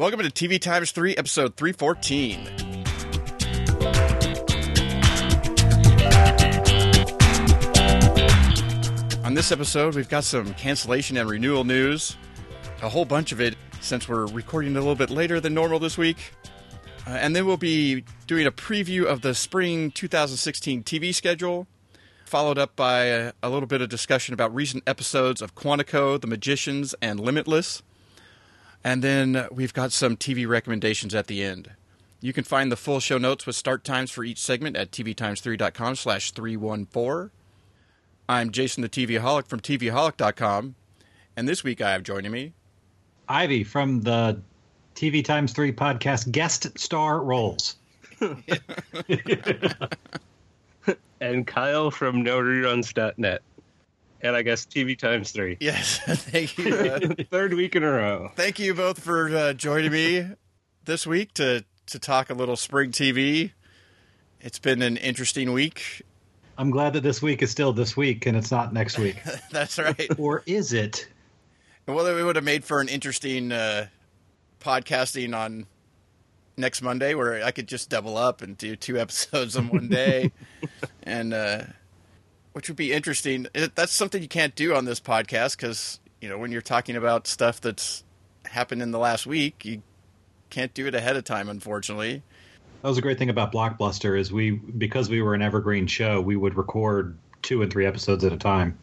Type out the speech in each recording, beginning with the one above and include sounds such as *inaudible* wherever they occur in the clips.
Welcome to TV Times 3, episode 314. On this episode, we've got some cancellation and renewal news. A whole bunch of it since we're recording a little bit later than normal this week. Uh, and then we'll be doing a preview of the spring 2016 TV schedule, followed up by a, a little bit of discussion about recent episodes of Quantico, The Magicians, and Limitless. And then we've got some TV recommendations at the end. You can find the full show notes with start times for each segment at tvtimes3.com slash 314. I'm Jason the TVaholic from tvaholic.com, and this week I have joining me Ivey from the TV Times 3 podcast guest star roles. *laughs* and Kyle from NoReruns.net. And I guess TV Times 3. Yes, *laughs* thank you. Uh, *laughs* Third week in a row. thank you both for uh, joining me this week to, to talk a little spring TV. It's been an interesting week. I'm glad that this week is still this week and it's not next week. *laughs* That's right. or is it? Well, it would have made for an interesting uh, podcasting on next Monday, where I could just double up and do two episodes in one day, and uh, which would be interesting. That's something you can't do on this podcast because you know when you're talking about stuff that's happened in the last week, you can't do it ahead of time, unfortunately. That was a great thing about Blockbuster is we because we were an evergreen show, we would record two and three episodes at a time.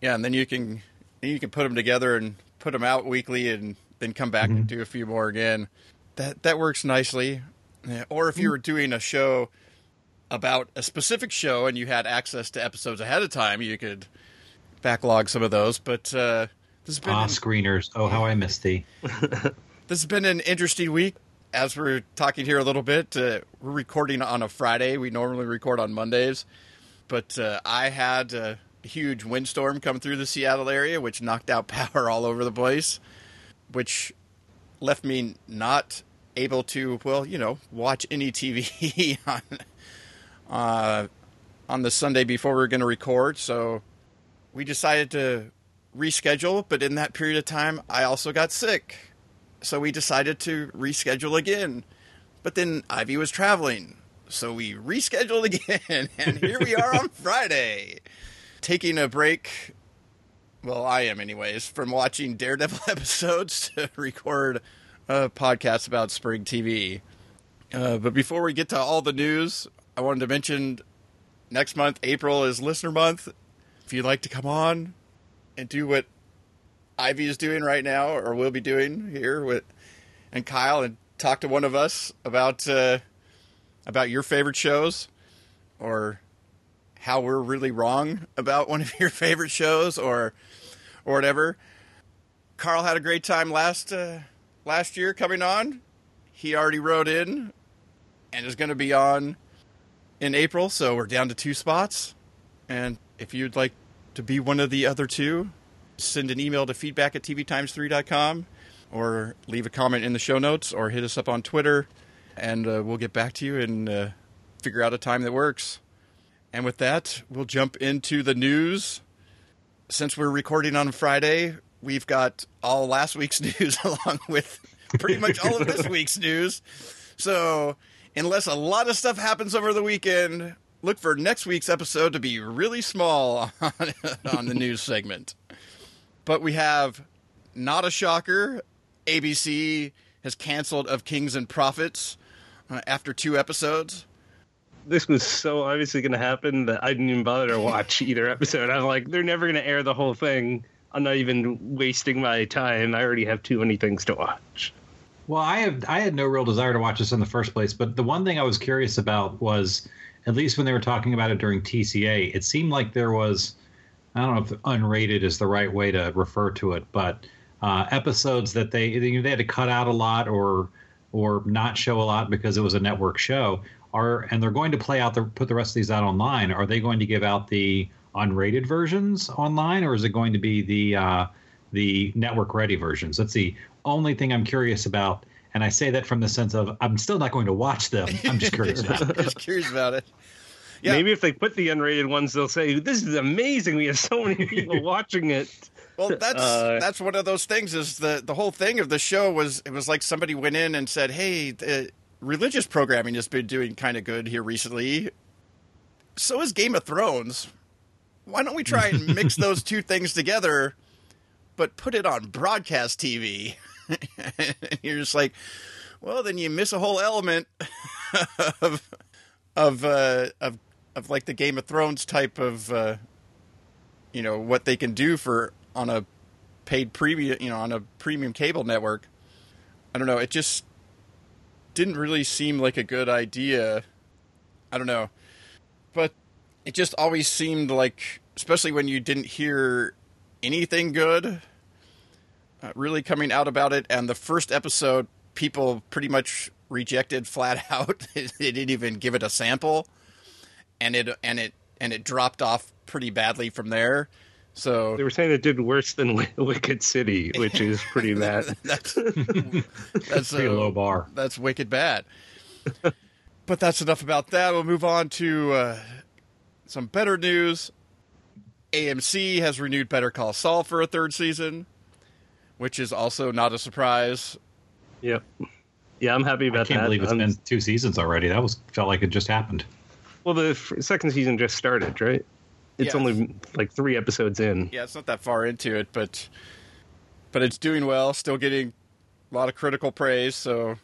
Yeah, and then you can then you can put them together and put them out weekly, and then come back and mm-hmm. do a few more again. That that works nicely. Or if you mm-hmm. were doing a show about a specific show and you had access to episodes ahead of time, you could backlog some of those. But uh, this has been Ah, an, screeners. Oh, how I miss thee. *laughs* this has been an interesting week. As we're talking here a little bit, uh, we're recording on a Friday. We normally record on Mondays, but uh, I had a huge windstorm come through the Seattle area, which knocked out *laughs* power all over the place, which left me not able to, well, you know, watch any TV *laughs* on uh, on the Sunday before we were going to record. So we decided to reschedule, but in that period of time, I also got sick. So we decided to reschedule again. But then Ivey was traveling. So we rescheduled *laughs* again. And here we are on Friday. Taking a break. Well, I am, anyways, from watching Daredevil *laughs* episodes to record a podcast about spring TV. Uh, but before we get to all the news, I wanted to mention next month, April, is listener month. If you'd like to come on and do what Ivey is doing right now, or will be doing here with and Kyle, and talk to one of us about uh, about your favorite shows, or how we're really wrong about one of *laughs* your favorite shows, or or whatever. Carl had a great time last uh, last year coming on. He already wrote in and is going to be on in April, so we're down to two spots. And if you'd like to be one of the other two, send an email to feedback at tvtimes3.com or leave a comment in the show notes or hit us up on Twitter and uh, we'll get back to you and uh, figure out a time that works. And with that, we'll jump into the news. Since we're recording on Friday, we've got all last week's *laughs* news along with pretty much all of this *laughs* week's news. So, unless a lot of stuff happens over the weekend, look for next week's episode to be really small *laughs* on, on the news *laughs* segment. But we have not a shocker. ABC has canceled Of Kings and Prophets uh, after two episodes. This was so obviously going to happen that I didn't even bother to watch either episode. I'm like, they're never going to air the whole thing. I'm not even wasting my time. I already have too many things to watch. Well, I have I had no real desire to watch this in the first place, but the one thing I was curious about was at least when they were talking about it during TCA, it seemed like there was I don't know if unrated is the right way to refer to it, but uh, episodes that they they had to cut out a lot or or not show a lot because it was a network show are and they're going to play out the put the rest of these out online. Are they going to give out the unrated versions online, or is it going to be the uh, the network ready versions? That's the only thing I'm curious about. And I say that from the sense of I'm still not going to watch them. I'm just curious about *laughs* it. just curious about it. Yeah. Maybe if they put the unrated ones, they'll say, "This is amazing. We have so many *laughs* people watching it." Well, that's Uh, that's one of those things. Is the the whole thing of the show was it was like somebody went in and said, "Hey, the religious programming has been doing kind of good here recently. So is Game of Thrones. Why don't we try and mix *laughs* those two things together, but put it on broadcast TV?" And *laughs* You're just like, well, then you miss a whole element *laughs* of of uh, of of like the Game of Thrones type of. Uh, you know what they can do for on a paid premium you know on a premium cable network i don't know it just didn't really seem like a good idea i don't know but it just always seemed like especially when you didn't hear anything good uh, really coming out about it and the first episode people pretty much rejected flat *laughs* out they didn't even give it a sample and it and it and it dropped off pretty badly from there so They were saying it did worse than Wi- Wicked City, which is pretty *laughs* bad. that's that's *laughs* Pretty uh, low bar. that's wicked bad. but that's enough about that. We'll move on to uh, some better news. AMC has renewed Better Call Saul for a third season, which is also not a surprise. Yep. Yeah, I'm happy about that. I can't that. believe it's I'm- been two seasons already. That was felt like it just happened. Well, the f- second season just started, right? It's Yes. only like three episodes in. Yeah, it's not that far into it, but but it's doing well. Still getting a lot of critical praise, so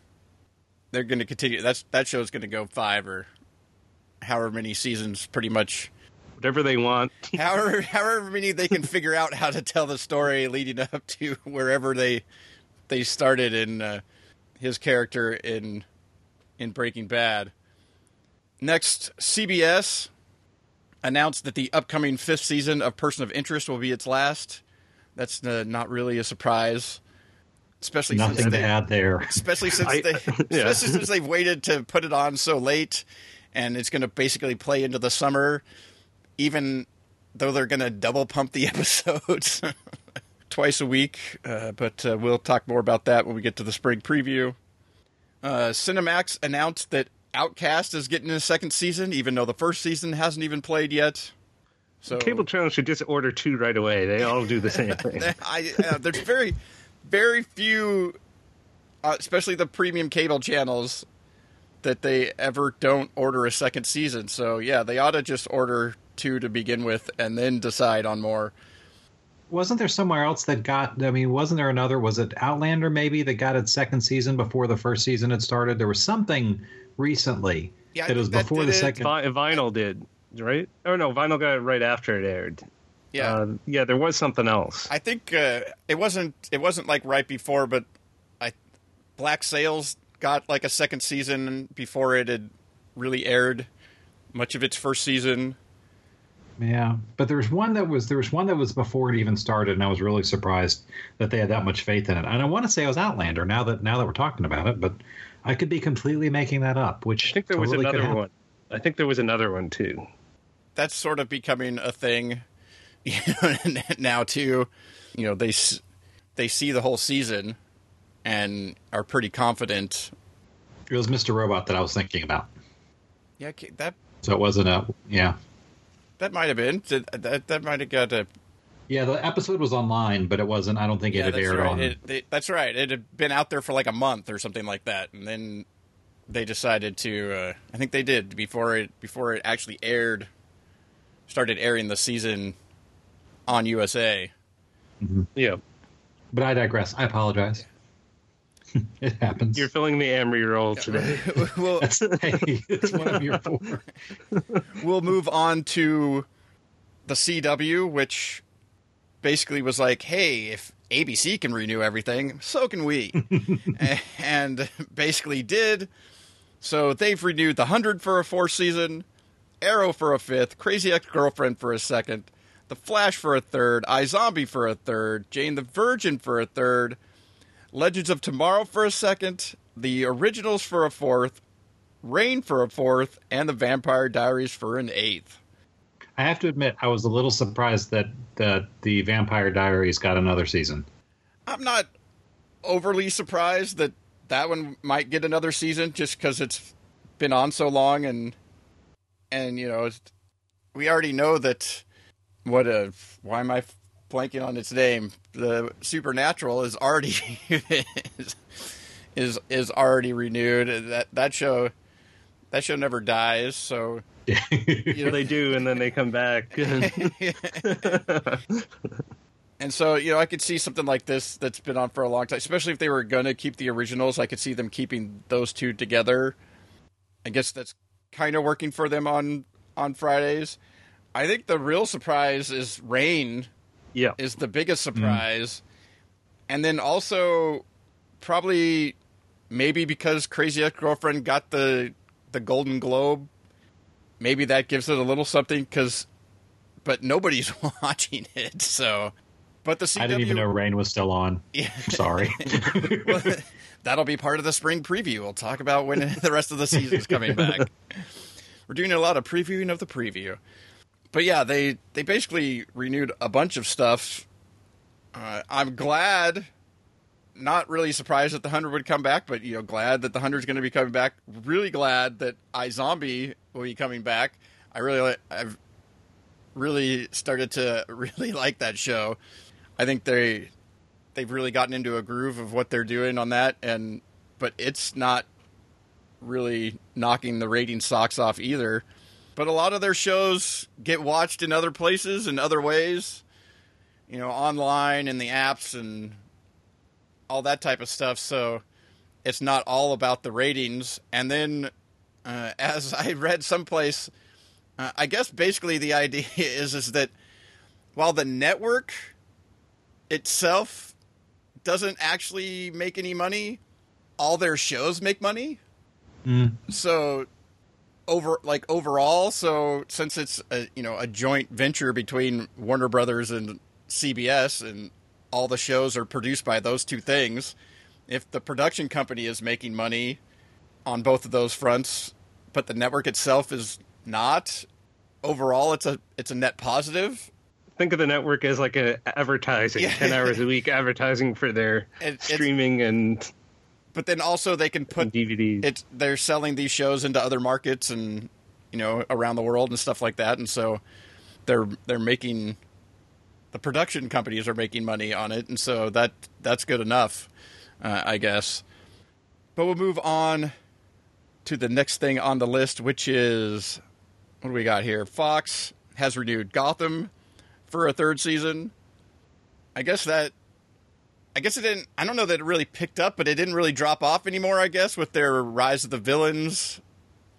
they're going to continue. That's that show's going to go five or however many seasons, pretty much. Whatever they want. *laughs* however however many they can figure out how to tell the story leading up to wherever they they started in uh, his character in in Breaking Bad. Next, CBS announced that the upcoming fifth season of Person of Interest will be its last. That's uh, not really a surprise, especially Nothing since to add there. especially since I- they, *laughs* yeah. especially since they've waited to put it on so late, and it's going to basically play into the summer, even though they're going to double pump the *laughs* episodes twice a week. Uh, but uh, we'll talk more about that when we get to the spring preview. Uh, Cinemax announced that Outcast is getting a second season, even though the first season hasn't even played yet. So Cable channel should just order two right away. They all do the same *laughs* thing. I, uh, there's very, very few, uh, especially the premium cable channels, that they ever don't order a second season. So yeah, they ought to just order two to begin with, and then decide on more. Wasn't there somewhere else that got? I mean, wasn't there another? Was it Outlander maybe that got its second season before the first season had started? There was something recently Yeah, I that was that before the it. second. Vi- Vinyl did, right? Oh no, Vinyl got it right after it aired. Yeah, Uh, yeah, there was something else. I think uh, it wasn't. It wasn't like right before, but I Black Sails got like a second season before it had really aired much of its first season. Yeah, but there was one that was there was one that was before it even started, and I was really surprised that they had that much faith in it. And I want to say it was Outlander. Now that now that we're talking about it, but I could be completely making that up. Which I think there was totally could another one. I think there was another one too. that's sort of becoming a thing *laughs* you know, now too. You know, they they see the whole season and are pretty confident. It was Mr. Robot that I was thinking about. Yeah, that So it wasn't a yeah. That might have been that that, that might have got a Yeah, the episode was online, but it wasn't. I don't think it yeah. had aired right. on. It, it, that's right. It had been out there for like a month or something like that, and then they decided to. Uh, I think they did before it before it actually aired. Started airing the season on USA. Yeah, But I digress. I apologize. *laughs* it happens. you're filling the Amory role today. *laughs* well, That's, hey, *laughs* that's what I'm here for. we'll move on to the CW, which basically was like, hey, if ABC can renew everything, so can we. and basically did. So they've renewed The 100 for a fourth season, Arrow for a fifth, Crazy Ex Girlfriend for a second, The Flash for a third, iZombie for a third, Jane the Virgin for a third, Legends of Tomorrow for a second, The Originals for a fourth, Reign for a fourth, and The Vampire Diaries for an eighth. I have to admit, I was a little surprised that that the Vampire Diaries got another season. I'm not overly surprised that that one might get another season just because it's been on so long and and you know, we already know that what a why am I blanking on its name? The Supernatural is already is, *laughs* is is already renewed. That that show that show never dies. So *laughs* Yeah, they do, and then they come back. *laughs* And so, you know, I could see something like this that's been on for a long time, especially if they were going to keep the originals. I could see them keeping those two together. I guess that's kind of working for them on on Fridays. I think the real surprise is Reign yeah, is the biggest mm. surprise. And then also probably maybe because Crazy Ex-Girlfriend got the the Golden Globe, maybe that gives it a little something cuz but nobody's *laughs* watching it. So but the CW I didn't even know Reign was still on. *laughs* Yeah. Sorry. *laughs* Well, that'll be part of the spring preview. We'll talk about when the rest of the season's coming back. We're doing a lot of previewing of the preview. But yeah, they they basically renewed a bunch of stuff. Uh, I'm glad, not really surprised that the hundred would come back, but you know, glad that the hundred's going to be coming back. Really glad that I Zombie will be coming back. I really, I've really started to *laughs* really like that show. I think they they've really gotten into a groove of what they're doing on that and but it's not really knocking the rating socks off either but a lot of their shows get watched in other places and other ways you know online and the apps and all that type of stuff so it's not all about the ratings and then uh, *laughs* as i read someplace uh, i guess basically the *laughs* idea is is that while the network itself doesn't actually make any money. All their shows make money. Mm. So over like overall, so since it's a you know a joint venture between Warner Brothers and CBS and all the shows are produced by those two things, if the production company is making money on both of those fronts, but the network itself is not, overall it's a it's a net positive. think of the network as like a advertising, Yeah. ten hours a week advertising for their *laughs* It- streaming and, But then also they can put and DVDs. it's they're selling these shows into other markets and you know around the world and stuff like that. And so they're they're making the production companies are making money on it. And so that that's good enough uh, i guess. But we'll move on to the next thing on the list which is what do we got here? Fox has renewed gotham for a third season. I guess that I guess it didn't. I don't know that it really picked up, but it didn't really drop off anymore. I guess with their Rise of the Villains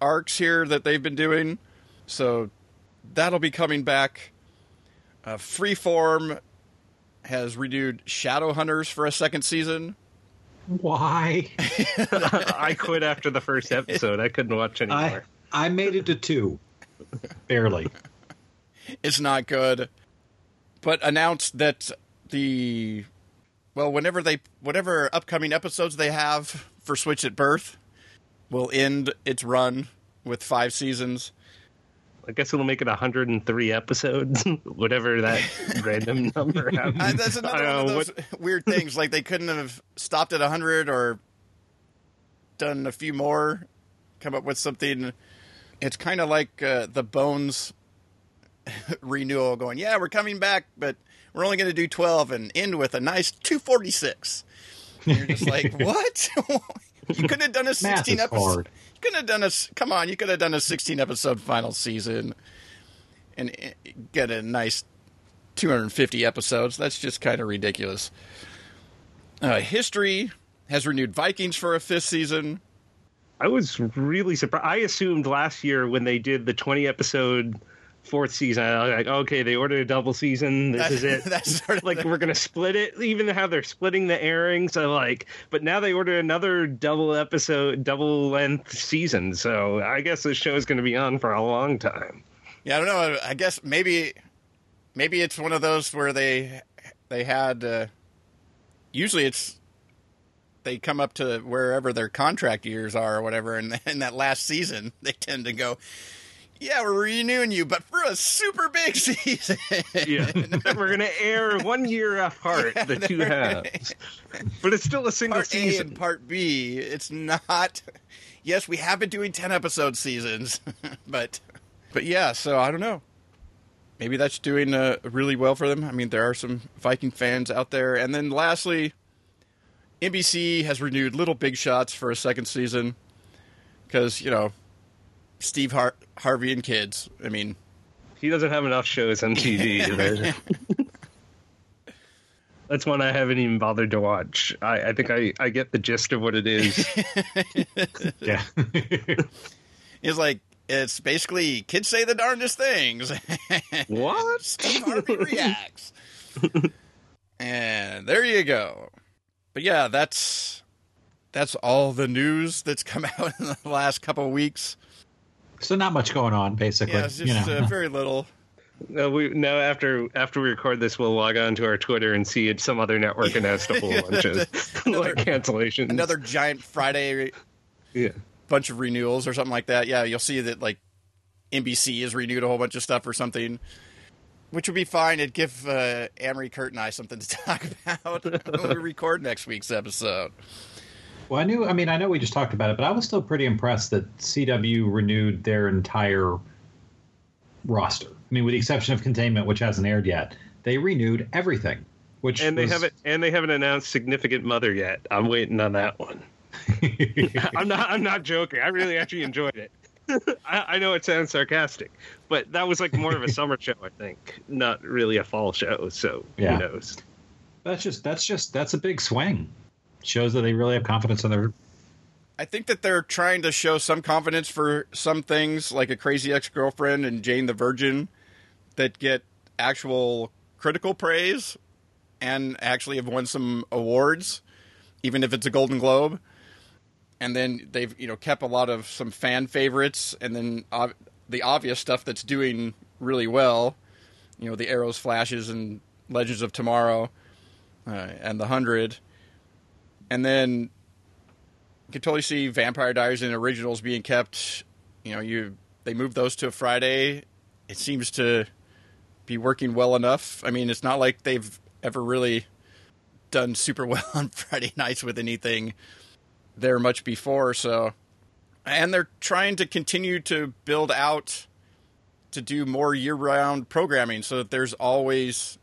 arcs here that they've been doing, so that'll be coming back. Uh, Freeform has renewed Shadowhunters for a second season. Why? *laughs* I quit after the first episode. I couldn't watch I anymore. I made it to two, barely. It's not good, but announced that the well, whenever they whatever upcoming episodes they have for Switch at Birth will end its run with five seasons. I guess it'll make it 103 episodes, *laughs* whatever that *laughs* random number happens. Uh, that's another one of those what- weird things. Like they couldn't have stopped at hundred or done a few more, come up with something. It's kind of like uh, the Bones *laughs* renewal, going, "Yeah, we're coming back, but we're only going to do twelve and end with a nice two forty six. You're just like, *laughs* what? *laughs* you couldn't have done a Math sixteen is episode. hard. You could have done a. s- Come on, you could have done a sixteen episode final season, and uh, get a nice 250 episodes. That's just kind of ridiculous. Uh, History has renewed Vikings for a fifth season. I was really surprised. I assumed last year when they did the 20 episode fourth season, I was like, okay, they ordered a double season. This is it. *laughs* That's sort of like the- we're gonna split it, even how they're splitting the airings. I like, but now they ordered another double episode, double length season. So I guess this show is going to be on for a long time. yeah, I don't know. I guess maybe maybe it's one of those where they they had. Uh, usually, it's they come up to wherever their contract years are or whatever, and *laughs* in that last season, they tend to go. Yeah, we're renewing you, but for a super big *laughs* season. Yeah, *laughs* we're gonna air one year *laughs* apart, the two halves, but it's still a single part A season. and part B. It's not. Yes, we have been doing ten episode seasons, but but yeah, so I don't know. Maybe that's doing uh, really well for them. I mean, there are some Viking fans out there. And then lastly, NBC has renewed Little Big Shots for a second season because you know Steve Har- Harvey and kids. I mean, he doesn't have enough shows on TV. *laughs* That's one I haven't even bothered to watch. I, I think I, I get the gist of what it is. *laughs* yeah. *laughs* it's like it's basically kids say the darndest things. what? Steve Harvey reacts. and there you go. But yeah, that's that's all the news that's come out in the last couple of weeks. So not much going on, basically. Yeah, it's just you know. uh, *laughs* very little. No, we now after after we record this, we'll log on to our Twitter and see it some other network announced a whole *laughs* bunch of *laughs* like cancellations. Another giant Friday yeah. bunch of renewals or something like that. Yeah, you'll see that like NBC has renewed a whole bunch of stuff or something, which would be fine. It'd give uh, Amory, Kurt, and I something to talk about when we record next week's episode. Well, I knew. I mean, I know we just talked about it, but I was still pretty impressed that CW renewed their entire roster. I mean, with the exception of Containment, which hasn't aired yet, they renewed everything. Which and they was- haven't and they haven't announced Significant Mother yet. I'm waiting on that one. *laughs* I'm not. I'm not joking. I really actually enjoyed it. *laughs* I, I know it sounds sarcastic, but that was like more of a *laughs* summer show, I think, not really a fall show. So Yeah. who knows? That's just that's just that's a big swing. Shows that they really have confidence in their. I think that they're trying to show some confidence for some things, like a crazy ex-girlfriend and Jane the Virgin, that get actual critical praise and actually have won some awards, even if it's a Golden Globe. And then they've you know kept a lot of some fan favorites, and then the obvious stuff that's doing really well, you know, the Arrows, Flashes, and Legends of Tomorrow, uh, and the Hundred, and then you can totally see Vampire Diaries and originals being kept. You know, you they moved those to a Friday. It seems to be working well enough. I mean, it's not like they've ever really done super *laughs* well on Friday nights with anything there much before. So, and they're trying to continue to build out to do more year-round programming, so that there's always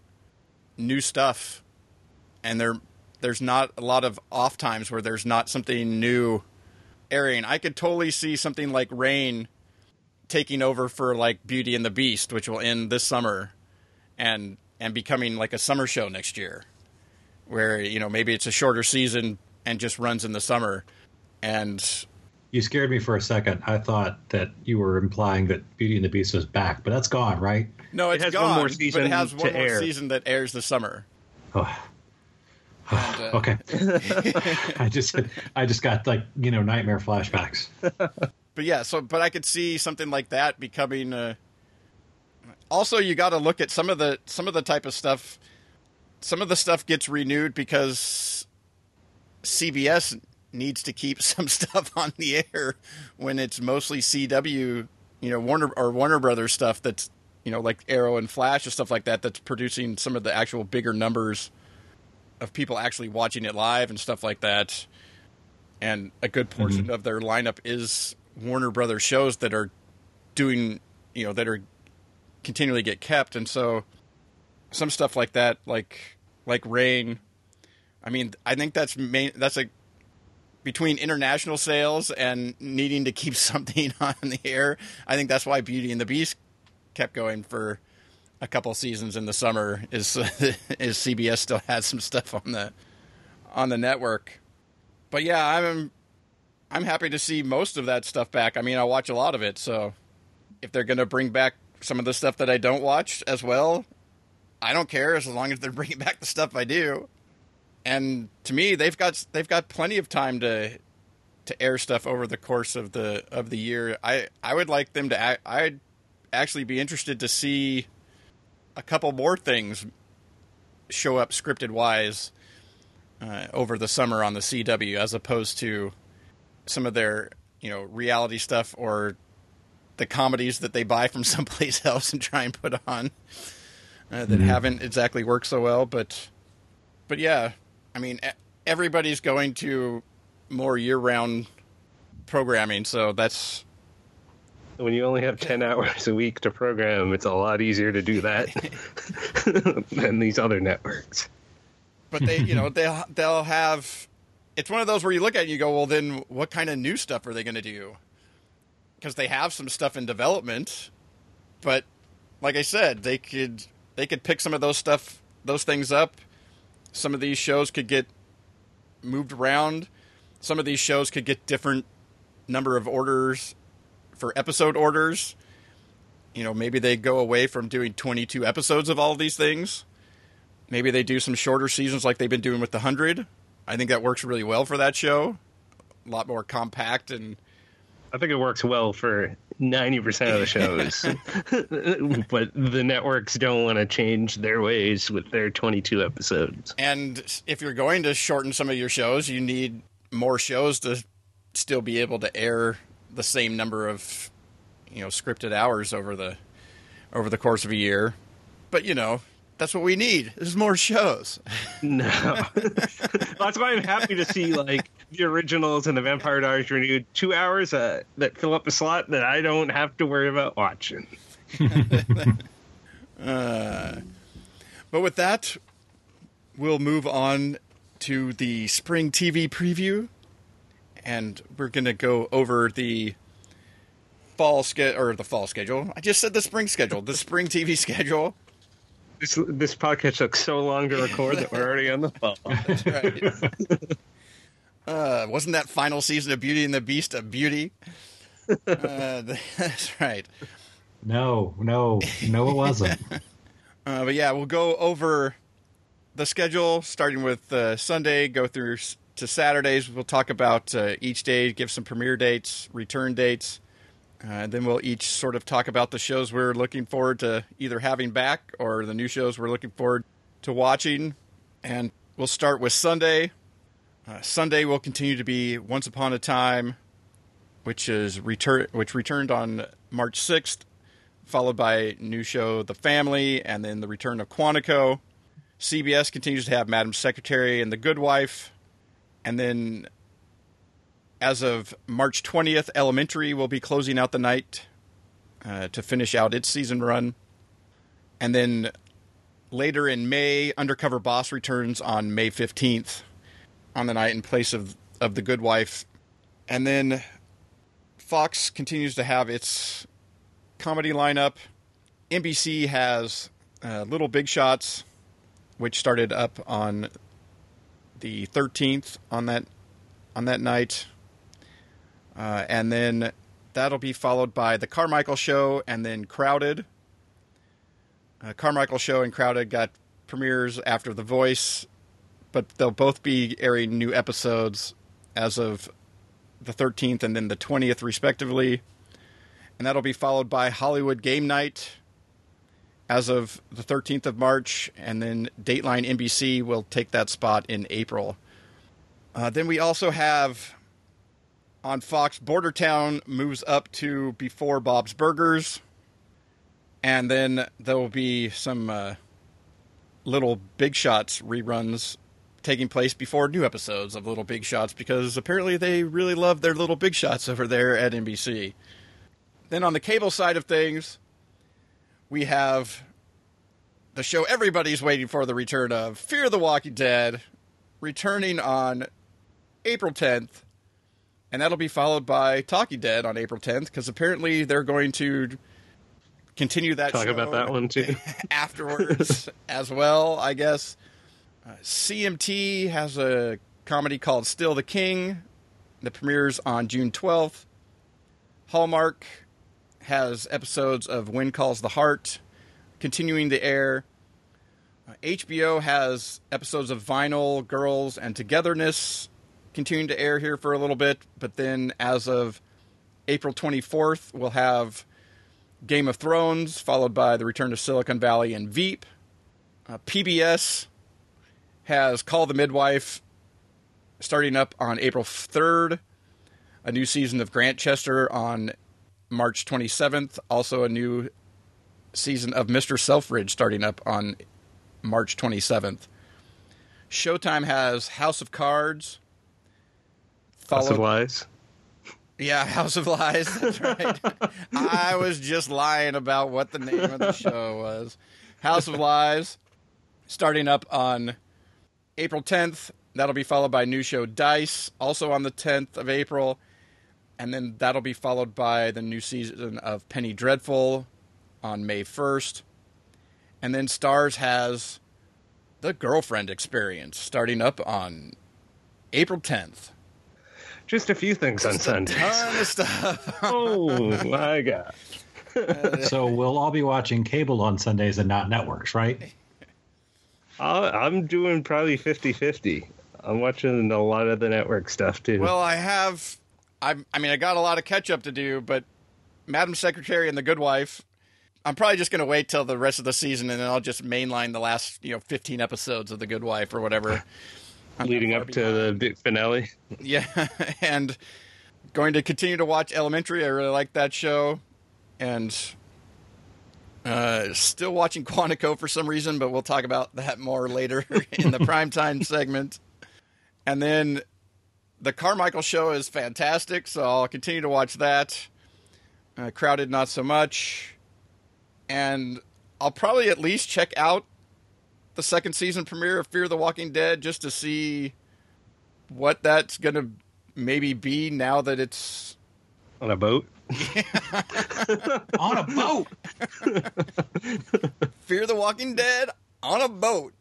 new stuff, and there there's not a lot of off times where there's not something new airing. I could totally see something like Reign taking over for like Beauty and the Beast, which will end this summer, and and becoming like a summer show next year, where you know maybe it's a shorter season and just runs in the summer, and You scared me for a second. I thought that you were implying that Beauty and the Beast was back, but that's gone, right? no, it's has gone, one more but season it has to one more air. season that airs this summer. Oh, And, uh, okay. *laughs* I just I just got like you know nightmare flashbacks. but yeah, so but I could see something like that becoming. Uh, also, you got to look at some of the some of the type of stuff. Some of the stuff gets renewed because CBS needs to keep *laughs* some stuff on the air when it's mostly CW, you know, Warner or Warner Brothers stuff that's you know like Arrow and Flash and stuff like that that's producing some of the actual bigger numbers of people actually watching it live and stuff like that and a good portion mm-hmm. of their lineup is Warner Brothers shows that are doing, you know, that are continually get kept, and so some stuff like that, like like Reign. I mean, I think that's main. That's a between international sales and needing to keep *laughs* something on the air. I think that's why Beauty and the Beast kept going for a couple seasons in the summer. Is *laughs* is CBS still has some stuff on the on the network but yeah, I'm I'm happy to see most of that stuff back. I mean, I watch a lot of it, so if they're going to bring back some of the stuff that I don't watch as well, I don't care as long as they're *laughs* bringing back the stuff I do. And to me, they've got they've got plenty of time to to air stuff over the course of the of the year. I I would like them to. I'd actually be interested to see a couple more things show up scripted wise uh, over the summer on the CW, as opposed to some of their you know reality stuff or the comedies that they buy from *laughs* someplace else and try and put on uh, that haven't exactly worked so well. But but yeah, I mean everybody's going to more year round programming, so that's when you only have 10 hours a week to program, it's a lot easier to do that *laughs* than these other networks. But they, you know, they'll they'll have. It's one of those where you look at it and you go, well, then what kind of new stuff are they going to do? Because they have some stuff in development, but like I said, they could they could pick some of those stuff those things up. Some of these shows could get moved around. Some of these shows could get different number of orders for episode orders. You know, maybe they go away from doing 22 episodes of all of these things. Maybe they do some shorter seasons like they've been doing with the 100. I think that works really well for that show. A lot more compact and I think it works well for 90% of the shows. *laughs* but the networks don't want to change their ways with their 22 episodes. And if you're going to shorten some of your shows, you need more shows to still be able to air the same number of you know scripted hours over the over the course of a year. But you know, that's what we need. There's more shows. *laughs* No, *laughs* that's why I'm happy to see like the originals and the Vampire Diaries renewed. Two hours uh, that fill up a slot that I don't have to worry about watching. *laughs* uh, but with that, we'll move on to the spring TV preview, and we're gonna go over the fall schedule or the fall schedule. I just said the spring schedule, the spring TV *laughs* schedule. This this podcast took so long to record that we're already on the fall. *laughs* That's right. *laughs* uh, wasn't that final season of Beauty and the Beast a beauty? Uh, that's right. No, no, no, it wasn't. uh, but yeah, we'll go over the schedule starting with uh, Sunday, go through to Saturdays. We'll talk about uh, each day, give some premiere dates, return dates. Uh, and then we'll each sort of talk about the shows we're looking forward to either having back or the new shows we're looking forward to watching. And we'll start with Sunday. Uh, Sunday will continue to be Once Upon a Time, which is return which returned on March sixth, followed by new show The Family, and then the return of Quantico. CBS continues to have Madam Secretary and The Good Wife, and then as of March 20th, Elementary will be closing out the night uh, to finish out its season run. And then later in May, Undercover Boss returns on May 15th on the night in place of, of The Good Wife. And then Fox continues to have its comedy lineup. NBC has uh, Little Big Shots, which started up on the 13th on that on that night. Uh, and then that'll be followed by The Carmichael Show and then Crowded. Uh, Carmichael Show and Crowded got premieres after The Voice, but they'll both be airing new episodes as of the 13th and then the 20th, respectively. And that'll be followed by Hollywood Game Night as of the 13th of March, and then Dateline NBC will take that spot in April. Uh, then we also have on Fox, Bordertown moves up to before Bob's Burgers, and then there will be some uh, little Big Shots reruns taking place before new episodes of Little Big Shots because apparently they really love their Little Big Shots over there at NBC. Then on the cable side of things, we have the show everybody's waiting for the return of Fear the Walking Dead, returning on April 10th and that'll be followed by Talking Dead on April 10th because apparently they're going to continue that. Talk about that one too *laughs* afterwards as well. I guess uh, CMT has a comedy called Still the King that premieres on June 12th. Hallmark has episodes of When Calls the Heart continuing the air. Uh, HBO has episodes of Vinyl, Girls, and Togetherness continuing to air here for a little bit, but then as of April 24th, we'll have Game of Thrones, followed by the return to Silicon Valley and Veep. Uh, PBS has Call the Midwife starting up on April 3rd, a new season of Grantchester on March 27th, also a new season of Mr. Selfridge starting up on March 27th. Showtime has House of Cards, Followed, House of Lies. Yeah, House of Lies. That's right. *laughs* I was just lying about what the name of the show was. House of Lies, starting up on April 10th. That'll be followed by new show Dice, also on the 10th of April. And then that'll be followed by the new season of Penny Dreadful on May 1st. And then Starz has The Girlfriend Experience starting up on April 10th. Just a few things on Just a Sundays. ton of stuff. *laughs* oh my god! *laughs* So we'll all be watching cable on Sundays and not networks, right? *laughs* I'll, I'm doing probably 50-50. I'm watching a lot of the network stuff too. Well, I have. I, I mean, I got a lot of catch up to do, but Madam Secretary and The Good Wife. I'm probably just going to wait till the rest of the season, and then I'll just mainline the last, you know, 15 episodes of The Good Wife or whatever. *laughs* Leading up to the big finale. *laughs* Yeah, and going to continue to watch Elementary. I really like that show, and uh, still watching Quantico for some reason, but we'll talk about that more later *laughs* in the primetime segment. And then the Carmichael show is fantastic, so I'll continue to watch that. Uh, Crowded, not so much, and I'll probably at least check out the second season premiere of Fear the Walking Dead just to see what that's going to maybe be now that it's On a boat. *laughs* On a boat. *laughs* Fear the Walking Dead on a boat.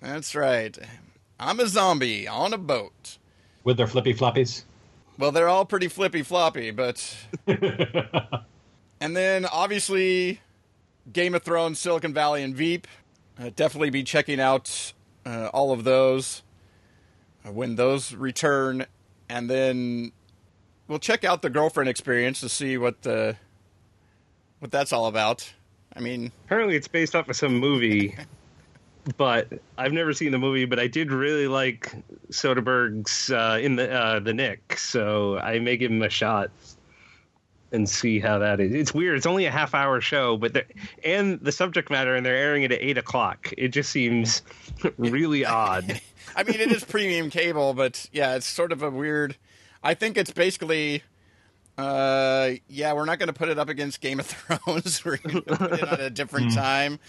That's right. I'm a zombie on a boat. With their flippy floppies. Well, they're all pretty flippy floppy, but. *laughs* and then obviously Game of Thrones, Silicon Valley, and Veep. Uh, definitely be checking out uh, all of those uh, when those return. And then we'll check out the girlfriend experience to see what the what that's all about. I mean, Apparently, it's based off of some movie, *laughs* but I've never seen the movie. But I did really like Soderbergh's uh, in the uh, the Knick, so I may give him a shot and see how that is. It's weird. It's only a half hour show, but and the subject matter, and they're airing it at eight o'clock. It just seems *laughs* really odd. *laughs* I mean, it is premium cable, but yeah, it's sort of a weird. I think it's basically, uh, yeah, we're not going to put it up against Game of *laughs* Thrones. we're going to put it at a different time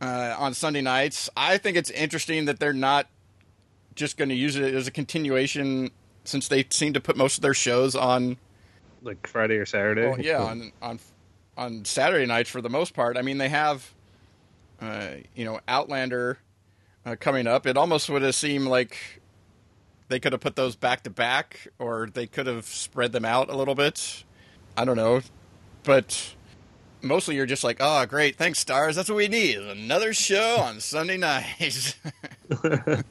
uh, on Sunday nights. I think it's interesting that they're not just going to use it as a continuation, since they seem to put most of their shows on. Like Friday or Saturday. Well, yeah, on on on Saturday nights for the most part. I mean, they have, uh, you know, Outlander uh, coming up. It almost would have seemed like they could have put those back to back, or they could have spread them out a little bit. I don't know, but mostly you're just like, oh, great, thanks, Starz. That's what we need. Another show on Sunday nights. *laughs* At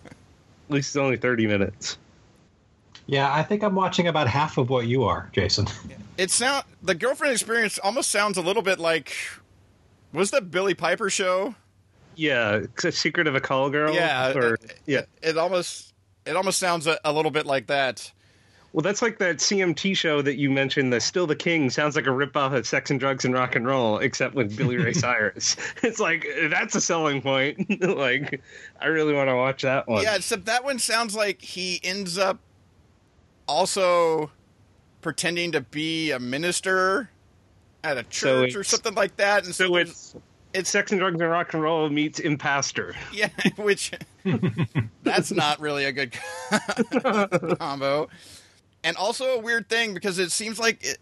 least it's only thirty minutes. Yeah, I think I'm watching about half of what you are, Jason. *laughs* it sound the girlfriend experience almost sounds a little bit like was that Billie Piper show? Yeah, Secret of a Call Girl. Yeah, or, it, yeah. It almost it almost sounds a, a little bit like that. Well, that's like that CMT show that you mentioned, the Still the King, sounds like a ripoff of Sex and Drugs and Rock and Roll, except with Billy Ray *laughs* Cyrus. *laughs* It's like that's a selling point. *laughs* like, I really want to watch that one. Yeah, except that one sounds like he ends up also pretending to be a minister at a So church or something like that. And So it's it's Sex and Drugs and Rock and Roll meets Impastor. Yeah, which that's not really a good combo. And also a weird thing because it seems like it,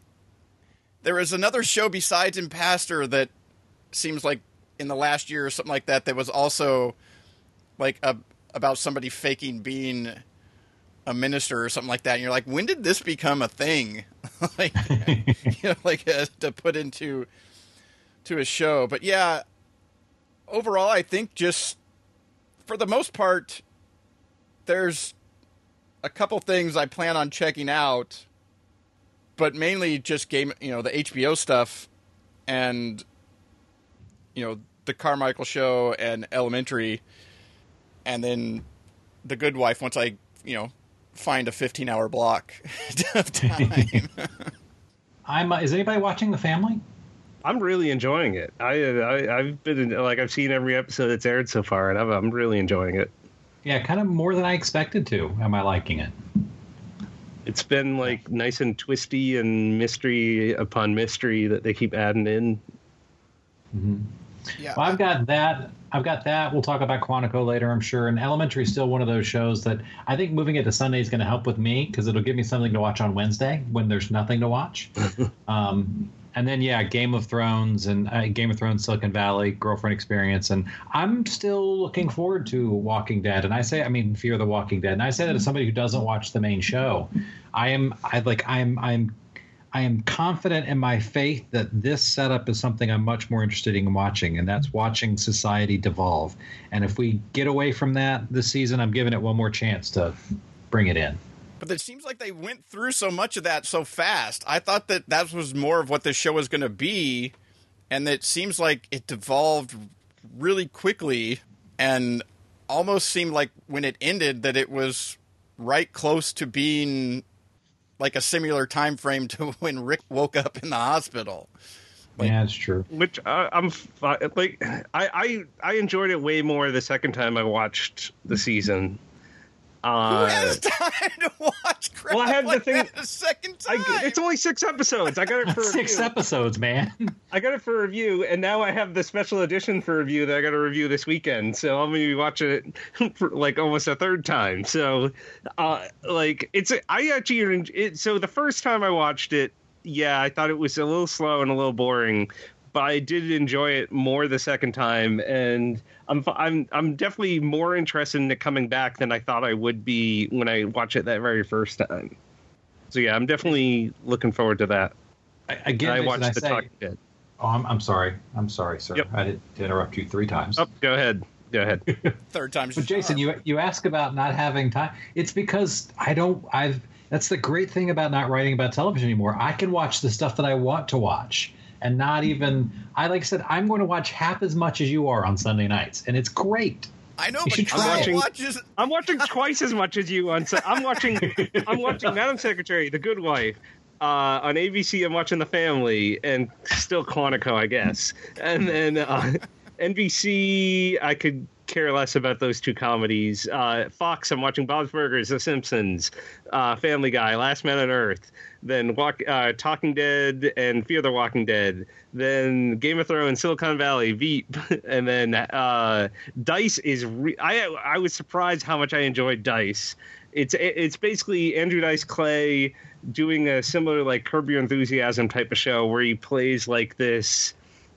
there is another show besides Impastor that seems like in the last year or something like that that was also like a, about somebody faking being a minister or something like that. And you're like, when did this become a thing? *laughs* like, *laughs* you know, like uh, to put into to a show. But yeah, overall, I think just for the most part, there's a couple things I plan on checking out, but mainly just game, you know, the HBO stuff and you know the Carmichael show and Elementary, and then the Good Wife. Once I, you know, find a 15 hour block *laughs* of time. *laughs* I'm. Uh, is anybody watching The Family? I'm really enjoying it. I, I I've been like I've seen every episode that's aired so far, and I'm I'm really enjoying it. Yeah, kind of more than I expected to. Am I liking it? It's been like nice and twisty and mystery upon mystery that they keep adding in. Mm-hmm. Yeah. Well, I've got that. I've got that. We'll talk about Quantico later, I'm sure. And Elementary is still one of those shows that I think moving it to Sunday is going to help with me because it'll give me something to watch on Wednesday when there's nothing to watch. *laughs* um, and then yeah, Game of Thrones and uh, Game of Thrones, Silicon Valley, Girlfriend Experience, and I'm still looking forward to Walking Dead. And I say, I mean, Fear the Walking Dead, and I say that as somebody who doesn't watch the main show. I am, I like, I'm, I'm, I am confident in my faith that this setup is something I'm much more interested in watching, and that's watching society devolve. And if we get away from that this season, I'm giving it one more chance to bring it in. But it seems like they went through so much of that so fast. I thought that that was more of what this show was going to be, and it seems like it devolved really quickly, and almost seemed like when it ended that it was right close to being like a similar time frame to *laughs* when Rick woke up in the hospital. Like, yeah, it's true. Which uh, I'm like, I, I I enjoyed it way more the second time I watched the season. Uh, Who has time to watch crap well, I had like the thing, a second time? I, it's only six episodes. I got it *laughs* for six review. episodes, man. *laughs* I got it for review, and now I have the special edition for review that I got to review this weekend. So I'm going to be watching it *laughs* for like almost a third time. So, uh, like, it's I actually it, so the first time I watched it, yeah, I thought it was a little slow and a little boring, but I did enjoy it more the second time, and I'm I'm I'm definitely more interested in it coming back than I thought I would be when I watch it that very first time. So yeah, I'm definitely looking forward to that. I, again, I watched the say, Talking Dead. Oh, I'm, I'm sorry. I'm sorry, sir. Yep. I did interrupt you three times. Oh, go ahead. Go ahead. *laughs* Third time's. But Jason, you you ask about not having time. It's because I don't. I've. That's the great thing about not writing about television anymore. I can watch the stuff that I want to watch and not even I like I said I'm going to watch half as much as you are on Sunday nights and it's great. I know, you but I'm watching, watches... I'm watching twice as much as you on. I'm watching. *laughs* I'm watching Madam Secretary, The Good Wife, uh, on ABC. I'm watching The Family, and still Quantico, I guess. And then uh, NBC, I could care less about those two comedies. Uh, Fox, I'm watching Bob's Burgers, The Simpsons, uh, Family Guy, Last Man on Earth then Walk, uh, Talking Dead and Fear the Walking Dead, then Game of Thrones, Silicon Valley, Veep, *laughs* and then uh, Dice is. Re- I I was surprised how much I enjoyed Dice. It's it's basically Andrew Dice Clay doing a similar like Curb Your Enthusiasm type of show where he plays like this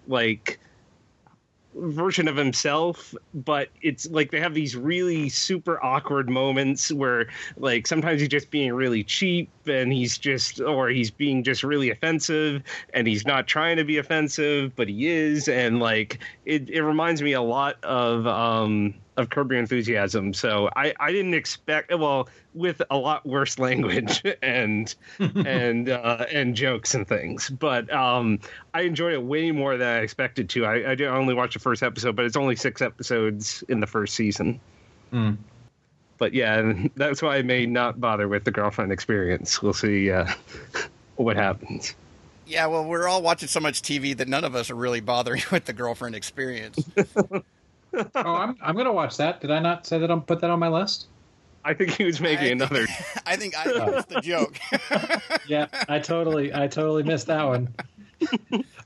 like version of himself, but it's like they have these really super awkward moments where like sometimes he's just being really cheap and he's just or he's being just really offensive and he's not trying to be offensive, but he is. And like it it reminds me a lot of um of Curb Your Enthusiasm. So I, I didn't expect well with a lot worse *laughs* language and and uh, and jokes and things. But um, I enjoyed it way more than I expected to. I, I did only watch the first episode, but it's only six episodes in the first season. Mm. But yeah, that's why I may not bother with the girlfriend experience. We'll see uh, *laughs* what happens. Yeah, well, we're all watching so much TV that none of us are really bothering *laughs* with the girlfriend experience oh, I'm I'm gonna watch that. Did I not say that? I'm put that on my list. I think he was making I another. *laughs* I think I oh. missed the joke. *laughs* yeah, I totally, I totally missed that one.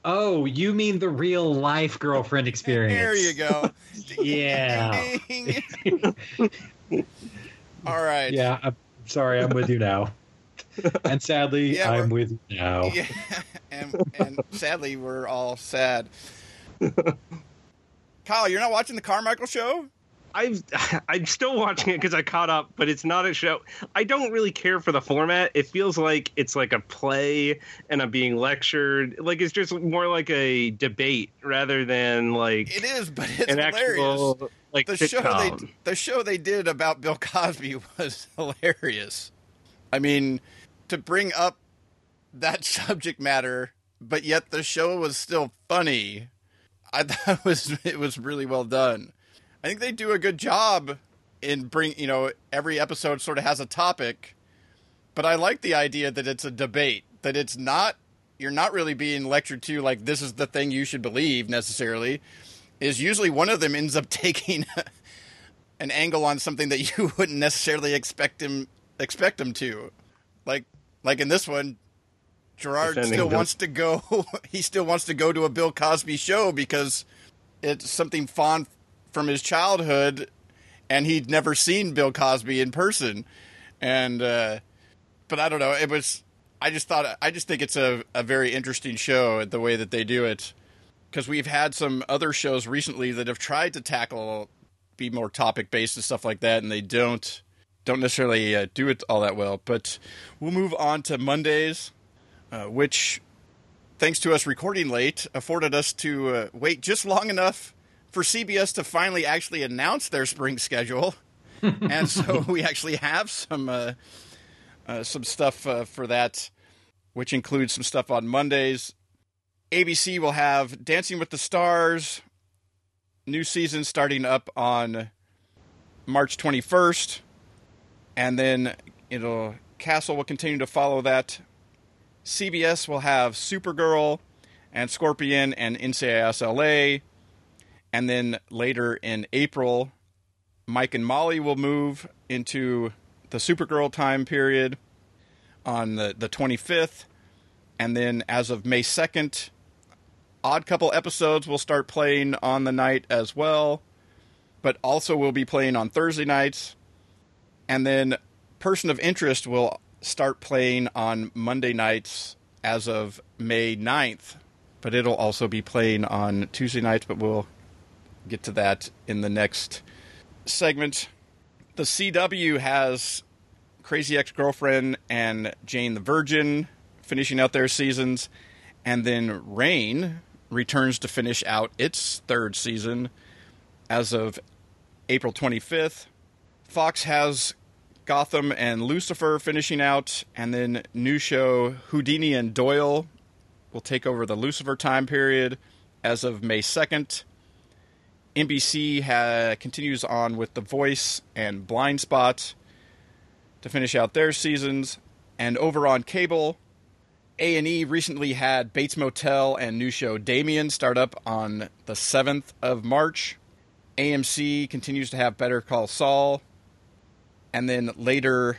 oh, you mean the real life girlfriend experience? There you go. yeah. *laughs* All right. Yeah. I'm sorry. I'm with you now. And sadly, yeah, I'm with you now. Yeah. And, and sadly, we're all sad. Kyle, you're not watching the Carmichael show? I've *laughs* I'm still watching it because I caught up, but it's not a show. I don't really care for the format. It feels like it's like a play, and I'm being lectured. Like it's just more like a debate rather than like it is. But it's an hilarious. Actual, like the sitcom. show they the show they did about Bill *laughs* Cosby was hilarious. I mean, to bring up that *laughs* subject matter, but yet the show was still funny I thought *laughs* it was it was really well done. I think they do a good job in bring you know every episode sort of has a topic, but I like the idea that it's a debate that it's not you're not really being lectured to like this is the thing you should believe necessarily. Is usually one of them ends up *laughs* taking an angle on something that you *laughs* wouldn't necessarily expect him expect him to. like like in this one, Gerard still Bill- wants to go. *laughs* he still wants to go to a Bill Cosby show because it's something fond from his childhood, and he'd never seen Bill Cosby in person. And uh, but I don't know. It was. I just thought. I just think it's a a very interesting show the way that they do it because we've had some other shows recently that have tried to tackle be more topic based and stuff like that, and they don't don't necessarily uh, do it all that well. But we'll move on to Mondays, uh, which, thanks to us recording late, afforded us to uh, wait just long enough for CBS to finally actually announce their spring schedule, *laughs* and so we actually have some uh, uh, some stuff uh, for that, which includes some stuff on Mondays. ABC will have Dancing with the Stars, new season starting up on March 21st, and then it'll Castle will continue to follow that. CBS will have Supergirl and Scorpion and NCIS LA, and then later in April, Mike and Molly will move into the Supergirl time period on the, the 25th, and then as of May 2nd, Odd Couple episodes will start playing on the night as well, but also will be playing on Thursday nights. And then Person of Interest will start playing on Monday nights as of May 9th, but it'll also be playing on Tuesday nights, but we'll get to that in the next segment. The CW has Crazy Ex Girlfriend and Jane the Virgin finishing out their seasons, and then Reign returns to finish out its third season as of April 25th. Fox has Gotham and Lucifer finishing out, and then new show Houdini and Doyle will take over the Lucifer time period as of May 2nd. NBC ha- continues on with The Voice and Blind Spot to finish out their seasons, and over on cable, A&E recently had Bates Motel and new show Damien start up on the 7th of March. AMC continues to have Better Call Saul. And then later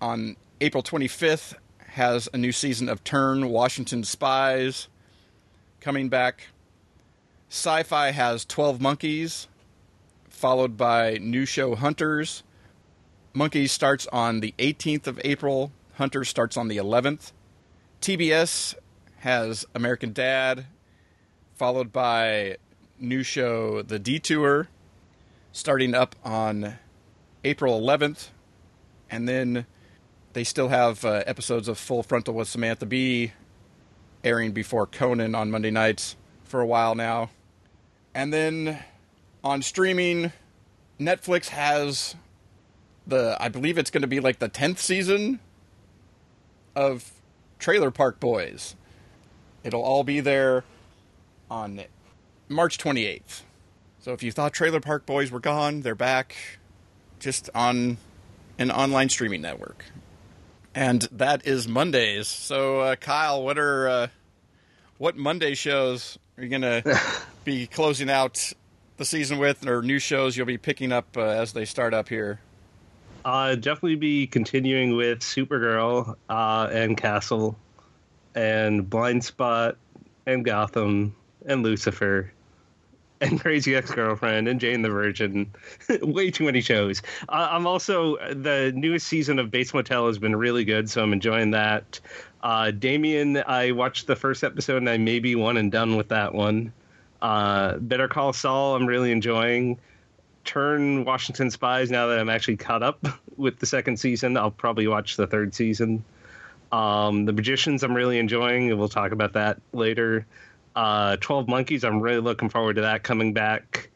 on April 25th has a new season of Turn Washington Spies coming back. Syfy has 12 Monkeys followed by new show Hunters. Monkeys starts on the 18th of April. Hunters starts on the 11th. TBS has American Dad, followed by new show The Detour, starting up on April 11th. And then they still have uh, episodes of Full Frontal with Samantha Bee airing before Conan on Monday nights for a while now. And then on streaming, Netflix has the, I believe it's going to be like the 10th season of Trailer Park Boys. It'll all be there on March 28th. So if you thought Trailer Park Boys were gone, they're back just on an online streaming network. And that is Mondays. So uh, Kyle, what are uh, what Monday shows are you going *laughs* to be closing out the season with or new shows you'll be picking up uh, as they start up here? Uh, definitely be continuing with Supergirl uh, and Castle and Blind Spot and Gotham and Lucifer and *laughs* Crazy Ex Girlfriend and Jane the Virgin. *laughs* Way too many shows. Uh, I'm also the newest season of Bates Motel has been really good, so I'm enjoying that. Uh, Damien, I watched the first episode and I may be one and done with that one. Uh, Better Call Saul, I'm really enjoying. Turn Washington Spies now that I'm actually caught up *laughs* with the second season. I'll probably watch the third season. Um, the Magicians, I'm really enjoying. We'll talk about that later. Uh, Twelve Monkeys, I'm really looking forward to that coming back.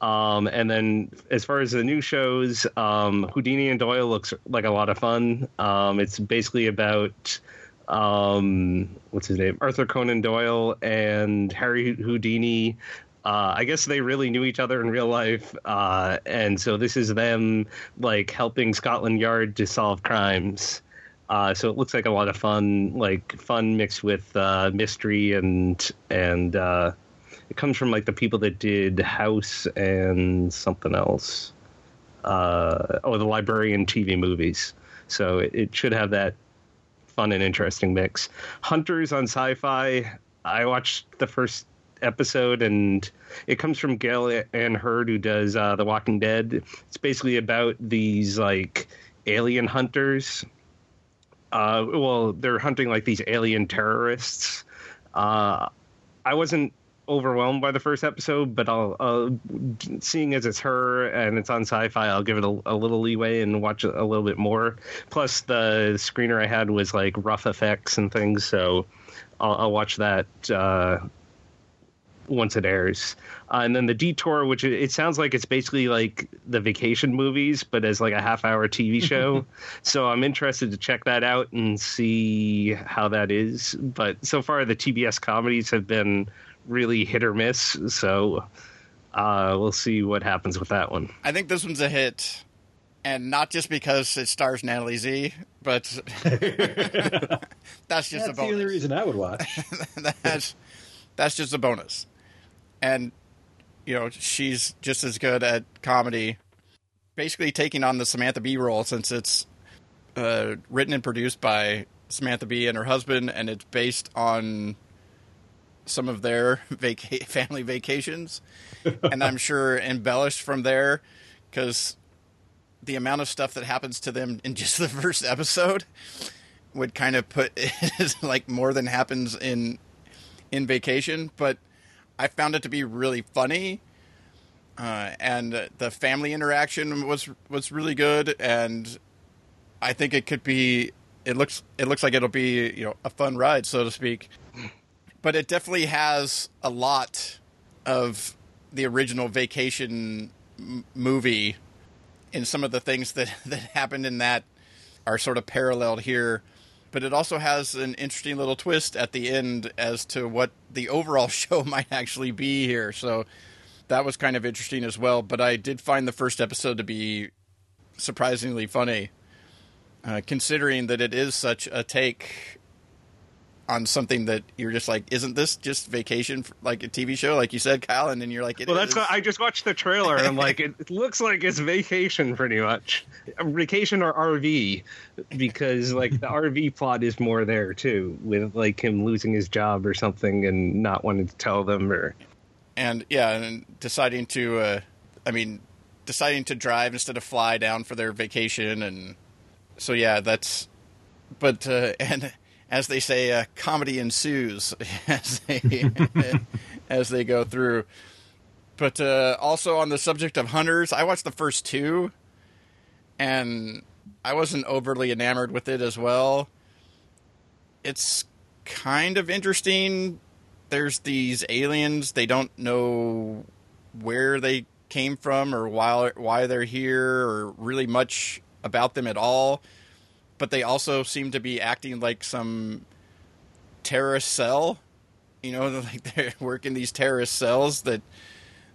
Um, and then as far as the new shows, um, Houdini and Doyle looks like a lot of fun. Um, it's basically about um, what's his name, Arthur Conan Doyle and Harry Houdini. Uh, I guess they really knew each other in real life, uh, and so this is them like helping Scotland Yard to solve crimes. Uh, so it looks like a lot of fun, like fun mixed with uh, mystery and and uh, it comes from like the people that did House and something else. Uh, oh, the Librarian TV movies. So it, it should have that fun and interesting mix. Hunters on Syfy. I watched the first episode, and it comes from Gale Anne Hurd, who does uh, The Walking Dead. It's basically about these like alien hunters. Uh, well, they're hunting like these alien terrorists. Uh, I wasn't overwhelmed by the first episode, but I'll, uh, seeing as it's her and it's on Syfy, I'll give it a, a, little leeway and watch a little bit more. Plus, the screener I had was like rough effects and things, so I'll, I'll watch that uh, once it airs. Uh, and then the detour, which it, it, sounds like it's basically like the vacation movies, but as like a half hour TV *laughs* show. so I'm interested to check that out and see how that is. But so far, the TBS comedies have been really hit or miss. So uh, we'll see what happens with that one. I think this one's a hit. And not just because it stars Natalie Zea, but *laughs* *laughs* that's just that's a bonus. the only reason I would watch. that's that's just a bonus and you know she's just as good at comedy. Basically, taking on the Samantha Bee role since it's uh, written and produced by Samantha Bee and her husband, and it's based on some of their *laughs* vaca- family vacations, *laughs* and I'm sure embellished from there because the amount of stuff that happens to them in just the *laughs* first episode would kind of put like more than happens in in vacation, but I found it to be really funny, uh, and the family interaction was was really good, and I think it could be. It looks it looks like it'll be you know a fun ride, so to speak. But it definitely has a lot of the original Vacation m- movie in some of the things that *laughs* that happened in that are sort of paralleled here but it also has an interesting little twist at the end as to what the overall *laughs* show might actually be here. So that was kind of interesting as well. But I did find the first episode to be surprisingly funny, uh, considering that it is such a take on something that you're just like, isn't this just vacation, like a TV show, like you said, Kyle? And then you're like, well, that's I just watched the trailer and I'm like, it looks like it's vacation pretty much, vacation or RV, because like the RV plot is more there too, with like him losing his job or something and not wanting to tell them or, and yeah, and deciding to, uh, I mean, deciding to drive instead of fly down for their vacation, and so yeah, that's, but uh, *laughs* and as they say, uh, comedy ensues *laughs* as they *laughs* as they go through. But uh, also on the subject of hunters, I watched the first two, and I wasn't overly enamored with it as well. It's kind of interesting. There's these aliens; they don't know where they came from or why why they're here or really much about them at all but they also seem to be acting like some terrorist cell. You know, *laughs* like they're working these terrorist cells that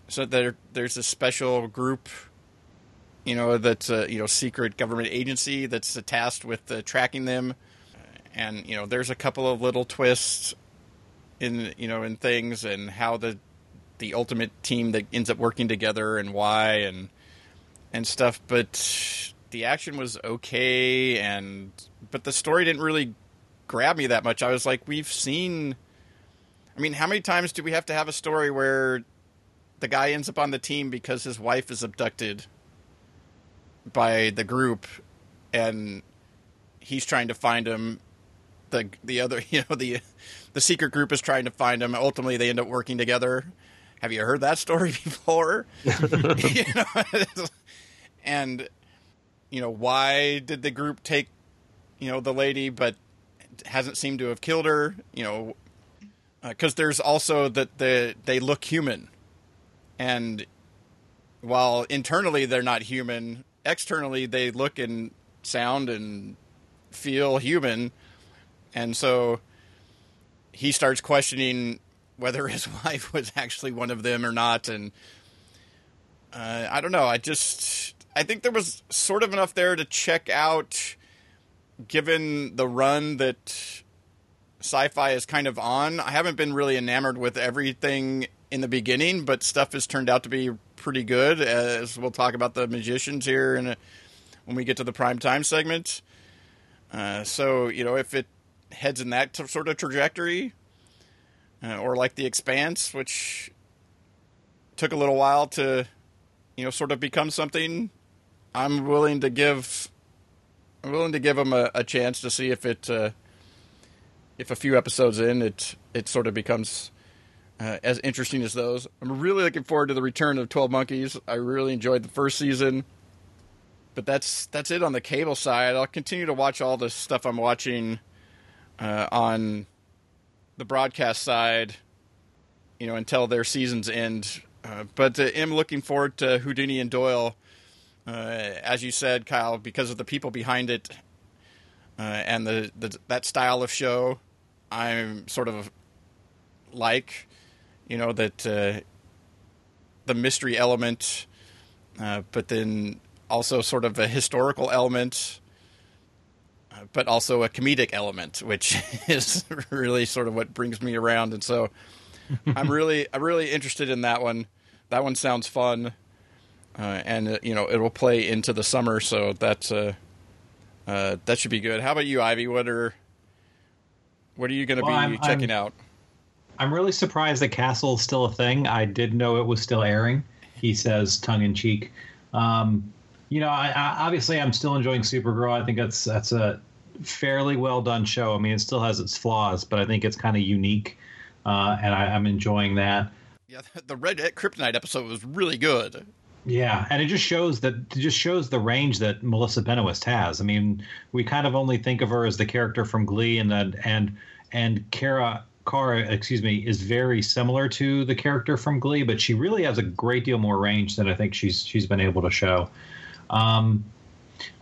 so there there's a special group you know that's a you know secret government agency that's tasked with uh, tracking them and you know there's a couple of little twists in you know in things and how the the ultimate team that ends up working together and why and and stuff but the action was okay, and but the story didn't really grab me that much. I was like, we've seen. I mean, how many times do we have to have a story where the guy ends up on the team because his wife is abducted by the group, and he's trying to find him. The the other *laughs* you know the the secret group is trying to find him. Ultimately, they end up working together. Have you heard that story *laughs* before? *laughs* you know, and you know, why did the group take, you know, the lady, but hasn't seemed to have killed her? You know, because uh, there's also that the they look human, and while internally they're not human, externally they look and sound and feel human, and so he starts questioning whether his *laughs* wife was actually one of them or not, and uh, I don't know. I just I think there was sort of enough there to check out, given the run that Syfy is kind of on. I haven't been really enamored with everything in the beginning, but stuff has turned out to be pretty good. As we'll talk about the magicians here, and when we get to the prime time segment. Uh, so you know if it heads in that t- sort of trajectory, uh, or like The Expanse, which took a little while to, you know, sort of become something. I'm willing to give, I'm willing to give them a, a chance to see if it, uh, if a few episodes in, it it sort of becomes uh, as interesting as those. I'm really looking forward to the return of Twelve Monkeys. I really enjoyed the first season, but that's that's it on the cable side. I'll continue to watch all the stuff I'm watching uh, on the broadcast side, you know, until their seasons end. Uh, but uh, am looking forward to Houdini and Doyle, uh, as you said, Kyle, because of the people behind it uh, and the, the that style of show. I'm sort of like, you know, that uh, the mystery element, uh, but then also sort of a historical element, uh, but also a comedic element, which *laughs* is really sort of what brings me around. And so I'm really, I'm really interested in that one. That one sounds fun, uh, and uh, you know, it will play into the summer, so that's uh, uh, that should be good. How about you, Ivey? What are what are you going to Well, be I'm- checking I'm- out? I'm really surprised that Castle is still a thing. I did know it was still airing. He says, tongue in cheek. Um, you know, I, I, obviously, I'm still enjoying Supergirl. I think that's that's a fairly well done show. I mean, it still has its flaws, but I think it's kind of unique, uh, and I, I'm enjoying that. Yeah, the Red Kryptonite episode was really good. Yeah, and it just shows that it just shows the range that Melissa Benoist has. I mean, we kind of only think of her as the character from Glee, and that and and Kara Kara, excuse me, is very similar to the character from Glee, but she really has a great deal more range than I think she's she's been able to show. Um,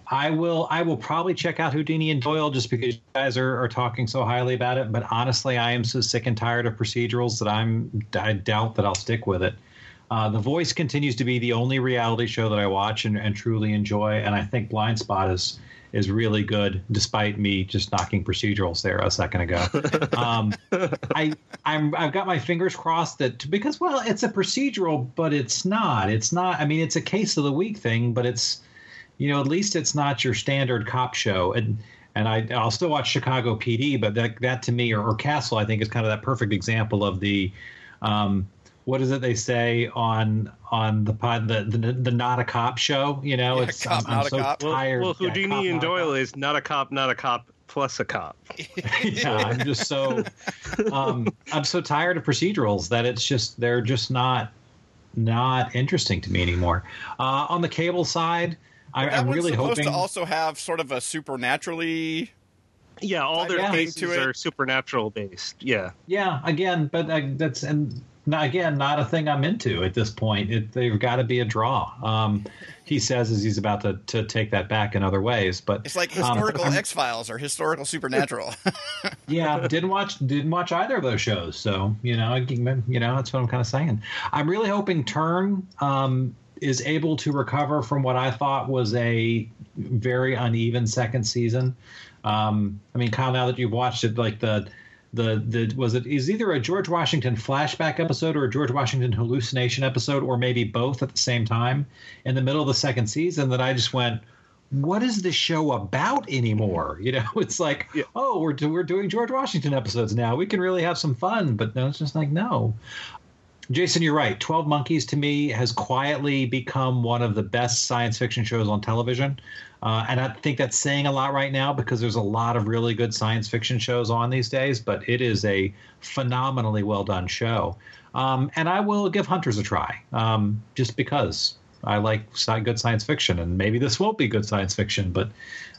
I will I will probably check out Houdini and Doyle just because you guys are, are talking so highly about it. But honestly, I am so sick and tired of procedurals that I'm I doubt that I'll stick with it. Uh, the Voice continues to be the only reality show that I watch and, and truly enjoy, and I think Blind Spot is is really good, despite me just knocking procedurals there a second ago. *laughs* um, I I'm I've got my fingers crossed that because well, it's a procedural, but it's not. It's not. I mean, it's a case of the week thing, but it's you know at least it's not your standard cop show and. And I, I'll still watch Chicago PD, but that, that to me, or, or Castle, I think is kind of that perfect example of the, um, what is it they say on on the pod the the, the not a cop show? You know, Yeah, it's cop, I'm, I'm not a so cop. Well, tired. well Yeah, Houdini cop, and Doyle is not a cop, not a cop plus a cop. *laughs* *laughs* yeah, I'm just so um, I'm so tired of procedurals that it's just they're just not not interesting to me anymore. Uh, on the cable side, I, That I'm one's really supposed hoping. to also have sort of a supernaturally. Yeah, all their Yeah. cases To it. are supernatural based. Yeah. yeah, again, but uh, that's and not, again not a thing I'm into at this point. It, they've got to be a draw. Um, he says as he's about to, to take that back in other ways, but It's like um, historical I'm- X Files or historical Supernatural. *laughs* yeah, didn't watch didn't watch either of those shows. So you know, you know, that's what I'm kind of saying. I'm really hoping Turn um, is able to recover from what I thought was a very uneven second season. Um, I mean, Kyle, now that you've watched it, like the the the was it is either a George Washington flashback episode or a George Washington hallucination episode, or maybe both at the same time in the middle of the second season that I just went what is this show about anymore? You know, *laughs* it's like, Yeah. oh, we're do, we're doing George Washington episodes now. We can really have some fun, but no, it's just like no. Jason, you're right. Twelve Monkeys to me has quietly become one of the best science fiction shows on television, uh, and I think that's saying a lot right now because there's a lot of really good science fiction shows on these days. But it is a phenomenally well done show, um, and I will give Hunters a try um, just because I like good science fiction, and maybe this won't be good science fiction, but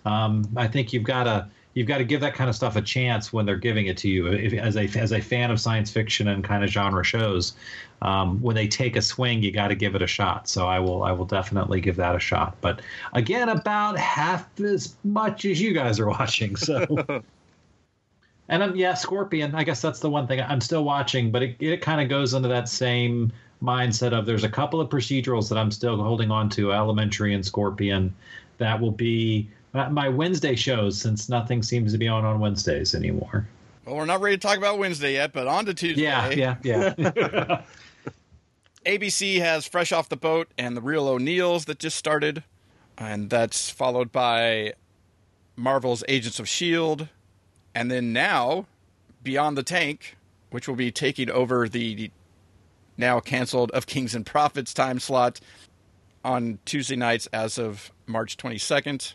um, I think you've got to you've got to give that kind of stuff a chance when they're giving it to you. If, as a as a fan of science fiction and kind of genre shows, um, when they take a swing, you got to give it a shot. So I will I will definitely give that a shot. But again, about half as much as you guys are watching. So. *laughs* And um, yeah, Scorpion. I guess that's the one thing I'm still watching, but it, it kind of goes into that same mindset of there's a couple of procedurals that I'm still holding on to, Elementary and Scorpion, that will be my Wednesday shows since nothing seems to be on on Wednesdays anymore. well, we're not ready to talk about Wednesday yet, but on to Tuesday. Yeah, yeah, yeah. *laughs* ABC has Fresh Off the Boat and The Real O'Neals that just started, and that's followed by Marvel's Agents of S.H.I.E.L.D., and then now Beyond the Tank, which will be taking over the now canceled Of Kings and Prophets time slot on Tuesday nights as of March 22nd.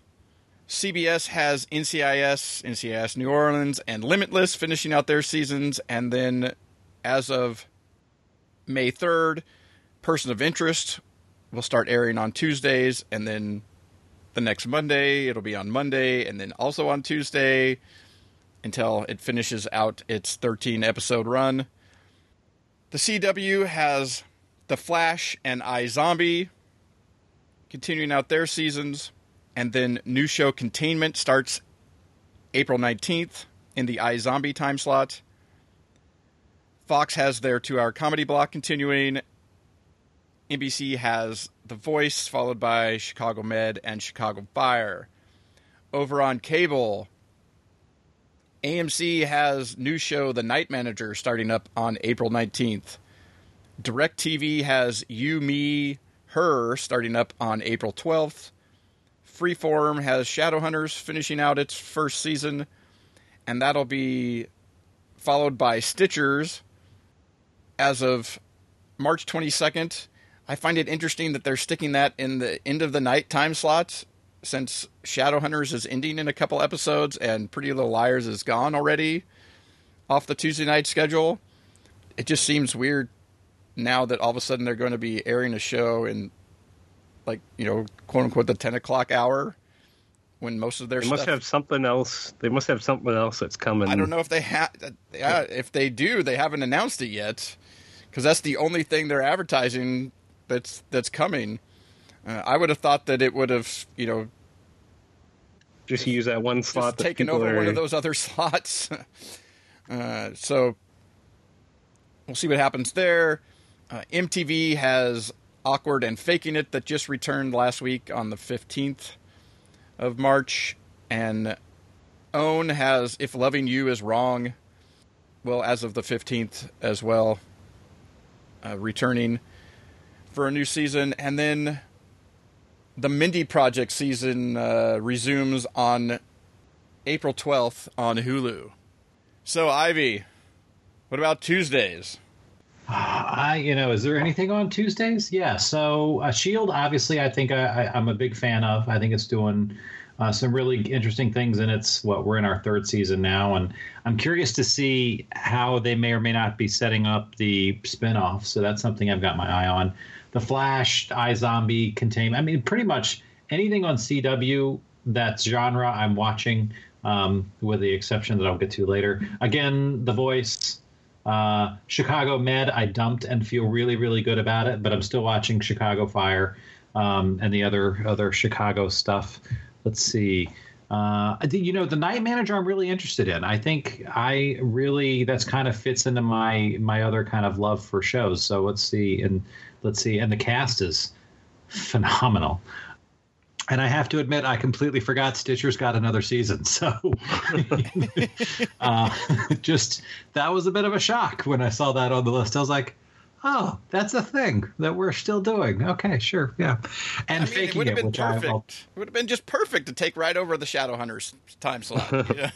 CBS has NCIS, NCIS New Orleans, and Limitless finishing out their seasons. And then as of May 3rd, Person of Interest will start airing on Tuesdays. And then the next Monday, it'll be on Monday, and then also on Tuesday until it finishes out its 13 episode run. The CW has The Flash and iZombie continuing out their seasons. And then new show Containment starts April 19th in the iZombie time slot. Fox has their two hour comedy block continuing. NBC has The Voice, followed by Chicago Med and Chicago Fire. Over on cable, AMC has new show The Night Manager starting up on April 19th. DirecTV has You, Me, Her starting up on April 12th. Freeform has Shadowhunters finishing out its first season, and that'll be followed by Stitchers as of March 22nd. I find it interesting that they're sticking that in the end of the night time slots since Shadowhunters is ending in a couple episodes and Pretty Little Liars is gone already off the Tuesday night schedule. It just seems weird now that all of a sudden they're going to be airing a show in like you know quote unquote the 10 o'clock hour when most of their they must stuff, have something else. They must have something else that's coming. I don't know if they have. Yeah, if they do, they haven't announced it yet, because that's the only thing they're advertising that's that's coming. Uh, I would have thought that it would have, you know, just use that one slot. just taken over one of those other *laughs* slots. uh, so we'll see what happens there. Uh, MTV has Awkward and Faking It that just returned last week on the 15th of March. And OWN has If Loving You Is Wrong, well, as of the 15th as well, uh, returning for a new season. And then the Mindy Project season uh, resumes on April 12th on Hulu. So, Ivey, what about Tuesdays? I, you know, is there anything on Tuesdays? Yeah. So, uh, Shield, obviously, I think I, I, am a big fan of. I think it's doing uh, some really interesting things, and it's what we're in our third season now, and I'm curious to see how they may or may not be setting up the spinoff. So that's something I've got my eye on. The Flash, I Zombie, Contain. I mean, pretty much anything on CW that's genre I'm watching, um, with the exception that I'll get to later. Again, The Voice. Uh, Chicago Med, I dumped and feel really, really good about it, but I'm still watching Chicago Fire um, and the other other Chicago stuff. Let's see. Uh, you know, the night manager, I'm really interested in. I think I really that's kind of fits into my my other kind of love for shows. So let's see, and let's see, and the cast is phenomenal. And I have to admit, I completely forgot Stitcher's got another season. So, *laughs* uh, just that was a bit of a shock when I saw that on the list. I was like, "Oh, that's a thing that we're still doing." Okay, sure, yeah. And I mean, faking it would have been which I- perfect. it would have been just perfect to take right over the Shadowhunters time slot. *laughs* Yeah.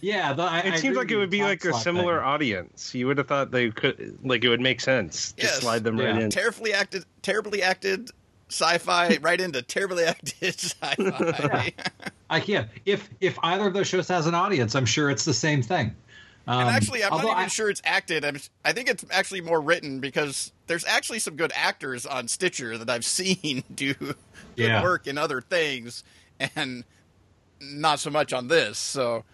yeah, the, I, It I seems like it would be like a similar thing. audience. You would have thought they could, like, it would make sense. Just Yes. slide them right in. terribly acted, terribly acted sci-fi right into terribly acted *laughs* sci-fi. I can't. If if either of those shows has an audience, I'm sure it's the same thing. Um, And actually, I'm not even I- sure it's acted. I'm, I think it's actually more written because there's actually some good actors on Stitcher that I've *laughs* seen do good Yeah. work in other things, and not so much on this. So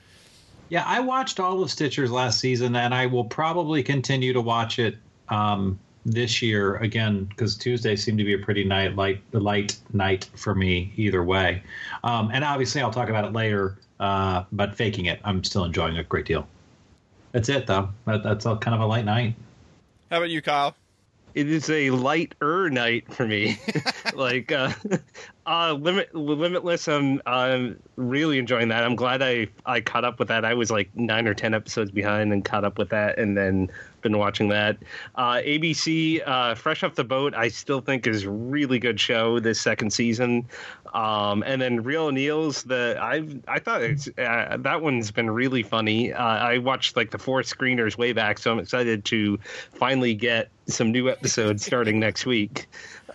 Yeah, I watched all of Stitcher's last season, and I will probably continue to watch it um, this year again because Tuesday seemed to be a pretty night light light night for me either way. Um, and obviously, I'll talk about it later. Uh, but faking it, I'm still enjoying a great deal. That's it, though. That, that's a, kind of a light night. how about you, Kyle? it is a lighter night for me. *laughs* *laughs* like uh, uh, limit limitless. I'm I'm really enjoying that. I'm glad I I caught up with that. I was like nine or ten episodes behind and caught up with that, and then been watching that. Uh, ABC, uh, Fresh Off the Boat, I still think is really good show this second season. Um, and then Real O'Neals, the I've I thought it's uh, that one's been really funny. Uh, I watched like the four screeners way back, so I'm excited to finally get some new episodes starting next week.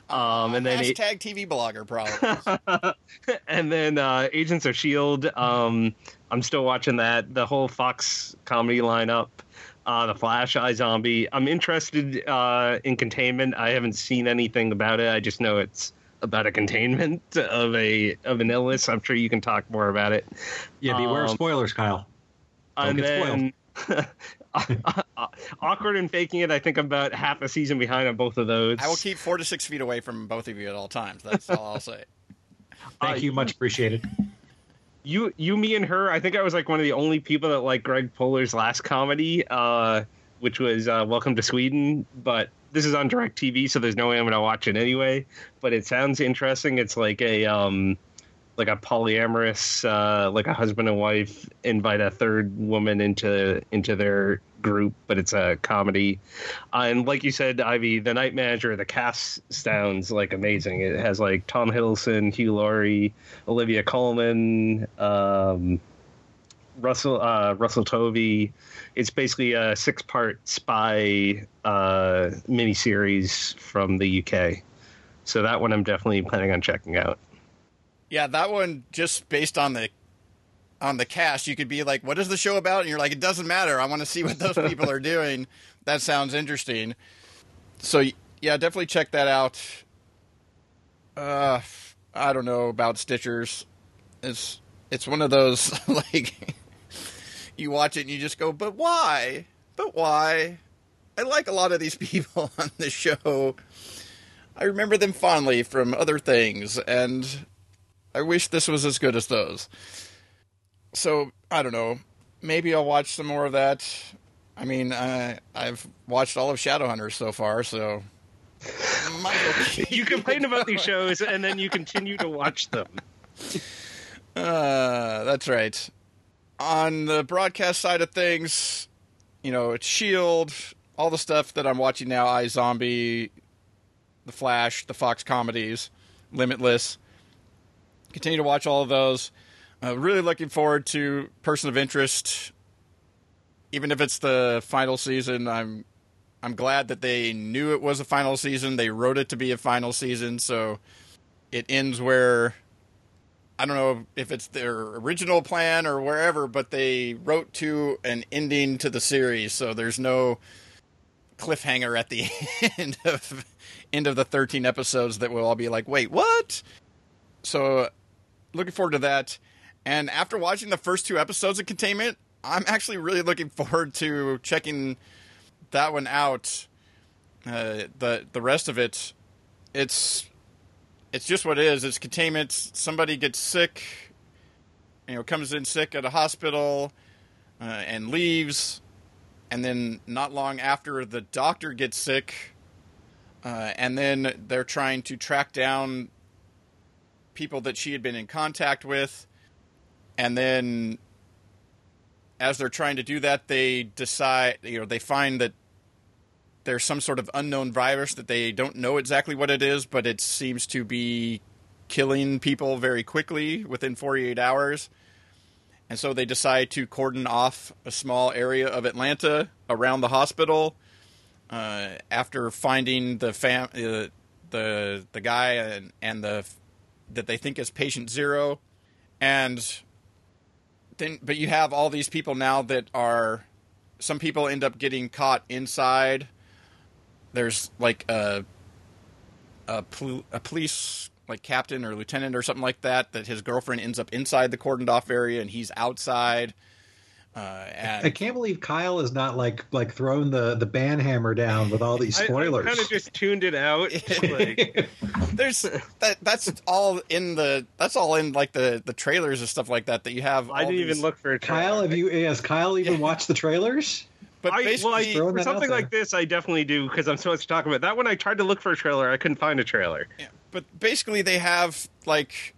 Um, and then hashtag TV blogger problem. *laughs* and then uh, Agents of Shield. Um, I'm still watching that. The whole Fox comedy lineup. Uh, the Flash, I Zombie. I'm interested uh, in containment. I haven't seen anything about it. I just know it's about a containment of a of an illness. I'm sure you can talk more about it. Yeah, beware um, spoilers, Kyle. Don't and then *laughs* *laughs* awkward and faking it. I think I'm about half a season behind on both of those. I will keep four to six feet away from both of you at all times. That's all I'll say. *laughs* Thank uh, you, much appreciated you you me and her i think i was like one of the only people that like greg Poehler's last comedy uh, which was uh, welcome to sweden but this is on direct tv so there's no way i'm gonna watch it anyway but it sounds interesting it's like a um like a polyamorous uh, like a husband and wife invite a third woman into into their group, but it's a comedy. Uh, and like you said, Ivey, the Night Manager, the cast sounds like amazing. It has like Tom Hiddleston, Hugh Laurie, Olivia Colman, um, Russell uh, Russell Tovey. It's basically a six part spy uh, miniseries from the UK. So that one I'm definitely planning on checking out. Yeah, that one just based on the on the cast, you could be like, "What is the show about?" And you're like, "It doesn't matter. I want to see what those people are *laughs* doing." That sounds interesting. So yeah, definitely check that out. Uh, I don't know about Stitchers. It's it's one of those *laughs* like you watch it and you just go, "But why? But why?" I like a lot of these *laughs* people on the show. I remember them fondly from other things, and I wish this was as good as those so I don't know. Maybe I'll watch some more of that. I mean, uh, I've watched all of Shadowhunters so far, so *laughs* you complain about these shows and then you continue to watch them. Uh, that's right. On the broadcast side of things, you know, it's Shield, all the stuff that I'm watching now, iZombie, The Flash, the Fox comedies, Limitless. Continue to watch all of those. Uh, really looking forward to Person of Interest. Even if it's the final season, I'm I'm glad that they knew it was a final season. They wrote it to be a final season, so it ends where I don't know if it's their original plan or wherever, but they wrote to an ending to the series, so there's no cliffhanger at the *laughs* end of end of the 13 episodes that we'll all be like, "Wait, what?" So looking forward to that. And after watching the first two episodes of Containment, I'm actually really looking *laughs* forward to checking that one out. Uh, the the rest of it, it's it's just what it is. It's containment. Somebody gets sick, you know, comes in sick at a hospital, uh, and leaves, and then not long after, the doctor gets sick, uh, and then they're trying to track down people that she had been in contact with and then as they're trying to do that, they decide, you know, they find that there's some sort of unknown virus that they don't know exactly what it is, but it seems to be killing people very quickly within 48 hours. And so they decide to cordon off a small area of Atlanta around the hospital. Uh, after finding the fam, uh, the the guy and, and the that they think is patient zero, and then but you have all these people now that are some people end up getting caught inside. There's like a a, pol- a police like captain or lieutenant or something like that that his girlfriend ends up inside the cordoned off area and he's outside uh, and I can't believe Kyle is not like like throwing the the ban hammer down with all these spoilers. I, I kind of just tuned it out. *laughs* like, there's that that's all in the that's all in like the the trailers and stuff like that that you have. I didn't these... even look for a trailer. Kyle. Have you? Has Kyle even yeah. watched the trailers? But I, well, I, for something like this, I definitely do because I'm supposed to talk about that. When I tried to look for a trailer, I couldn't find a trailer. Yeah, but basically they have like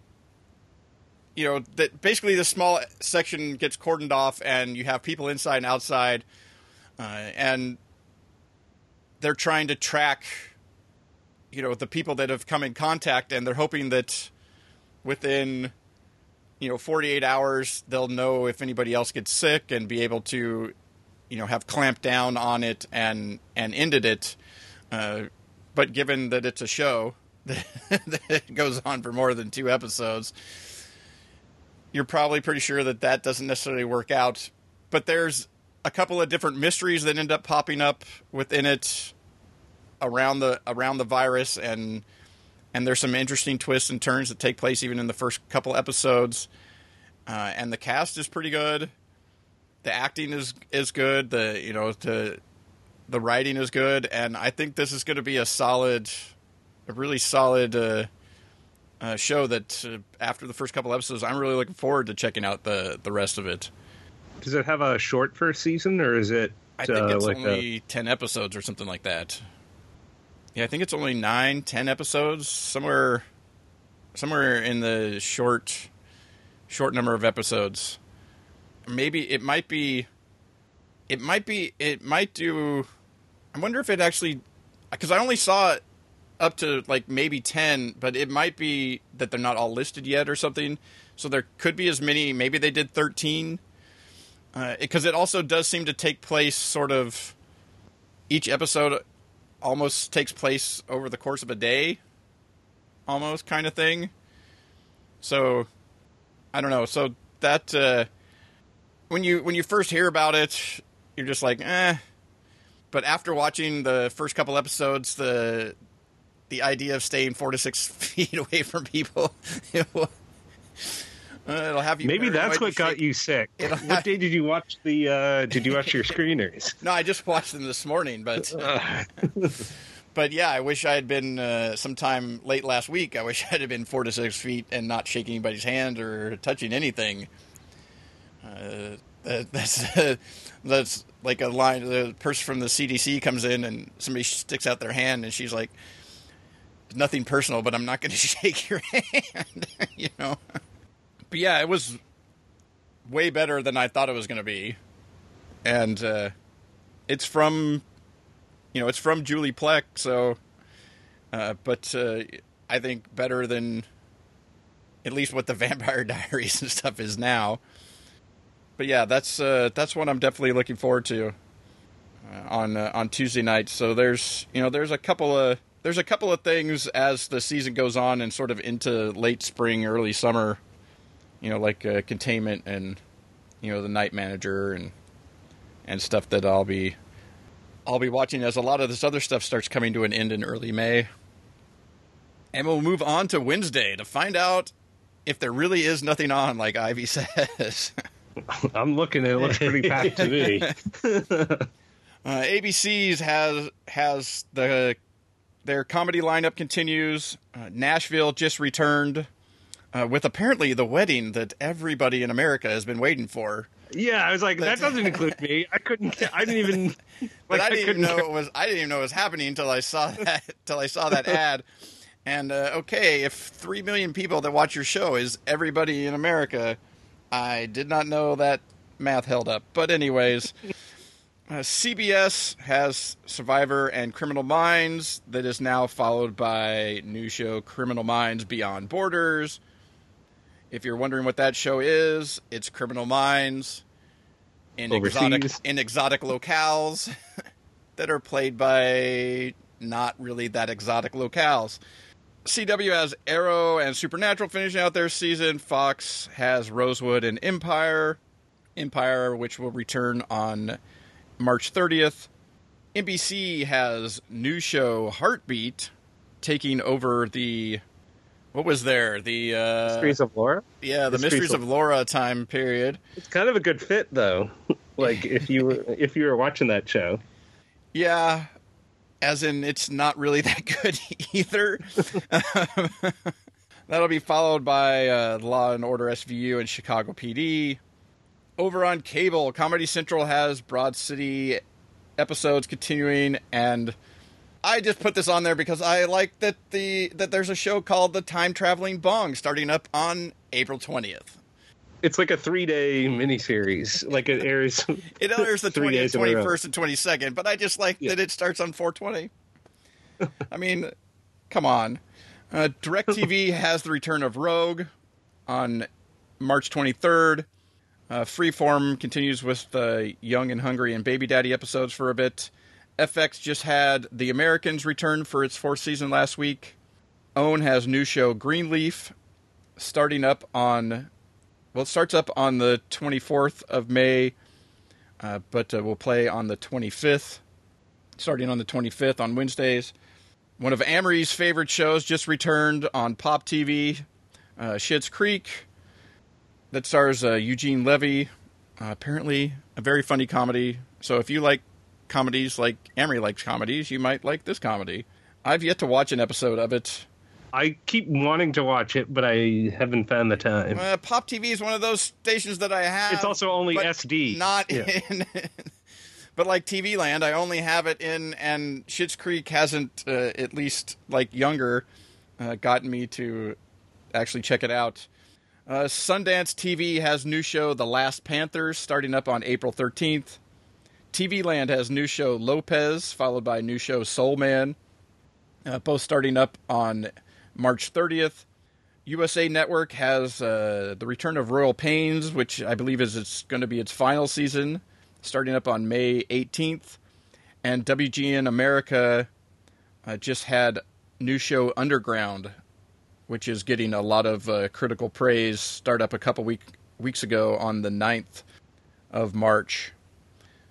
you know that basically the small section gets cordoned off and you have people inside and outside uh, and they're trying to track you know the people that have come in contact and they're hoping that within you know 48 hours they'll know if anybody else gets sick and be able to you know have clamped down on it and and ended it uh, but given that it's a show *laughs* that goes on for more than two episodes, you're probably pretty sure that that doesn't necessarily work out. But there's a couple of different mysteries that end up popping up within it around the around the virus, and and there's some interesting twists and turns that take place even in the first couple episodes. Uh, and the cast is pretty good. The acting is is good. The you know the the writing is good, and I think this is going to be a solid, a really solid uh, uh, show. That uh, after the first couple episodes, I'm really looking forward to checking out the the rest of it. Does it have a short first season, or is it I think uh, it's like a, only ten episodes or something like that. Yeah, I think it's only nine, ten episodes, somewhere, somewhere in the short, short number of episodes. Maybe it might be, it might be, it might do. I wonder if it actually, because I only saw it up to like maybe ten, but it might be that they're not all listed yet or something. So there could be as many. Maybe they did thirteen because it also does seem to take place sort of each episode almost takes place over the course of a day almost kind of thing so i don't know so that uh, when you when you first hear about it you're just like eh but after watching the first couple episodes the the idea of staying four to six *laughs* feet away from people *laughs* it will, uh, it'll have you maybe that's what got shake- you sick. It'll what have- day did you watch the? uh Did you watch your *laughs* screeners? No, I just watched them this morning, but but yeah, I wish I had been uh, sometime late last week. I wish I'd have been four to six feet and not shaking anybody's hand or touching anything. Uh, that, that's that's like a line. The person from the CDC comes in and somebody sticks out their hand, and she's like, "Nothing personal, but I'm not going *laughs* to shake your hand," *laughs* you know. But yeah, it was way better than I thought it was going to be, and uh, it's from you know, it's from Julie Plec, so, uh, but uh, I think better than at least what the *laughs* Vampire Diaries and stuff is now. But yeah, that's uh, that's what I'm definitely looking forward to uh, on uh, on Tuesday night. So there's you know there's a couple of there's a couple of things as the season goes on and sort of into late spring, early summer. You know, like uh, containment and you know the night manager and and stuff that I'll be I'll be watching as a lot of this other stuff starts coming to an end in early May. And we'll move on to Wednesday to find out if there really is nothing on, like Ivey *laughs* says. *laughs* I'm looking. It looks pretty packed to me. *laughs* Uh, ABC's has has the their comedy lineup continues. Uh, Nashville just returned uh, with apparently the wedding that everybody in America has been waiting for. Yeah, I was like, that doesn't include me. I couldn't. I didn't even. *laughs* But Like, I didn't even know it was. I didn't even know it was happening until I saw that. *laughs* Till I saw that ad. And uh, okay, if three million people that watch your show is everybody in America, I did not know that math held up. But anyways, uh, CBS has Survivor and Criminal Minds that is now followed by new show Criminal Minds Beyond Borders. If you're wondering what that show is, it's Criminal Minds in exotic in exotic locales *laughs* that are played by not really that exotic locales. CW has Arrow and Supernatural finishing out their season. Fox has Rosewood and Empire. Empire, which will return on March 30th. NBC has new show Heartbeat taking over the what was there? The uh, Mysteries of Laura. yeah, the Mysteries Mysteries of of- Laura time period. It's kind of a good fit, though. *laughs* like if you were if you were watching that show. Yeah, as in it's not really *laughs* that good either. *laughs* That'll be followed by uh, Law and Order SVU and Chicago PD. Over on cable, Comedy Central has Broad City episodes continuing, and I just put this on there because I like that the that there's a show called The Time Traveling Bong starting up on April twentieth. It's like a three day miniseries. Like it airs. *laughs* It airs the twentieth, days in a row. twenty first, and twenty second. But I just like Yeah. that it starts on four twenty. *laughs* I mean, come on. Uh, DirecTV *laughs* has the return of Rogue on March twenty third. Uh, Freeform continues with the Young and Hungry and Baby Daddy episodes for a bit. FX just had The Americans return for its fourth season last week. OWN has new show Greenleaf starting up on, well, it starts up on the 24th of May, uh, but uh, will play on the 25th, starting on the 25th on Wednesdays. One of Amory's favorite shows just returned on Pop TV, uh, Schitt's Creek that stars uh, Eugene Levy. Uh, apparently, a very funny comedy. So if you like comedies like Amory likes comedies, you might like this comedy. I've yet to watch an episode of it. I keep wanting to watch it, but I haven't found the time. Uh, Pop TV is one of those stations that I have. It's also only SD. not Yeah. in. *laughs* but like TV Land, I only have it in, and Schitt's Creek hasn't, uh, at least like younger, uh, gotten me to actually check it out. Uh, Sundance TV has new show The Last Panthers starting up on April 13th. TV Land has new show Lopez, followed by new show Soul Man, uh, both starting up on March 30th. USA Network has uh, the return of Royal Pains, which I believe is it's going to be its final season, starting up on May 18th. And WGN America uh, just had new show Underground, which is getting a lot of uh, critical praise. Start up a couple week, weeks ago on the 9th of March.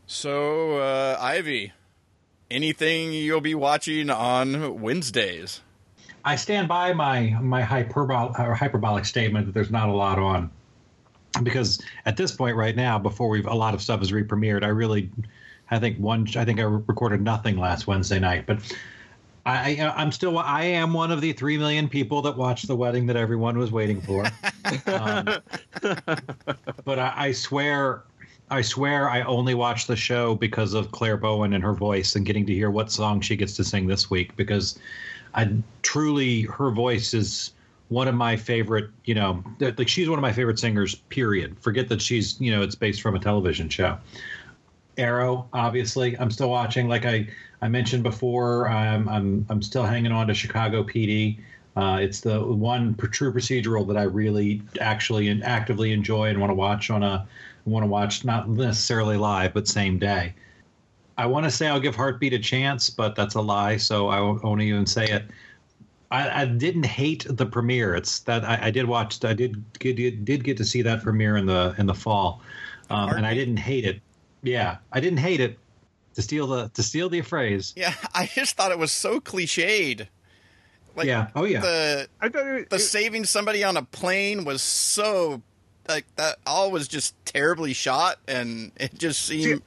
So, uh, Ivey, anything you'll be watching on Wednesdays? I stand by my my hyperbol- or hyperbolic statement that there's not a lot on because at this point right now, before we've a lot of stuff is re-premiered, I really, I think one, I think I recorded nothing last Wednesday night, but I, I'm still, I am one of the three million people that watched the wedding that everyone was waiting for. um, *laughs* but I, I swear, I swear, I only watched the show because of Clare Bowen and her voice and getting to hear what song she gets to sing this week because I truly her voice is one of my favorite, you know, like she's one of my favorite singers. Period. Forget that she's, you know, it's based from a television show. Arrow, obviously, I'm still watching. Like I, I mentioned before, I'm I'm I'm still hanging on to Chicago PD. Uh, it's the one true procedural that I really actually and actively enjoy and want to watch on a want to watch not necessarily live but same day. I want to say I'll give Heartbeat a chance, but that's a lie, so I won't, even say it. I, I didn't hate the premiere. It's that I, I did watch. I did get, did get to see that premiere in the in the fall, um, and I didn't hate it. Yeah, I didn't hate it. To steal the to steal the phrase. Yeah, *laughs* I just thought it was so cliched. Like, Yeah. Oh, yeah. The I thought it, the it- saving somebody on a plane was so like that. All was just terribly shot, and it just seemed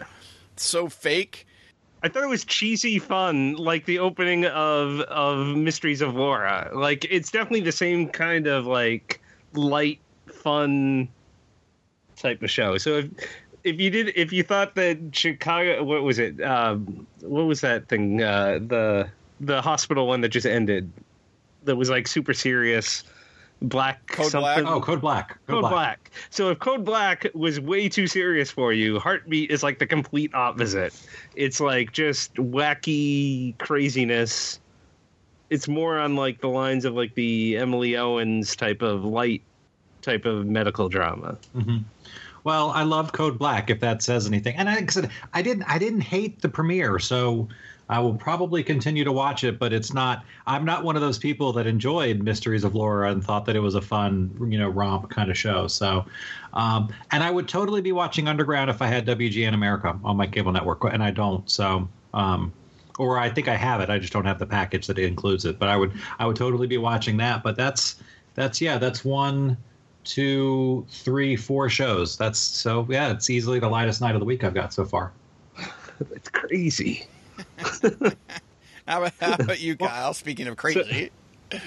so fake. I thought it was cheesy fun, like the opening of of Mysteries of Laura. Like it's definitely the same kind of like light, fun type of show. So if if you did, if you thought that Chicago, what was it? Um, what was that thing? Uh, the the hospital one that just ended. That was like super serious. Black Code something. Black? Oh, Code Black. Code Black. So if Code Black was way too serious for you, Heartbeat is like the complete opposite. It's like just wacky craziness. It's more on like the lines of like the Emily Owens type of light type of medical drama. Well, I love Code Black, if that says anything. And I, said, I didn't, I didn't hate the premiere, so I will probably continue to watch it. But it's not. I'm not one of those people that enjoyed Mysteries of Laura and thought that it was a fun, you know, romp kind of show. So, um, and I would totally be watching Underground if I had WGN America on my cable network, and I don't. So. Um, or I think I have it. I just don't have the package that includes it. But I would, I would totally be watching that. But that's, that's yeah, that's one, two, three, four shows. That's so yeah, it's easily the lightest night of the week I've got so far. *laughs* It's crazy. How about, how about you, Kyle? Speaking of crazy,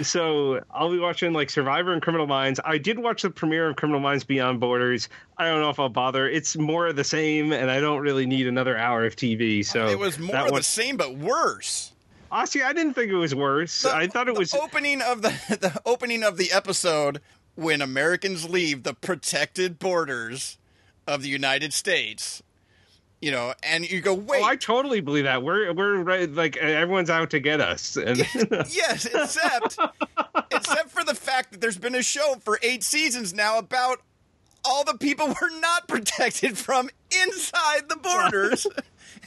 so I'll be watching like Survivor and Criminal Minds. I did watch the premiere of Criminal Minds Beyond Borders. I don't know if I'll bother. It's more of the same, and I don't really need another hour of TV. So it was more of one... the same, but worse. Ah, Honestly, I didn't think it was worse. The, I thought it was opening of the *laughs* the opening of the episode when Americans leave the protected borders of the United States you know, and you go, oh, wait. Oh, I totally believe that. We're we're right, like everyone's out to get us. *laughs* And *laughs* yes, except except for the fact that there's been a show for eight seasons now about all the people *laughs* we're not protected from inside the borders.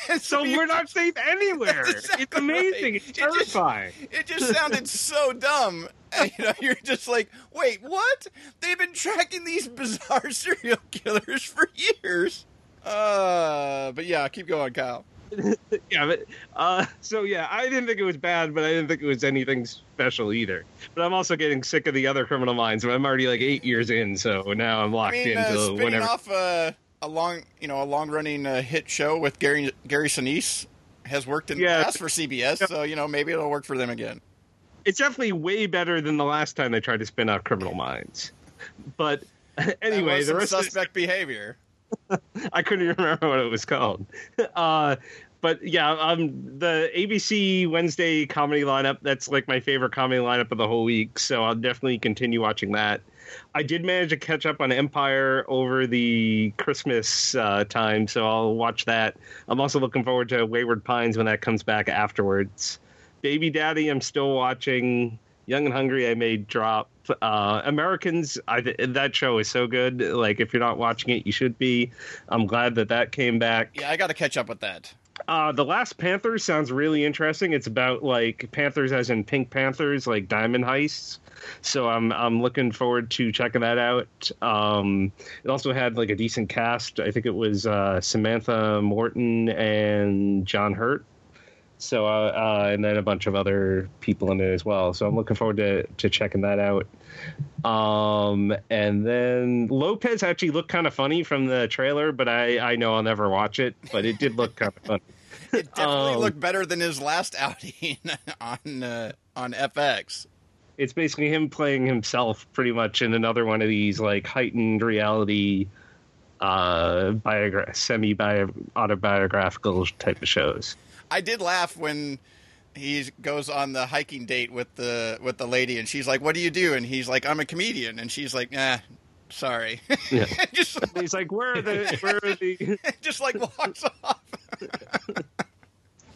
*laughs* So, we're not safe anywhere. Exactly it's amazing. Right. It's terrifying. It just, it just sounded so dumb. *laughs* And, you know, you're just like, wait, what? They've been tracking these bizarre *laughs* serial killers for years. Uh, but yeah, keep going, Kyle. yeah, but uh, so yeah, I didn't think it was bad, but I didn't think it was anything special either. But I'm also getting sick of the other Criminal Minds. I'm already like eight years in, so now I'm locked I mean, into uh, whenever. off uh, a long, you know, a long running uh, hit show with Gary Gary Sinise has worked in yeah. the past for CBS, so you know maybe it'll work for them again. It's definitely way better than the last time they tried to spin out Criminal Minds. But *laughs* anyway, the rest suspect is... behavior. *laughs* I couldn't remember what it was called. *laughs* Uh, but yeah, um, the ABC Wednesday comedy lineup, that's like my favorite comedy lineup of the whole week. So I'll definitely continue watching that. I did manage to catch up on Empire over the Christmas uh, time, so I'll watch that. I'm also looking forward to Wayward Pines when that comes back afterwards. Baby Daddy, I'm still watching. Young and Hungry, I may drop. Uh, Americans, I, that show is so good. Like, if you're not watching it, you should be. I'm glad that that came back. Yeah, I got to catch up with that. Uh, the Last Panthers sounds really interesting. It's about like Panthers, as in Pink Panthers, like diamond heists. So I'm I'm looking forward to checking that out. Um, it also had like a decent cast. I think it was uh, Samantha Morton and John Hurt so, uh, uh, and then a bunch of other people in it as well. So I'm looking forward to, to checking that out. Um, and then Lopez actually looked kind of funny from the trailer, but I, I know I'll never watch it, but it did look kind of funny. *laughs* It definitely um, looked better than his last outing *laughs* on, uh, on FX. It's basically him playing himself pretty much in another one of these like heightened reality uh biogra- semi autobiographical type of shows. I did laugh when he goes on the hiking date with the with the lady, and she's like, "What do you do?" And he's like, "I'm a comedian," and she's like, "Nah." Sorry. Yeah. *laughs* just, he's like, where are the where are the *laughs* just like walks off.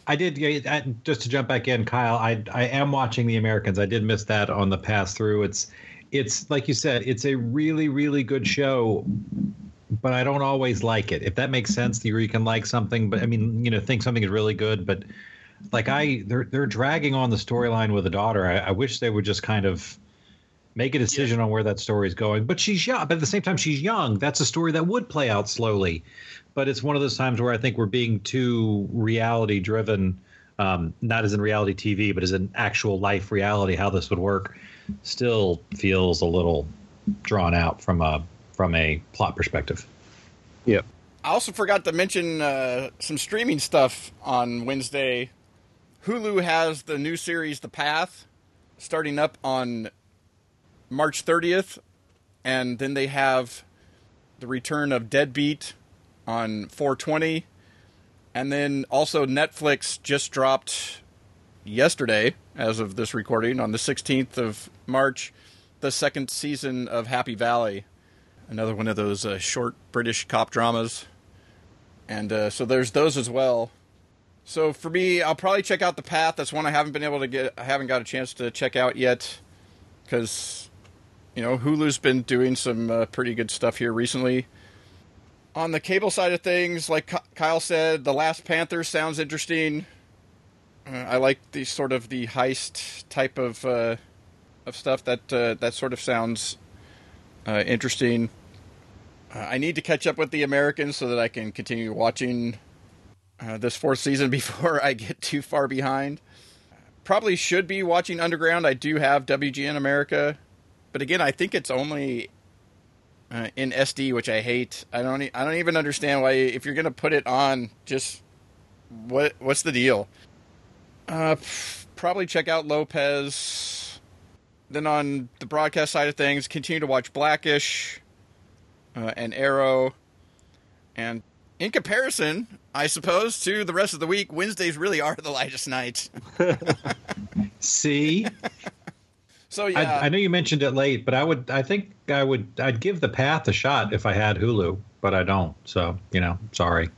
I did just to jump back in, Kyle. I I am watching The Americans. I did miss that on the pass through. It's it's like you said, it's a really really good show, but I don't always like it. If that makes sense, you can like something, but I mean, you know, think something is really good, but like I, they're they're dragging on the storyline with a daughter. I, I, wish they would just kind of make a decision yeah. on where that story is going. But she's young. But at the same time, she's young. That's a story that would play out slowly. But it's one of those times where I think we're being too reality driven. Um, not as in reality TV, but as an actual life reality, how this would work, still feels a little drawn out from a from a plot perspective. Yep. I also forgot to mention uh, some streaming stuff on Wednesday. Hulu has the new series The Path starting up on March 30th, and then they have the return of Deadbeat on 420. And then also Netflix just dropped yesterday, as of this recording, on the 16th of March, the second season of Happy Valley another one of those uh, short British cop dramas. And uh, so there's those as well. So for me, I'll probably check out The Path. That's one I haven't been able to get. I haven't got a chance to check out yet because you know Hulu's been doing some uh, pretty good stuff here recently. On the cable side of things, like Kyle said, The Last Panther sounds interesting. Uh, I like the sort of the heist type of uh, of stuff. That uh, that sort of sounds uh, interesting. Uh, I need to catch up with the Americans so that I can continue watching uh, this fourth season *laughs* before I get too far behind. Probably should be watching Underground. I do have WGN America, but again, I think it's only uh, in SD, which I hate. I don't. I don't even understand why. If you're going to put it on, just what? What's the deal? Uh, probably check out Lopez. then on the broadcast side of things, continue to watch Blackish uh, and Arrow. And in comparison, I suppose, to the rest of the week, Wednesdays really are the lightest nights. *laughs* See, So yeah, I, I know you mentioned it late, but I would, I think I would, I'd give the Path a shot if I had Hulu, but I don't. So you know, sorry,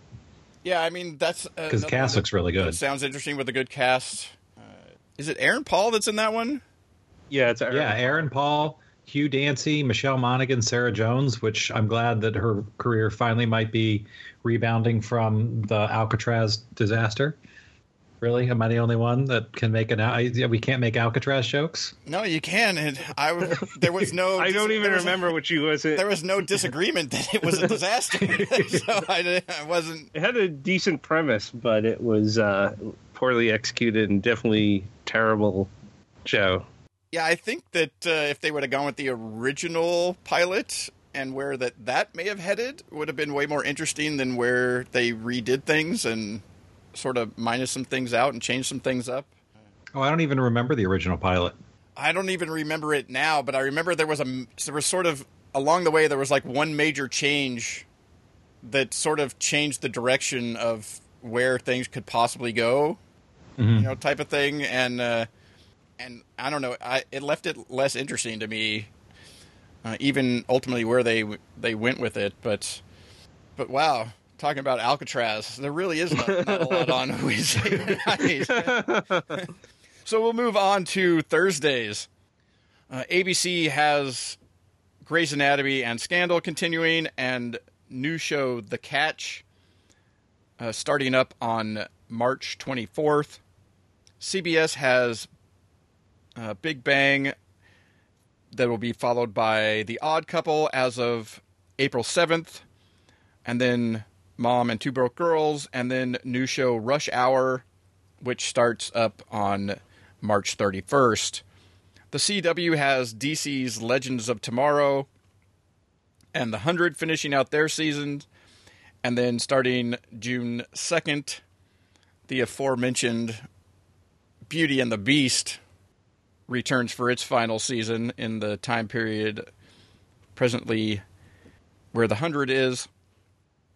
yeah. I mean, that's because the cast one looks really that- that good. sounds interesting with a good cast. Uh, is it Aaron Paul that's in that one? Yeah, it's Yeah, Aaron Paul, Hugh Dancy, Michelle Monaghan, Sarah Jones, which I'm glad that her career finally might be rebounding from the Alcatraz disaster. Really, am I the only one that can make an? I, yeah, we can't make Alcatraz jokes. No, you can. And I w- there was no. *laughs* I don't even there was- remember what you was. It, There was no disagreement that it was a disaster. *laughs* *laughs* so I, I wasn't. it had a decent premise, but it was uh, poorly executed and definitely terrible show. Yeah, I think that uh, if they would have gone with the original pilot and where that that may have headed would have been way more interesting than where they redid things and sort of minus some things out and changed some things up. Oh, I don't even remember the original pilot. I don't even remember it now, but I remember there was a there was sort of along the way there was like one major change that sort of changed the direction of where things could possibly go, you know, type of thing, and uh, and I don't know, I it left it less interesting to me, uh, even ultimately where they they went with it, but but wow. Talking about Alcatraz, there really is not, not a lot on *laughs* Wednesday night. *laughs* So we'll move on to Thursdays. Uh, ABC has Grey's Anatomy and Scandal continuing, and new show The Catch uh, starting up on March 24th. CBS has uh, Big Bang that will be followed by The Odd Couple as of April 7th, and then Mom and Two Broke Girls, and then new show Rush Hour, which starts up on March 31st. The CW has DC's Legends of Tomorrow and The 100 finishing out their season. And then starting June 2nd, the aforementioned Beauty and the Beast returns for its final season in the time period presently where The 100 is.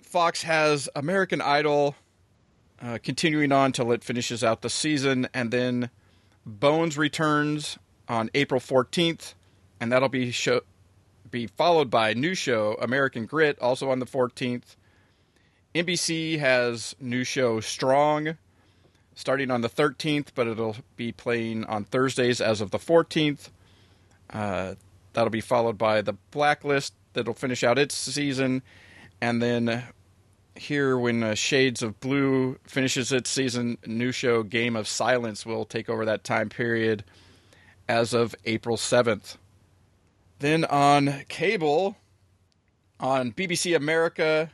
Fox has American Idol uh, continuing on till it finishes out the season, and then Bones returns on April 14th, and that'll be show, be followed by new show American Grit, also on the 14th. NBC has new show Strong, starting on the 13th, but it'll be playing on Thursdays as of the 14th. Uh, that'll be followed by the Blacklist, that'll finish out its season, and then here when uh, Shades of Blue finishes its season, new show Game of Silence will take over that time period as of April 7th. Then on cable, on BBC America,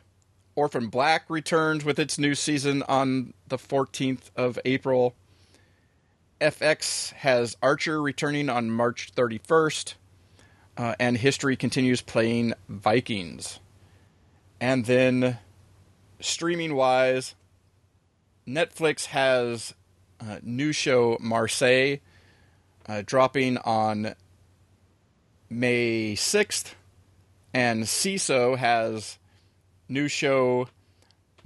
Orphan Black returns with its new season on the 14th of April. FX has Archer returning on March 31st, uh, and History continues playing Vikings. And then streaming wise, Netflix has a new show Marseille uh, dropping on May 6th, and Seeso has new show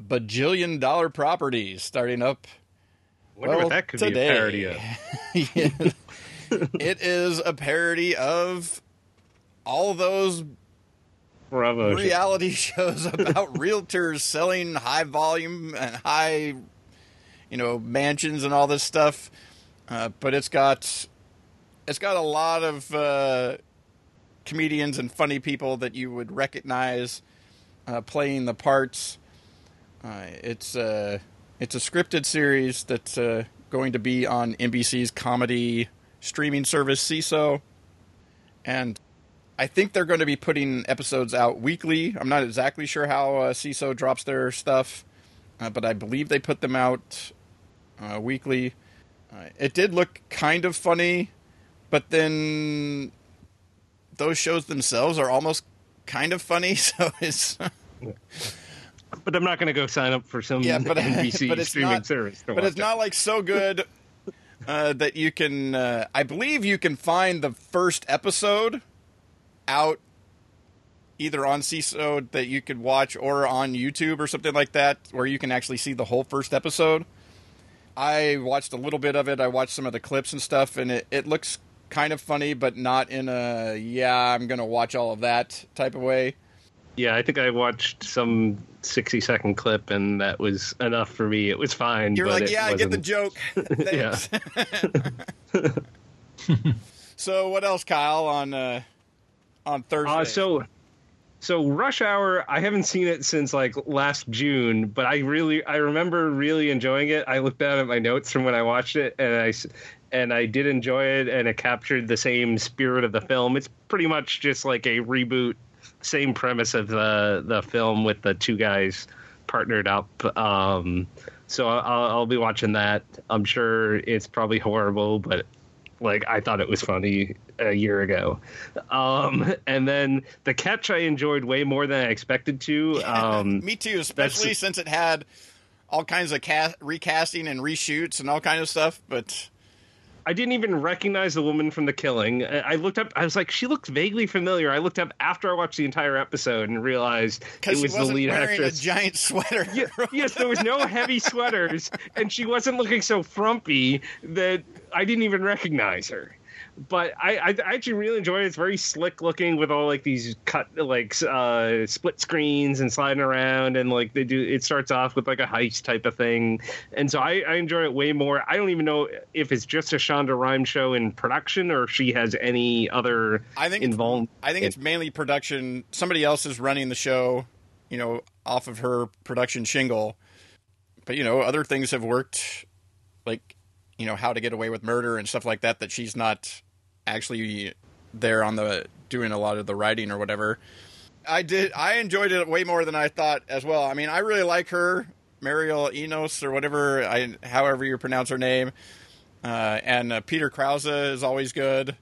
Bajillion Dollar Properties starting up. Wonder well, what that could today. be a parody of. *laughs* Yeah. it is a parody of all those Bravo. reality *laughs* shows about realtors selling high volume and high, you know, mansions and all this stuff. Uh, but it's got it's got a lot of uh, comedians and funny people that you would recognize uh, playing the parts. Uh, it's uh, it's a scripted series that's uh, going to be on NBC's comedy streaming service Seeso, and I think they're going to be putting episodes out weekly. I'm not exactly sure how uh, Seeso drops their stuff, uh, but I believe they put them out weekly. It did look kind of funny, but then those shows themselves are almost kind of funny. *laughs* So it's But I'm not going to go sign up for some yeah, but *laughs* NBC *laughs* but it's streaming not, service. But it's not like so good uh, that you can. Uh, I believe you can find the first episode out either on Seeso that you could watch or on YouTube or something like that, where you can actually see the whole first episode. I watched a little bit of it. I watched some of the clips and stuff, and it, it looks kind of funny, but not in a yeah, I'm gonna watch all of that type of way. Yeah, I think I watched some 60 second clip, and that was enough for me. It was fine. You're like, yeah, I get the joke. *laughs* *laughs* Thanks. *laughs* so, what else, Kyle? On uh, on Thursday. Uh, so, so Rush Hour, I haven't seen it since like last June, but I really, I remember really enjoying it. I looked down at my notes from when I watched it, and I, and I did enjoy it, and it captured the same spirit of the film. It's pretty much just like a reboot, same premise of the the film with the two guys partnered up. Um, so I'll, I'll be watching that. I'm sure it's probably horrible, but like I thought it was funny a year ago. Um, and then the catch I enjoyed way more than I expected to. *laughs* Um, Me too, especially since it had all kinds of cast, recasting and reshoots and all kind of stuff. But I didn't even recognize the woman from The Killing. I looked up. I was like, she looked vaguely familiar. I looked up after I watched the entire episode and realized it because she was the lead wearing actress. a giant sweater. *laughs* Ye- yes, there was no heavy sweaters, and she wasn't looking so frumpy that I didn't even recognize her. But I, I, I actually really enjoyed it. It's very slick looking with all like these cut like uh, split screens and sliding around, and like they do. It starts off with like a heist type of thing, and so I, I enjoy it way more. I don't even know if it's just a Shonda Rhimes show in production or if she has any other I think involved. I think it's mainly production. Somebody else is running the show, you know, off of her production shingle. But you know, other things have worked, like you know, how to get away with murder and stuff like that. That she's not actually there on the doing a lot of the writing or whatever. I did. I enjoyed it way more than I thought as well. I mean, I really like her, Mireille Enos or whatever, I however you pronounce her name. Uh, and uh, Peter Krause is always good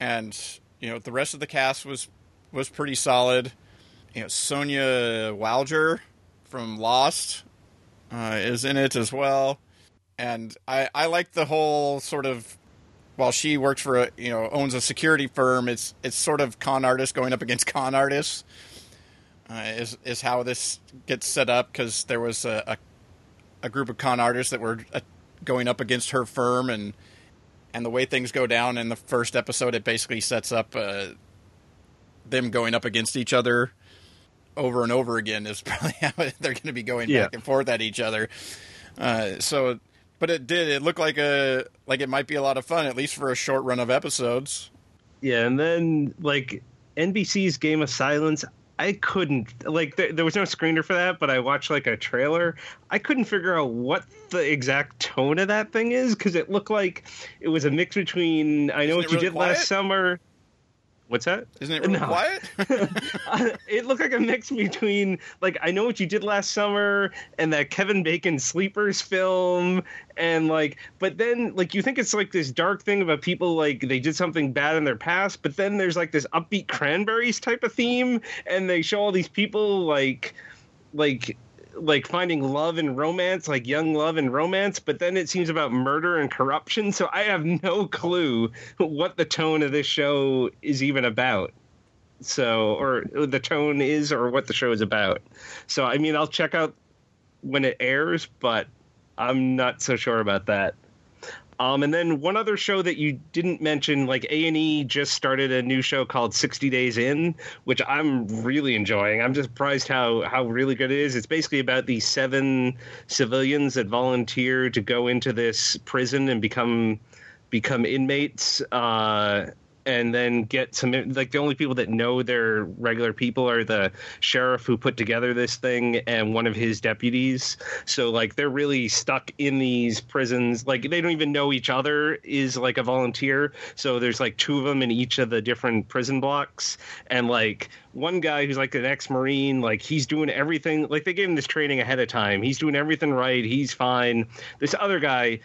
and you know the rest of the cast was was pretty solid. You know Sonya Walger from Lost uh, is in it as well, and I I like the whole sort of while she works for a you know owns a security firm, it's it's sort of con artists going up against *laughs* con artists. Uh, is is how this gets set up because there was a, a a group of con artists that were uh, going up against her firm and and the way things go down in the first episode, it basically sets up uh, them going up against each other over and over again. Is *laughs* probably how they're going to be going Yeah. back and forth at each other. Uh, so, but it did. It looked like a like it might be a lot of fun, at least for a short run of episodes. Yeah, and then like NBC's Game of Silence, I couldn't like there, there was no screener for that, but I watched like a trailer. I couldn't figure out what the exact tone of that thing is because it looked like it was a mix between I know Isn't what you really did quiet? last summer. What's that? Isn't it really No. quiet? *laughs* it looked like a mix between like I know what you did last summer and that Kevin Bacon sleepers film and like but then like you think it's like this dark thing about people like they did something bad in their past but then there's like this upbeat cranberries type of theme and they show all these people like like like finding love and romance like young love and romance but then it seems about murder and corruption. So i have no clue what the tone of this show is even about. So or the tone is or what the show is about. So i mean i'll check out when it airs but i'm not so sure about that um, and then one other show that you didn't mention, like A and E, just started a new show called 60 Days In, which I'm really enjoying. I'm just surprised how how really good it is. It's basically about these seven civilians that volunteer to go into this prison and become become inmates. Uh, and then get some like the only people that know they're regular people are the sheriff who put together this thing and one of his deputies. So like they're really stuck in these prisons. Like they don't even know each other is like a volunteer. So there's like two of them in each of the different prison blocks. And like one guy who's like an ex-marine like he's doing everything like they gave him this training ahead of time. He's doing everything right. He's fine. This other guy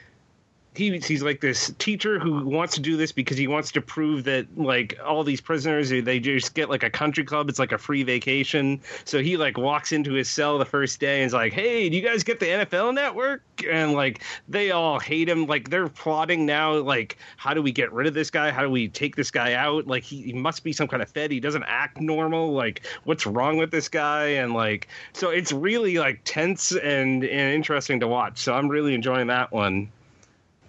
he, he's like this teacher who wants to do this because he wants to prove that like all these prisoners they just get like a country club. It's like a free vacation. So he like walks into his cell the first day and is like hey do you guys get the nfl network? And like they all hate him. Like they're plotting now like how do we get rid of this guy? How do we take this guy out? Like he, he must be some kind of fed. He doesn't act normal. Like what's wrong with this guy? And like so it's really like tense and, and interesting to watch. So i'm really enjoying that one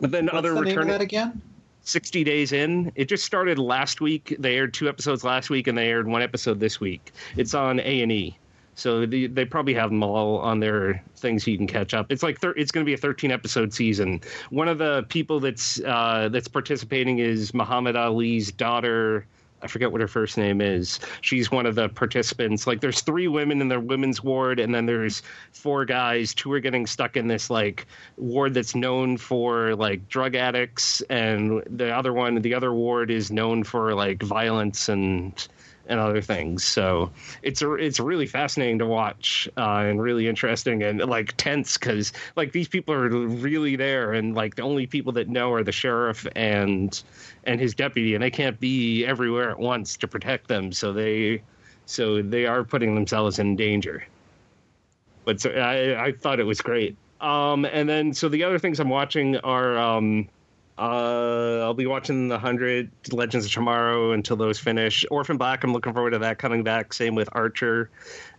but then What's other the returning that again? 60 days in. It just started last week. They aired two episodes last week and they aired one episode this week. It's on A&E. So they, they probably have them all on their things so you can catch up. It's like thir- it's going to be a 13 episode season. One of the people that's uh, that's participating is Muhammad Ali's daughter I forget what her first name is. She's one of the participants. Like, there's three women in their women's ward, and then there's four guys. Two are getting stuck in this like ward that's known for like drug addicts, and the other one, the other ward, is known for like violence and and other things. So it's it's really fascinating to watch uh, and really interesting and like tense because like these people are really there and like the only people that know are the sheriff and and his deputy and they can't be everywhere at once to protect them. So they so they are putting themselves in danger. But so, I I thought it was great. Um, and then so the other things I'm watching are um, uh, I'll be watching the Hundred Legends of Tomorrow until those finish. Orphan Black, I'm looking forward to that coming back. Same with Archer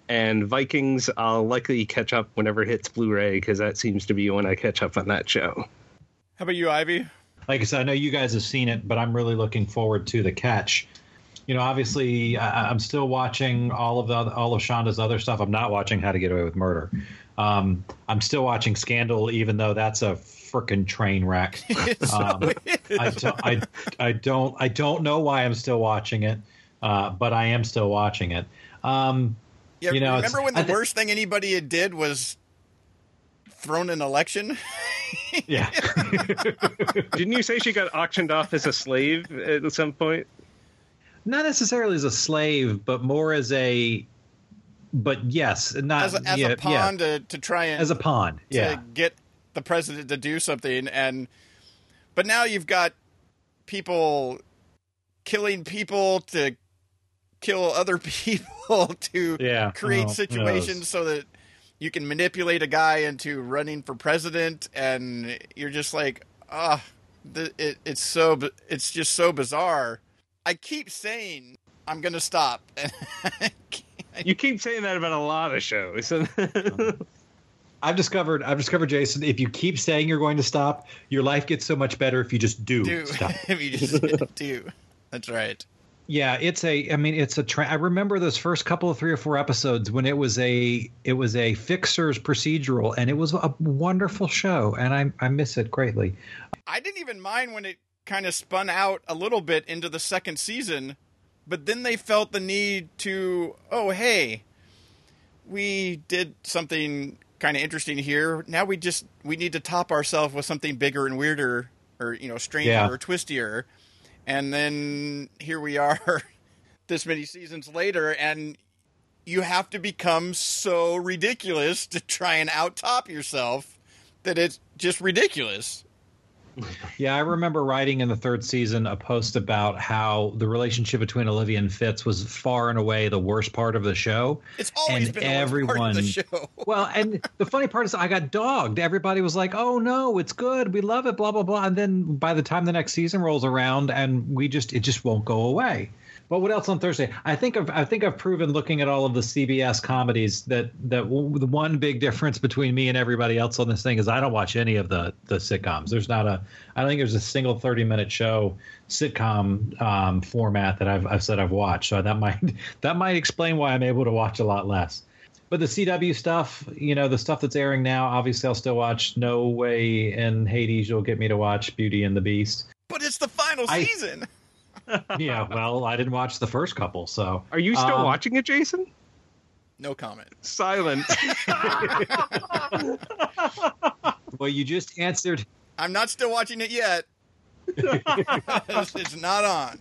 and Vikings. I'll likely catch up whenever it hits Blu-ray because that seems to be when I catch up on that show. How about you, Ivey? Like I said, I know you guys have seen it, but I'm really looking forward to the catch. You know, obviously, I, I'm still watching all of the all of Shonda's other stuff. I'm not watching How to Get Away with Murder. Um, I'm still watching Scandal, even though that's a freaking train wreck. *laughs* Um, I, don't, I, I don't I don't know why I'm still watching it, uh, but I am still watching it. Um, Yeah, You know, remember when the I thi- worst thing anybody had did was thrown an election? *laughs* yeah, *laughs* Didn't you say she got auctioned off as a slave at some point? not necessarily as a slave, but more as a. But yes, not as a, as yeah, a pawn to, to try and as a pawn. to Yeah, get the president to do something and but now you've got people killing people to kill other *laughs* people *laughs* to Yeah. create Oh, who situations so that you can manipulate a guy into running for president and you're just like ah the it, it's so it's just so bizarre i keep saying i'm gonna stop *laughs* You keep saying that about a lot of shows. I've discovered. I've discovered, Jason. If you keep saying you're going to stop, your life gets so much better if you just do, do stop. *laughs* if you just *laughs* do that's right Yeah, it's a. I mean, it's a. Tra- I remember those first couple of three or four episodes when it was a. It was a fixers procedural, and it was a wonderful show, and I I miss it greatly. I didn't even mind when it kind of spun out a little bit into the second season, but then they felt the need to, oh, hey, we did something kind of interesting here. Now we just we need to top ourselves with something bigger and weirder or, you know, stranger Yeah. or twistier. And then here we are *laughs* this many seasons later and you have to become so ridiculous to try and out top yourself that it's just ridiculous. *laughs* Yeah, I remember writing in the third season a post about how the relationship between Olivia and Fitz was far and away the worst part of the show. It's always And been the worst part of the show. *laughs* Well, and the funny part is, I got dogged. Everybody was like, "Oh no, it's good. We love it." Blah blah blah. And then by the time the next season rolls around, and we just it just won't go away. But what else on Thursday? I think I've I think I've proven looking at all of the CBS comedies that that w- the one big difference between me and everybody else on this thing is I don't watch any of the the sitcoms. There's not a I don't think there's a single 30 minute show sitcom um, format that I've I've said I've watched. So that might *laughs* that might explain why I'm able to watch a lot less. But the CW stuff, you know, the stuff that's airing now, obviously I'll still watch. No way in Hades you'll get me to watch Beauty and the Beast. But it's the final I- season. *laughs* Yeah, well, I didn't watch the first couple, so Are you still Um, watching it, Jason? No comment. Silent. *laughs* well, you just answered. I'm not still watching it yet. it's it's not on.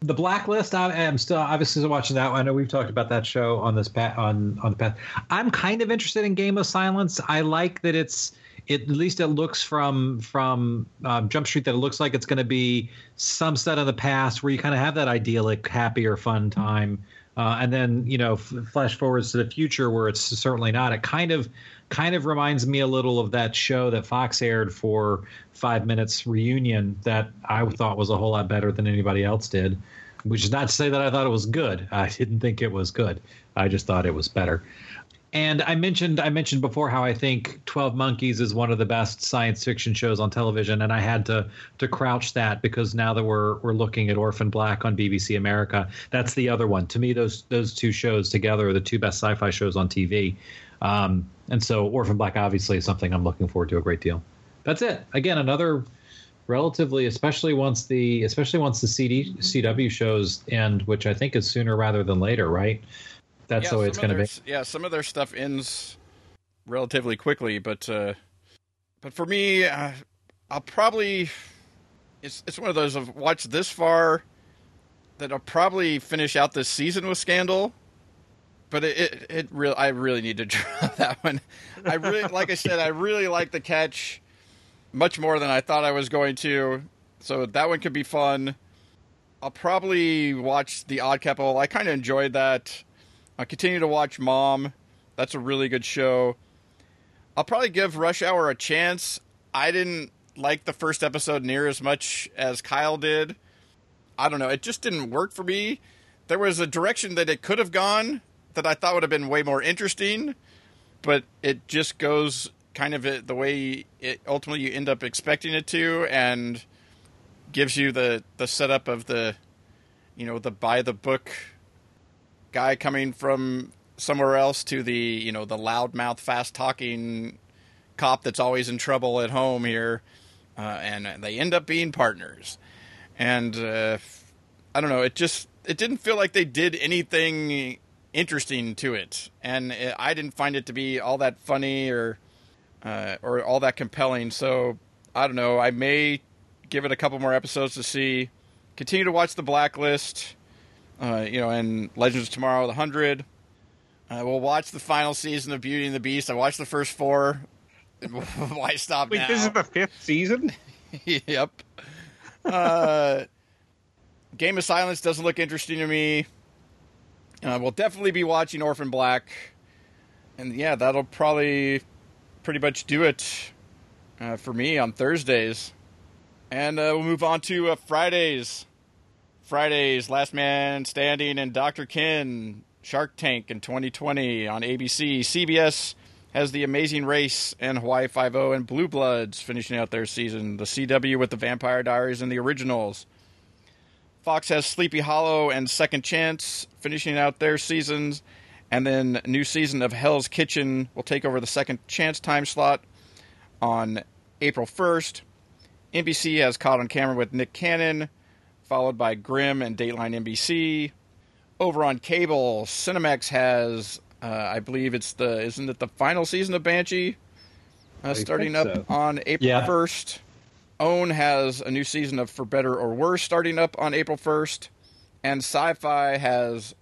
The Blacklist. I am still obviously still watching that. one. I know we've talked about that show on this pat on on the path. I'm kind of interested in Game of Silence. I like that it's it, at least it looks from from um, Jump Street that it looks like it's going to be some set of the past where you kind of have that idyllic, happy or fun time, uh, and then you know f- flash forwards to the future where it's certainly not. It kind of kind of reminds me a little of that show that Fox aired for five minutes reunion that I thought was a whole lot better than anybody else did. Which is not to say that I thought it was good. I didn't think it was good. I just thought it was better. And I mentioned I mentioned before how I think Twelve Monkeys is one of the best science fiction shows on television, and I had to to crouch that because now that we're we're looking at Orphan Black on BBC America, that's the other one. To me, those those two shows together are the two best sci-fi shows on TV. Um, and so Orphan Black obviously is something I'm looking forward to a great deal. That's it. Again, another relatively, especially once the especially once the CD CW shows end, which I think is sooner rather than later, right? That's yeah, the way it's going to be. Yeah, some of their stuff ends relatively quickly, but uh, but for me, uh, I'll probably it's it's one of those of watch this far that I'll probably finish out this season with Scandal. But it it, it real I really need to *laughs* drop that one. I really like I said I really like the catch much more than I thought I was going to. So that one could be fun. I'll probably watch The Odd Couple. I kind of enjoyed that. I continue to watch Mom. That's a really good show. I'll probably give Rush Hour a chance. I didn't like the first episode near as much as Kyle did. I don't know. It just didn't work for me. There was a direction that it could have gone that I thought would have been way more interesting, but it just goes kind of the way it ultimately you end up expecting it to and gives you the the setup of the you know the by the book guy coming from somewhere else to the you know the loudmouth, fast talking cop that's always in trouble at home here, uh, and they end up being partners. And uh, I don't know, it just it didn't feel like they did anything interesting to it, and it, I didn't find it to be all that funny or uh, or all that compelling. So I don't know. I may give it a couple more episodes to see. Continue to watch the Blacklist uh, you know, and Legends of Tomorrow, The Hundred. Uh, we'll watch the final season of Beauty and the Beast. I watched the first four. *laughs* Why stop Wait, now? this is the fifth season? *laughs* yep. Uh, Game of Silence doesn't look interesting to me. Uh, we'll definitely be watching Orphan Black, and yeah, that'll probably pretty much do it uh, for me on Thursdays. And uh, we'll move on to uh, Fridays. Fridays, Last Man Standing, and Dr. Ken, Shark Tank in 2020 on ABC. CBS has The Amazing Race and Hawaii Five-O and Blue Bloods finishing out their season. The CW with The Vampire Diaries and the originals. Fox has Sleepy Hollow and Second Chance finishing out their seasons. And then new season of Hell's Kitchen will take over the Second Chance time slot on April 1st. NBC has Caught on Camera with Nick Cannon followed by Grimm and Dateline NBC. Over on cable, Cinemax has, uh, I believe it's the, isn't it the final season of Banshee? Uh, starting up so. on April Yeah. 1st. OWN has a new season of For Better or Worse starting up on April 1st. And Syfy has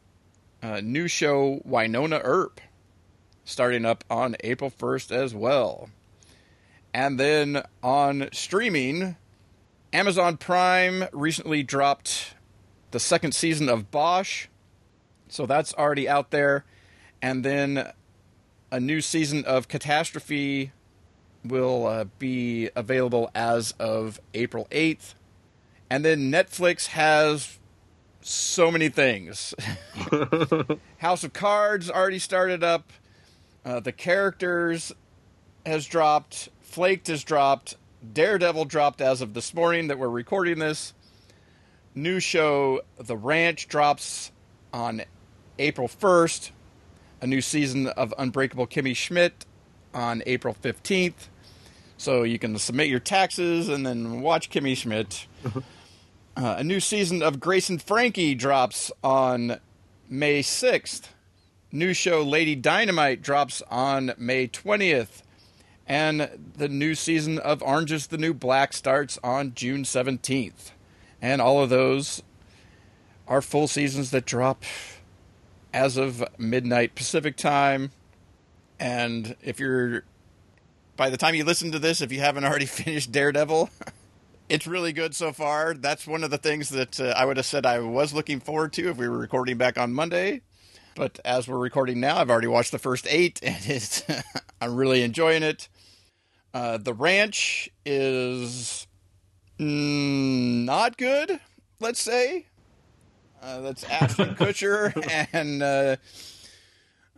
a new show, Wynonna Earp, starting up on April 1st as well. And then on streaming, Amazon Prime recently dropped the second season of Bosch. So that's already out there. And then a new season of Catastrophe will uh, be available as of April 8th. And then Netflix has so many things. *laughs* House of Cards already started up. Uh, the Characters has dropped. Flaked has dropped. Daredevil dropped as of this morning that we're recording this. New show The Ranch drops on April 1st. A new season of Unbreakable Kimmy Schmidt on April 15th. So you can submit your taxes and then watch Kimmy Schmidt. Uh, a new season of Grace and Frankie drops on May 6th. New show Lady Dynamite drops on May 20th. And the new season of Orange is the New Black starts on June 17th. And all of those are full seasons that drop as of midnight Pacific time. And if you're by the time you listen to this, if you haven't already *laughs* finished Daredevil, *laughs* it's really good so far. That's one of the things that uh, I would have said I was looking forward to if we were recording back on Monday. But as we're recording now, I've already watched the first eight, *laughs* and it's I'm really enjoying it. Uh, the Ranch is mm, not good, let's say. Uh, that's Ashton *laughs* Kutcher and uh,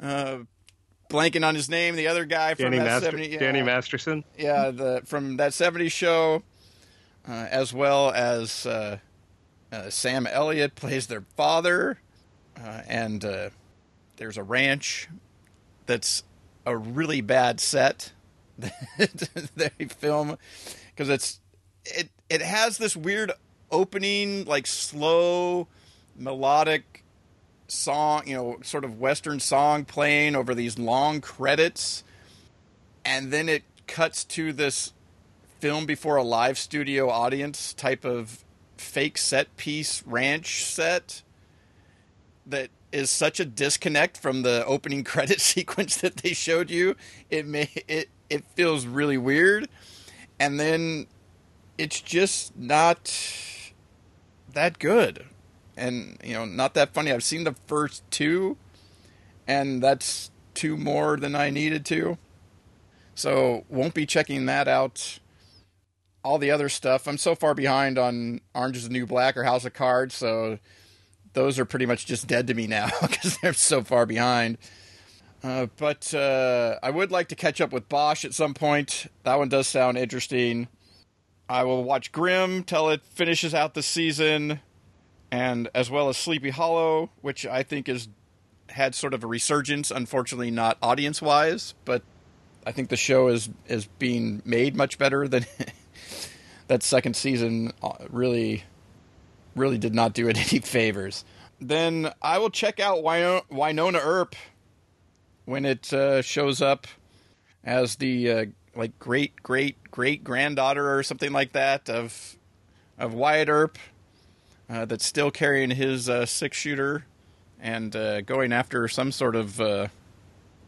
uh, blanking on his name, the other guy from Danny, that Master- 70, yeah, Danny Masterson. yeah, the from that 70s show, uh, as well as uh, uh, Sam Elliott plays their father, uh, and uh, there's a ranch that's a really bad set *laughs* they film because it's it it has this weird opening like slow melodic song you know sort of western song playing over these long credits. And then it cuts to this film before a live studio audience type of fake set piece ranch set that is such a disconnect from the opening *laughs* credit sequence that they showed you. It may it it feels really weird and then it's just not that good and you know not that funny i've seen the first two and that's two more than i needed to so won't be checking that out. All the other stuff, I'm so far behind on Orange is the New Black or House of Cards, so those are pretty much just dead to me now *laughs* because they're so far behind. Uh, but uh, I would like to catch up with Bosch at some point. That one does sound interesting. I will watch Grimm till it finishes out the season, and as well as Sleepy Hollow, which I think is had sort of a resurgence. Unfortunately, not audience wise, but I think the show is is being made much better than *laughs* that second season. uh, Really, really did not do it *laughs* any favors. Then I will check out Wino- Wynonna Earp when it uh, shows up as the uh, like great great great granddaughter or something like that of of Wyatt Earp uh, that's still carrying his uh, six shooter and uh, going after some sort of uh,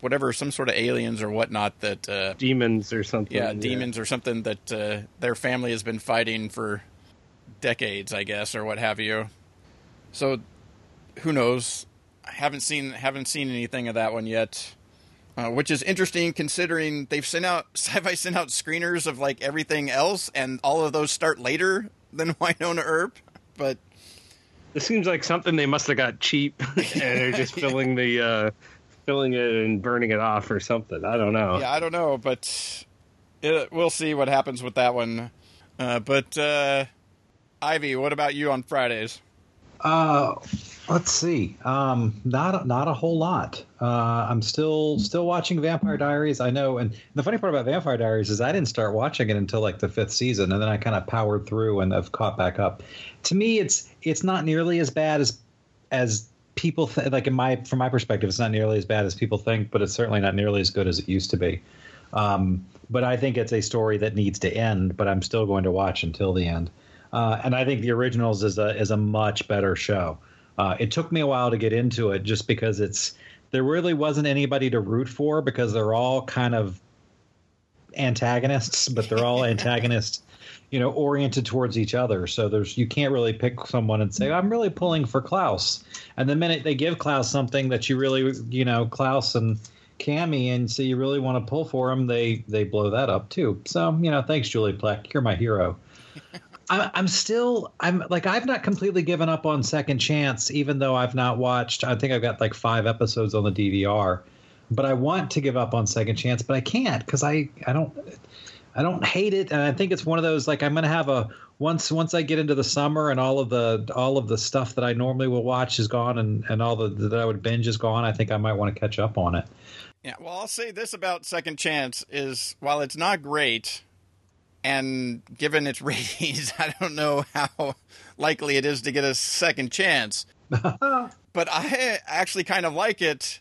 whatever some sort of aliens or whatnot that uh, Demons or something. yeah demons or something that uh, their family has been fighting for decades I guess or what have you. So who knows? Haven't seen haven't seen anything of that one yet. Uh, which is interesting considering they've sent out *laughs* Syfy sent out screeners of like everything else and all of those start later *laughs* than Wynonna Earp but This seems like something they must have got cheap *laughs* and they're just filling the uh, filling it and burning it off or something. I don't know. yeah, I don't know, but it, we'll see what happens with that one. Uh, but uh, Ivey, what about you on Fridays? Uh, let's see. Um, not not a whole lot. Uh, I'm still still watching Vampire Diaries. I know, and the funny part about Vampire Diaries is I didn't start watching it until like the fifth season, and then I kind of powered through and I've caught back up. To me, it's it's not nearly as bad as as people th- like in my from my perspective, it's not nearly as bad as people think, but it's certainly not nearly as good as it used to be. Um, but I think it's a story that needs to end. But I'm still going to watch until the end. Uh, and I think the originals is a is a much better show. Uh, it took me a while to get into it, just because it's there really wasn't anybody to root for because they're all kind of antagonists, but they're all *laughs* antagonists, you know, oriented towards each other. So there's you can't really pick someone and say I'm really pulling for Klaus, and the minute they give Klaus something that you really, you know, Klaus and Cami, and so you really want to pull for him, they they blow that up too. So you know, thanks Julie Plec, you're my hero. *laughs* I'm, still I'm like I've not completely given up on Second Chance, even though I've not watched. I think I've got like five episodes on the DVR, but I want to give up on Second Chance, but I can't because I I don't I don't hate it, and I think it's one of those like I'm gonna have a once once I get into the summer and all of the all of the stuff that I normally will watch is gone and and all the that I would binge is gone. I think I might want to catch up on it. Yeah, well, I'll say this about Second Chance is while it's not great, and given its *laughs* ratings, I don't know how likely it is to get a second chance. *laughs* but I actually kind of like it.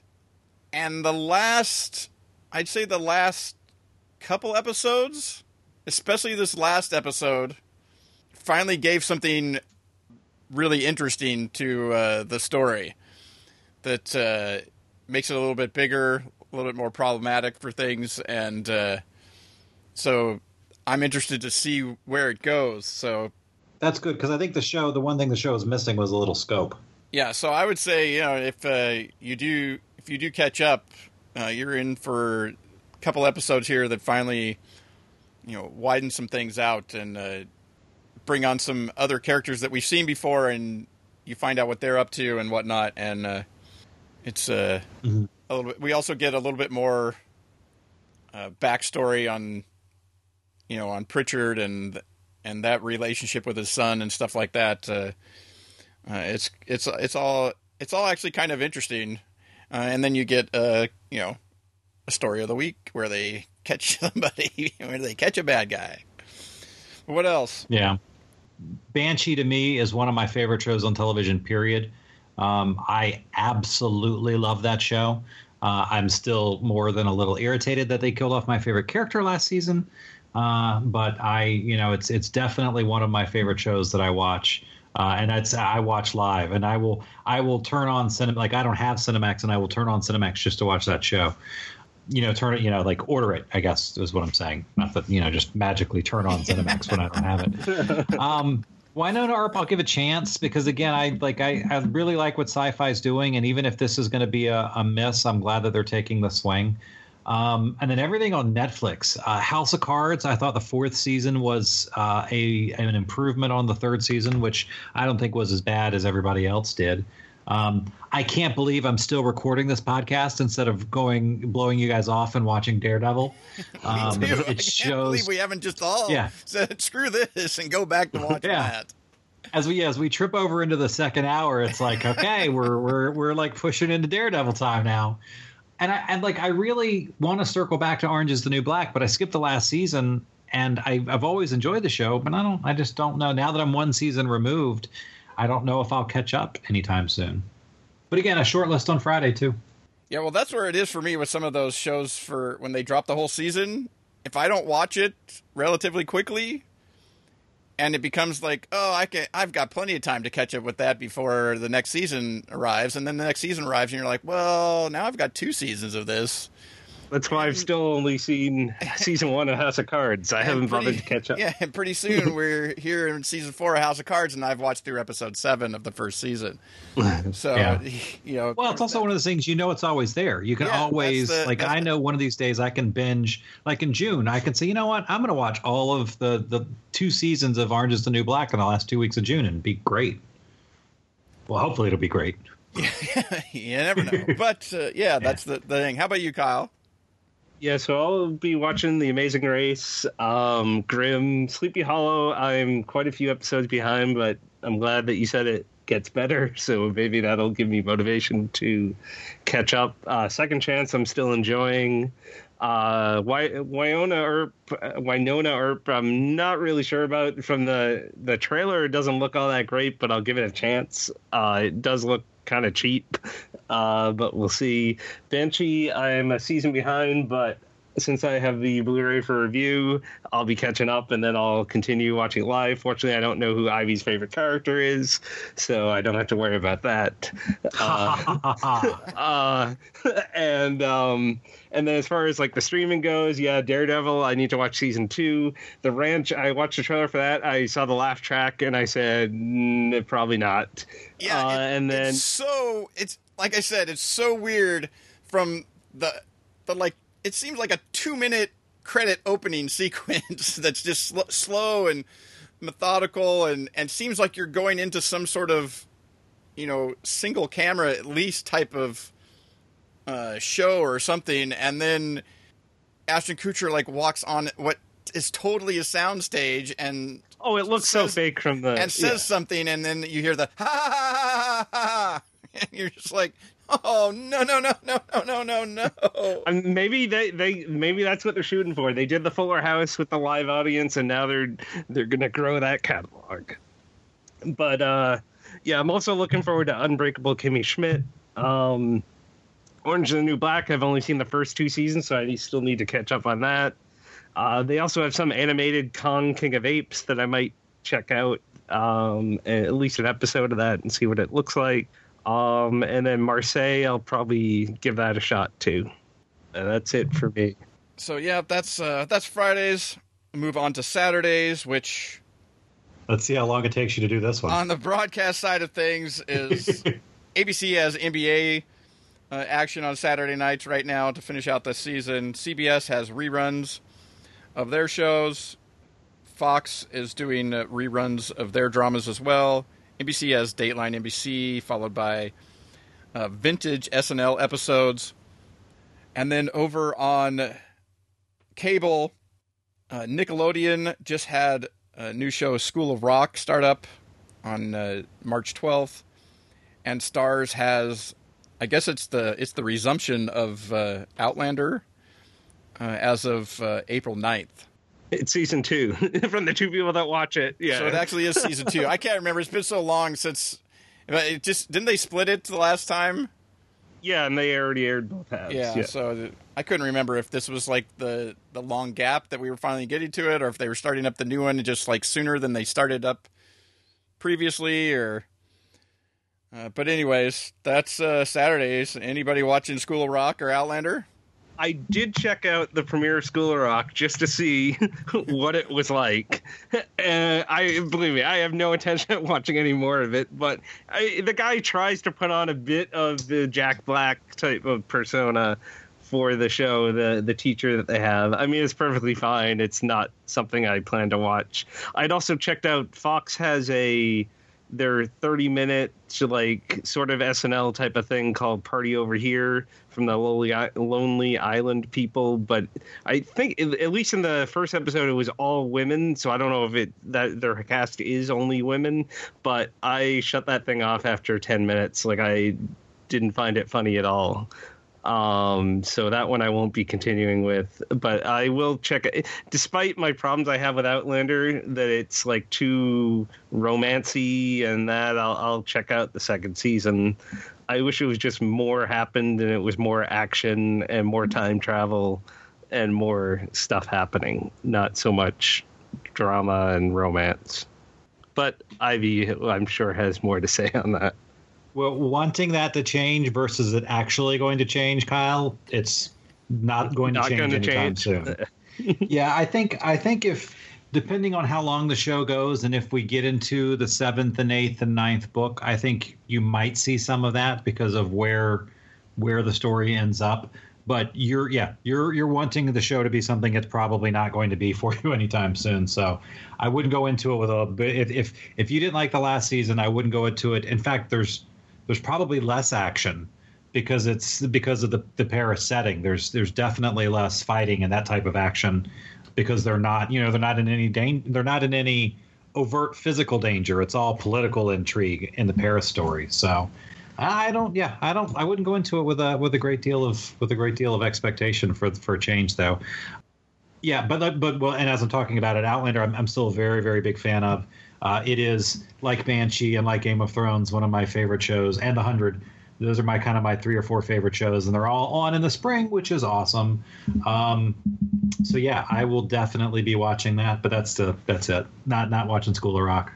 And the last, I'd say the last couple episodes, especially this last episode, finally gave something really interesting to uh, the story that uh, makes it a little bit bigger, a little bit more problematic for things, and uh, so I'm interested to see where it goes. So That's good because I think the show, the one thing the show is missing was a little scope. yeah, so I would say you know if uh, you do if you do catch up, uh, you're in for a couple episodes here that finally you know widen some things out and uh, bring on some other characters that we've seen before, and you find out what they're up to and whatnot, and uh, it's uh, Mhm. a little bit. We also get a little bit more uh, backstory on you know on Pritchard and and that relationship with his son and stuff like that. Uh, uh, it's it's it's all it's all actually kind of interesting, uh, and then you get uh you know a story of the week where they catch *laughs* somebody where they catch a bad guy. What else? Yeah. Banshee to me is one of my favorite shows on television, period. Um, I absolutely love that show. Uh, I'm still more than a little irritated that they killed off my favorite character last season. Uh, but I, you know, it's it's definitely one of my favorite shows that I watch. Uh, and that's I watch live, and I will I will turn on cinema like I don't have Cinemax, and I will turn on Cinemax just to watch that show you know, turn it, you know, like order it, I guess is what I'm saying. Not that, you know, just magically turn on Cinemax when I don't have it. *laughs* Um, Wynonna Earp, I'll give a chance because again, I like, I, I really like what Syfy is doing. And even if this is going to be a, a miss, I'm glad that they're taking the swing. Um, and then everything on Netflix, uh, House of Cards. I thought the fourth season was uh, a an improvement on the third season, which I don't think was as bad as everybody else did. Um, I can't believe I'm still recording this podcast instead of going blowing you guys off and watching Daredevil. *laughs* Um. I it can't shows believe we haven't just all Yeah. said screw this and go back to *laughs* watch Yeah. that. as we as we trip over into the second hour. It's like okay, we're we're we're like pushing into Daredevil time now. And I and like I really want to circle back to Orange is the New Black, but I skipped the last season, and I, I've always enjoyed the show, but I don't. I just don't know now that I'm one season removed. I don't know if I'll catch up anytime soon. But again, a short list on Friday too. Yeah, well, that's where it is for me with some of those shows for when they drop the whole season. If I don't watch it relatively quickly, and it becomes like, oh, I can, I've got plenty of time to catch up with that before the next season arrives, and then the next season arrives, and you're like, well, now I've got two seasons of this. That's why I've still only seen *laughs* season one of House of Cards. I haven't pretty- bothered to catch up. *laughs* Yeah, and pretty soon *laughs* we're here in season four of House of Cards, and I've watched through episode seven of the first season. So, Yeah. you know, Well, it's also one of those things you know it's always there. You can Yeah, always the- like I know one of these days I can binge like in June I can say you know what I'm going to watch all of the the two seasons of Orange is the New Black in the last two weeks of June and be great. Well, hopefully it'll be great. you never know. But uh, yeah, that's the, the thing. How about you, Kyle? Yeah, so I'll be watching The Amazing Race, um, Grimm, Sleepy Hollow. I'm quite a few episodes behind, but I'm glad that you said it gets better, *laughs* so maybe that'll give me motivation to catch up. Uh, Second Chance, I'm still enjoying. Uh, Wy- uh, Wynonna I'm not really sure about. From the the trailer, it doesn't look all that great, but I'll give it a chance. Uh, it does look kind of cheap, uh, but we'll see. Banshee, I'm a season behind, but since I have the Blu-ray for review, I'll be catching up, and then I'll continue watching live. Fortunately, I don't know who Ivey's favorite character is, so I don't have to worry about that. *laughs* Uh, *laughs* uh, and um, and then as far as like the streaming goes, yeah, Daredevil. I need to watch season two. The Ranch. I watched the trailer for that. I saw the laugh track, and I said mm, probably not. Yeah, Uh, it- and then it's so it's like I said, it's so weird from the the like. It seems like a two minute credit opening *laughs* sequence that's just sl- slow and methodical, and and seems like you're going into some sort of you know single camera at least type of uh, show or something, and then Ashton Kutcher like walks on what is totally a soundstage and oh, it looks so fake from the and says yeah. something, and then you hear the ha ha ha ha ha, ha. *laughs* and you're just like, oh no no no no no no no no. Um, maybe they, they maybe that's what they're shooting for. They did the Fuller House with the live audience, and now they're they're gonna grow that catalog. But uh, yeah, I'm also looking forward to Unbreakable Kimmy Schmidt. Um, Orange is the New Black. I've only seen the first two seasons, so I still need to catch up on that. Uh, they also have some animated Kong King of Apes that I might check out, um, at least an episode of that, and see what it looks like. Um, and then Marseille, I'll probably give that a shot too. And that's it for me. So yeah, that's uh, that's Fridays. Move on to Saturdays, which Let's see how long it takes you to do this one. on the broadcast side of things is *laughs* ABC has NBA uh, action on Saturday nights right now to finish out the season. CBS has reruns of their shows. Fox is doing uh, reruns of their dramas as well. NBC has Dateline NBC, followed by uh, vintage SNL episodes. And then over on cable, uh, Nickelodeon just had a new show, School of Rock, start up on uh, March 12th. And Starz has, I guess it's the it's the resumption of uh, Outlander uh, as of uh, April 9th. It's *laughs* season two *laughs* from the two people that watch it. Yeah. So it actually is season two. I can't remember. It's been so long since. It just didn't they split it the last time? yeah, and they already aired both halves. Yeah, So th- I couldn't remember if this was like the the long gap that we were finally getting to it, or if they were starting up the new one just like sooner than they started up previously, or. Uh, but anyways, that's uh, Saturdays. Anybody watching School of Rock or Outlander? I did check out the premiere of School of Rock just to see *laughs* what it was like. Uh, I believe me, I have no intention of watching any more of it. But I, the guy tries to put on a bit of the Jack Black type of persona for the show, the the teacher that they have. I mean, it's perfectly fine. It's not something I plan to watch. I'd also checked out Fox has a their 30 minute like sort of SNL type of thing called Party Over Here from the Lonely, Lonely Island people. But I think at least in the first episode it was all women, so I don't know if it that their cast is only women. But I shut that thing off after 10 minutes. Like I didn't find it funny at all. Um, so that one I won't be continuing with, but I will check it. Despite my problems I have with Outlander, that it's like too romancy and that I'll, I'll check out the second season. I wish it was just more happened and it was more action and more time travel and more stuff happening, not so much drama and romance. But Ivey, I'm sure, has more to say on that. Well, wanting that to change versus it actually going to change, Kyle, it's not going Not to change anytime change. soon. *laughs* yeah, I think I think if depending on how long the show goes and if we get into the seventh and eighth and ninth book, I think you might see some of that because of where where the story ends up. But you're yeah, you're you're wanting the show to be something it's probably not going to be *laughs* for you anytime soon. So I wouldn't go into it with a bit if if if you didn't like the last season, I wouldn't go into it. In fact, there's there's probably less action because it's because of the, the Paris setting. There's there's definitely less fighting and that type of action because they're not you know they're not in any dan- they're not in any overt physical danger. It's all political intrigue in the Paris story. So I don't yeah I don't I wouldn't go into it with a with a great deal of with a great deal of expectation for for change though. Yeah, but but well, and as I'm talking about it, Outlander, I'm, I'm still a very very big fan of. Uh, it is like Banshee and like Game of Thrones, one of my favorite shows, and The Hundred. Those are my kind of my three or four favorite shows, and they're all on in the spring, which is awesome. Um, so yeah, I will definitely be watching that, but that's the that's it. Not not watching School of Rock.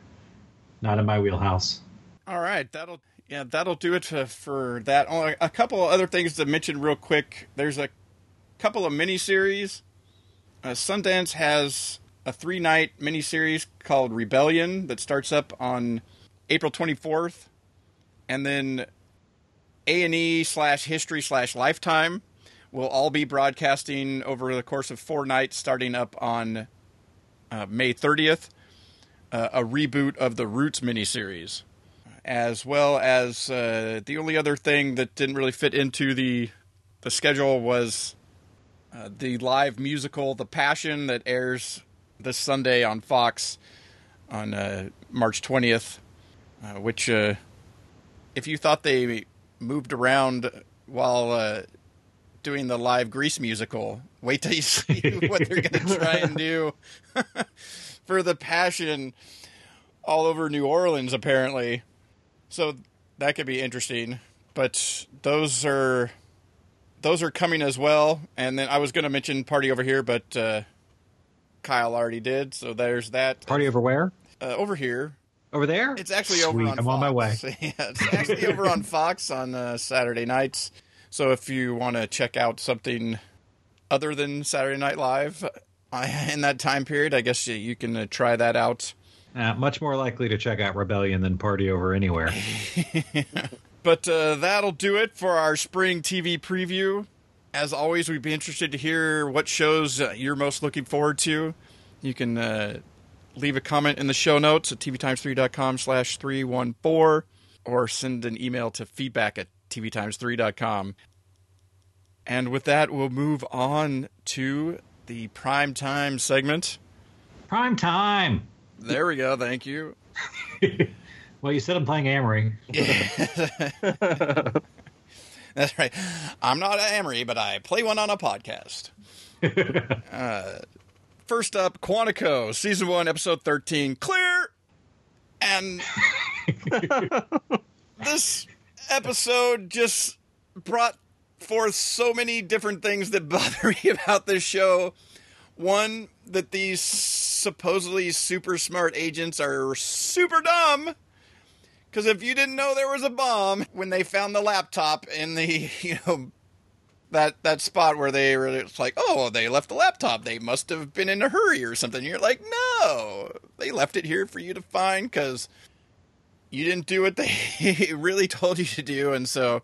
Not in my wheelhouse. All right, that'll yeah, that'll do it for, for that. Oh, a couple other things to mention real quick. There's a couple of miniseries. Uh, Sundance has a three night miniseries called Rebellion that starts up on April 24th, and then A and E slash History slash Lifetime will all be broadcasting over the course of four nights, starting up on uh, May 30th. Uh, a reboot of the Roots miniseries as well as uh, the only other thing that didn't really fit into the the schedule was uh, the live musical The Passion that airs this Sunday on Fox on uh, March 20th, uh, which uh, if you thought they moved around while uh, doing the live Grease musical, wait till you *laughs* see what they're going to try and do *laughs* for The Passion all over New Orleans apparently. So that could be interesting. But those are those are coming as well. And then I was going to mention Party Over Here, but uh, Kyle already did. So there's that. Party over where? Uh, over here. Over there? It's actually over on I'm Fox. on my way. *laughs* yeah, it's actually over on Fox on uh, Saturday nights. So if you want to check out something other than Saturday Night Live I, in that time period. I guess you, you can uh, try that out. Uh, much more likely to check out Rebellion than Party Over Anywhere. *laughs* but uh, that'll do it for our spring TV preview. As always, we'd be interested to hear what shows uh, you're most looking forward to. You can uh, leave a comment in the show notes at tvtimes3.com slash 314 or send an email to feedback at tvtimes3.com. And with that, we'll move on to the prime time segment. Prime time. There we go. Thank you. *laughs* well, you said I'm playing Amory. *laughs* *laughs* That's right. I'm not Amory, but I play one on a podcast. *laughs* uh, first up, Quantico, season one, episode 13. Clear! And *laughs* this episode just brought forth so many different things that bother me about this show. One, that these supposedly super smart agents are super dumb. Because if you didn't know there was a bomb when they found the laptop in the, *laughs* you know, that that spot where they were it's like, oh, they left the laptop. They must have been in a hurry or something. You're like, no, they left it here for you to find because you didn't do what they *laughs* really told you to do, and so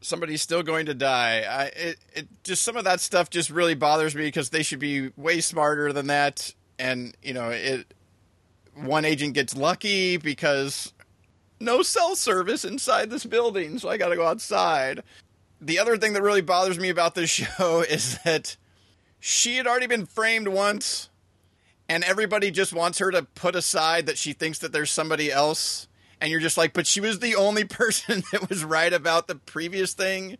somebody's still going to die. I it, it just some of that stuff just really bothers me because they should be way smarter than that. And you know, it one agent gets lucky because no cell service inside this building, so I got to go outside. The other thing that really bothers me about this *laughs* show is that she had already been framed once and everybody just wants her to put aside that she thinks that there's somebody else and you're just like, but she was the only *laughs* person that was right about the previous thing,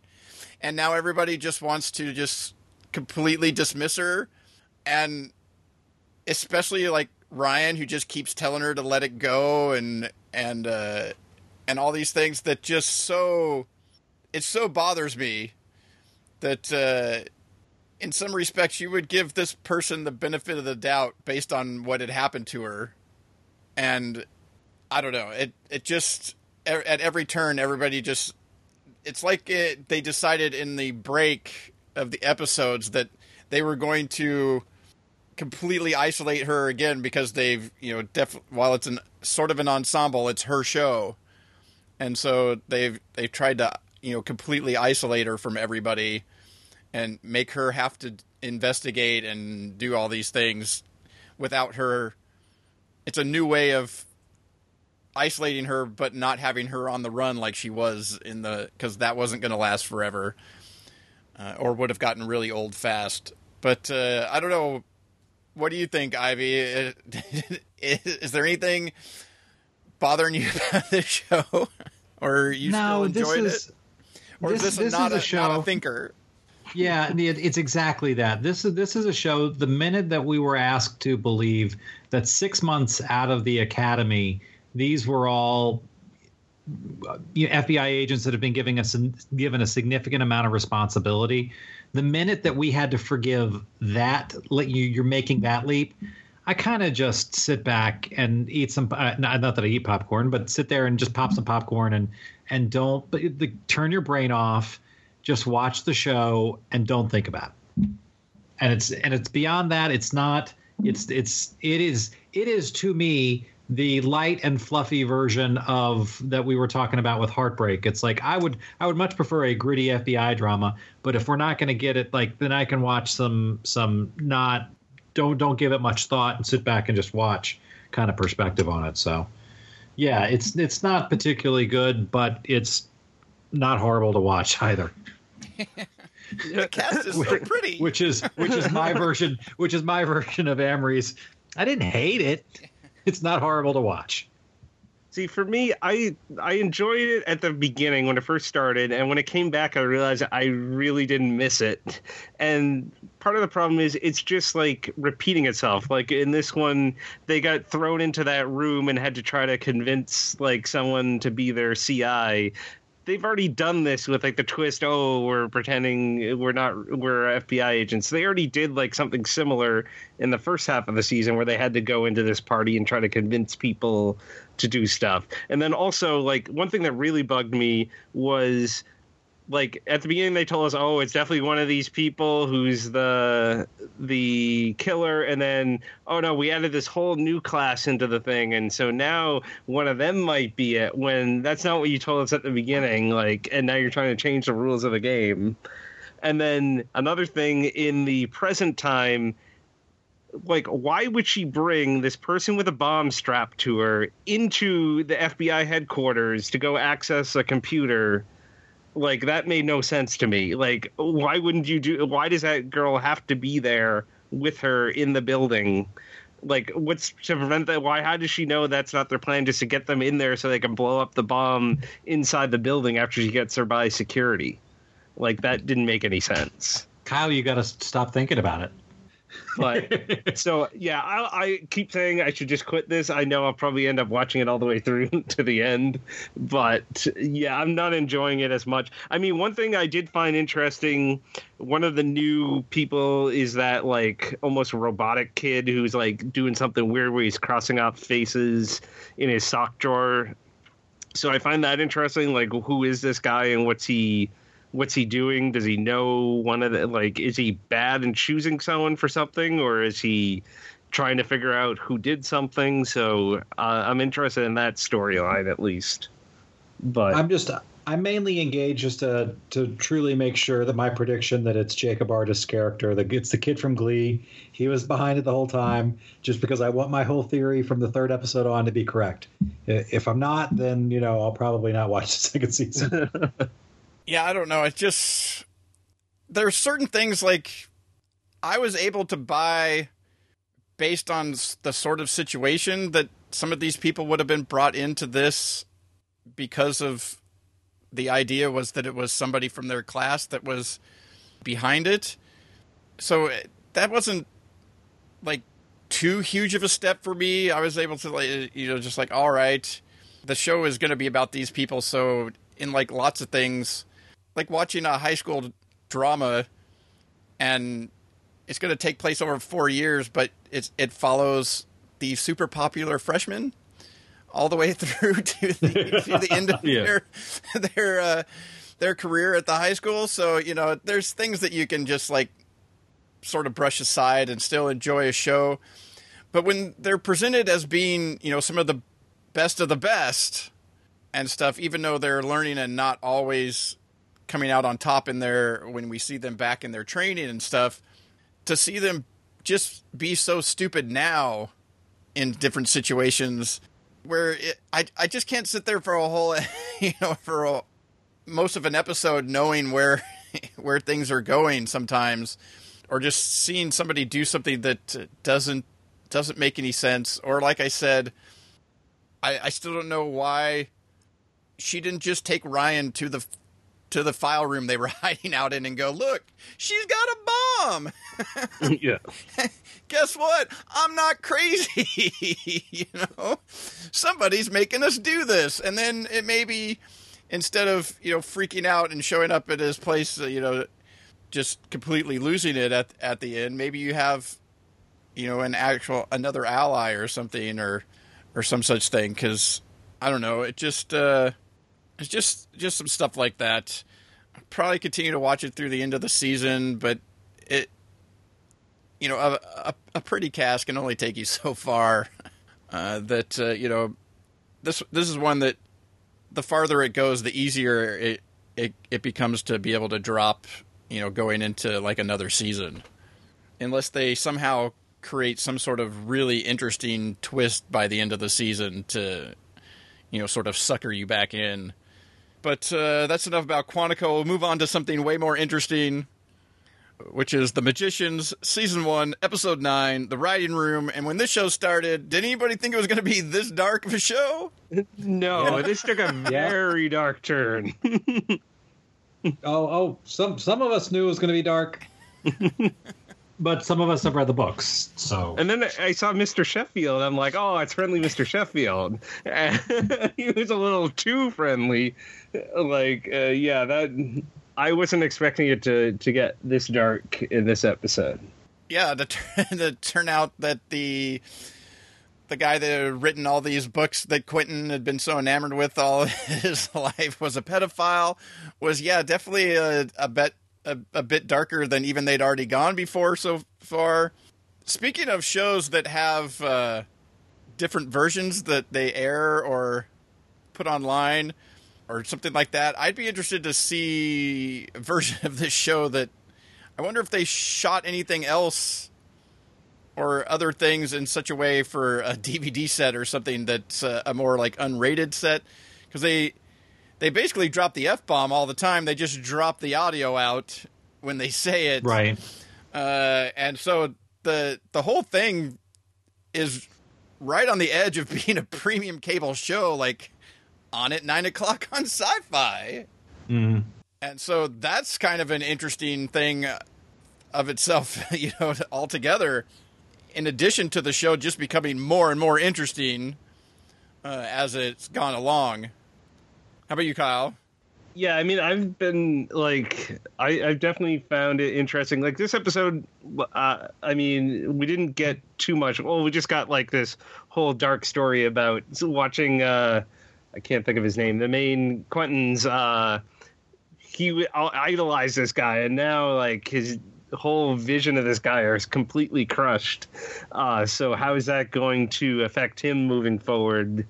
and now everybody just wants to just completely dismiss her, and especially like Ryan, who just keeps telling her to let it go, and and uh, and all these things that just so it so bothers me that uh, in some respects you would give this person the benefit of the doubt based on what had happened to her, and I don't know. It it just at every turn, everybody just it's like it, they decided in the break of the episodes that they were going to completely isolate her again because they've you know def, while it's an sort of an ensemble, it's her show, and so they've they've tried to you know completely isolate her from everybody and make her have to investigate and do all these things without her. It's a new way of isolating her but not having her on the run like she was in the because that wasn't going to last forever uh, or would have gotten really old fast but uh, i don't know what do you think Ivey is, is there anything bothering you about this show or you no, still enjoyed is, it or this, is this, this not, is a, a show not a thinker yeah, it's exactly that. This is this is a show. The minute that we were asked to believe that six months out of the academy, these were all you know, FBI agents that have been giving us given a significant amount of responsibility. The minute that we had to forgive that, let you, you're making that leap. I kind of just sit back and eat some. Uh, not, not, that I eat popcorn, but sit there and just pop some popcorn and and don't but the, turn your brain off. Just watch the show and don't think about it. And it's and it's beyond that. It's not. It's it's it is it is to me the light and fluffy version of that we were talking about with Heartbreak. It's like I would I would much prefer a gritty FBI drama, but if we're not going to get it, like then I can watch some some not don't don't give it much thought and sit back and just watch kind of perspective on it. So yeah, it's it's not particularly good, but it's not horrible to watch either. the cast is so pretty. Which is which is my version which is my version of Amory's. I didn't hate it *laughs* it's not horrible to watch. See, for me, I I enjoyed it at the beginning when it first started, and when it came back, I realized I really didn't miss it. And part of the problem is it's just like repeating itself. Like in this one, they got thrown into that room and had to try to convince like someone to be their CI, they've already done this with like the twist oh we're pretending we're not we're fbi agents. They already did like something similar in the first half of the season where they had to go into this party and try to convince people to do stuff. And then also like one thing that really bugged me was like at the beginning they told us oh it's definitely one of these people who's the the killer. And then oh no we added this whole new class into the thing. And so now one of them might be it when that's not what you told us at the beginning like and now you're trying to change the rules of the game. And then another thing in the present time like why would she bring this person with a bomb strapped to her into the FBI headquarters to go access a computer like that made no sense to me. Like, why wouldn't you do? Why does that girl have to be there with her in the building? Like, what's to prevent that? Why? How does she know that's not their plan? Just to get them in there so they can blow up the bomb inside the building after she gets there by security? Like, that didn't make any sense. Kyle, you got to stop thinking about it. But *laughs* so yeah, I, I, keep saying I should just quit this. I know I'll probably end up watching it all the way through *laughs* to the end, but yeah, I'm not enjoying it as much. I mean, one thing I did find interesting, one of the new people is that like almost robotic kid who's like doing something weird where he's crossing out faces in his sock drawer. So I find that interesting. Like, who is this guy and what's he? What's he doing? Does he know one of the like? Is he bad in choosing someone for something, or is he trying to figure out who did something? So uh, I'm interested in that storyline at least. But I'm just I'm mainly engaged just to to truly make sure that my prediction that it's Jacob Artist's character, that it's the kid from Glee, he was behind it the whole time, just because I want my whole theory from the third episode on to be correct. If I'm not, then you know I'll probably not watch the second season. *laughs* yeah, I don't know. It's just there are certain things like I was able to buy based on the sort of situation that some of these people would have been brought into this because of the idea was that it was somebody from their class that was behind it. So eh, that wasn't like too huge of a step for me. I was able to like you know just like all right, the show is going to be about these people so in like lots of things like watching a high school drama and it's going to take place over four years, but it's it follows the super popular freshmen all the way *laughs* through to the, to the end of *laughs* yeah. their their uh, their career at the high school. So you know, there's things that you can just like sort of brush aside and still enjoy a show. But when they're presented as being, you know, some of the best of the best and stuff, even though they're learning and not always coming out on top in their when we see them back in their training and stuff to see them just be so stupid now in different situations where it, I I just can't sit there for a whole *laughs* you know for a, most of an episode knowing where *laughs* where things are going sometimes or just seeing somebody do something that doesn't doesn't make any sense. Or like I said I, I still don't know why she didn't just take Ryan to the to the file room they were *laughs* hiding out in and go, look, she's got a bomb. *laughs* yeah. *laughs* Guess what? I'm not crazy. you know, somebody's making us do this. And then it may be instead of, you know, freaking out and showing up at his place, you know, just completely losing it at, at the end, maybe you have, you know, an actual, another ally or something or, or some such thing. Cause I don't know. It just, uh, it's just just some stuff like that. I'll probably continue to watch it through the end of the season, but it, you know, a, a, a pretty cast can only take you *laughs* so far. Uh, that uh, you know, this this is one that the farther it goes, the easier it, it it becomes to be able to drop. You know, going into like another season, unless they somehow create some sort of really interesting twist by the end of the season to, you know, sort of sucker you back in. But uh, that's enough about Quantico. We'll move on to something way more interesting, which is The Magicians, Season 1, Episode 9, The Writing Room. And when this show started, did anybody think it was going to be this dark of a show? *laughs* No, this took a *laughs* very dark turn. *laughs* oh, oh, some some of us knew it was going to be dark. But some of us have read the books. So and then I saw Mr. Sheffield. I'm like, oh, it's friendly, Mr. Sheffield. *laughs* he was a little too friendly. Like, uh, yeah, that I wasn't expecting it to to get this dark in this episode. Yeah, the turn, *laughs* to turn out that the the guy that had written all these books that Quentin had been so enamored with all *laughs* his life was a pedophile was yeah definitely a, a bit a, a bit darker than even they'd already gone before so far. Speaking of shows that have uh, different versions that they air or put online or something like that, I'd be interested to see a version *laughs* of this show that I wonder if they shot anything else or other things in such a way for a *laughs* DVD set or something that's a, a more like unrated set because they they basically drop the f bomb all the time. They just drop the audio out when they say it, Right. uh, and so the the whole thing is right on the edge of *laughs* being a premium cable show, like on at nine o'clock on Syfy. Mm. And so that's kind of an interesting thing of itself, *laughs* you know, altogether. In addition to the show just becoming more and more interesting uh, as it's gone along. How about you, Kyle? Yeah, I mean, I've been like, I, I've definitely found it interesting. Like this episode, uh, I mean, we didn't get too much. Well, we just got like this whole dark story about watching. uh I can't think of his name. The main Quentin's. uh He idolized this guy, and now like his whole vision of this guy is completely crushed. Uh, so how is that going to affect him moving forward?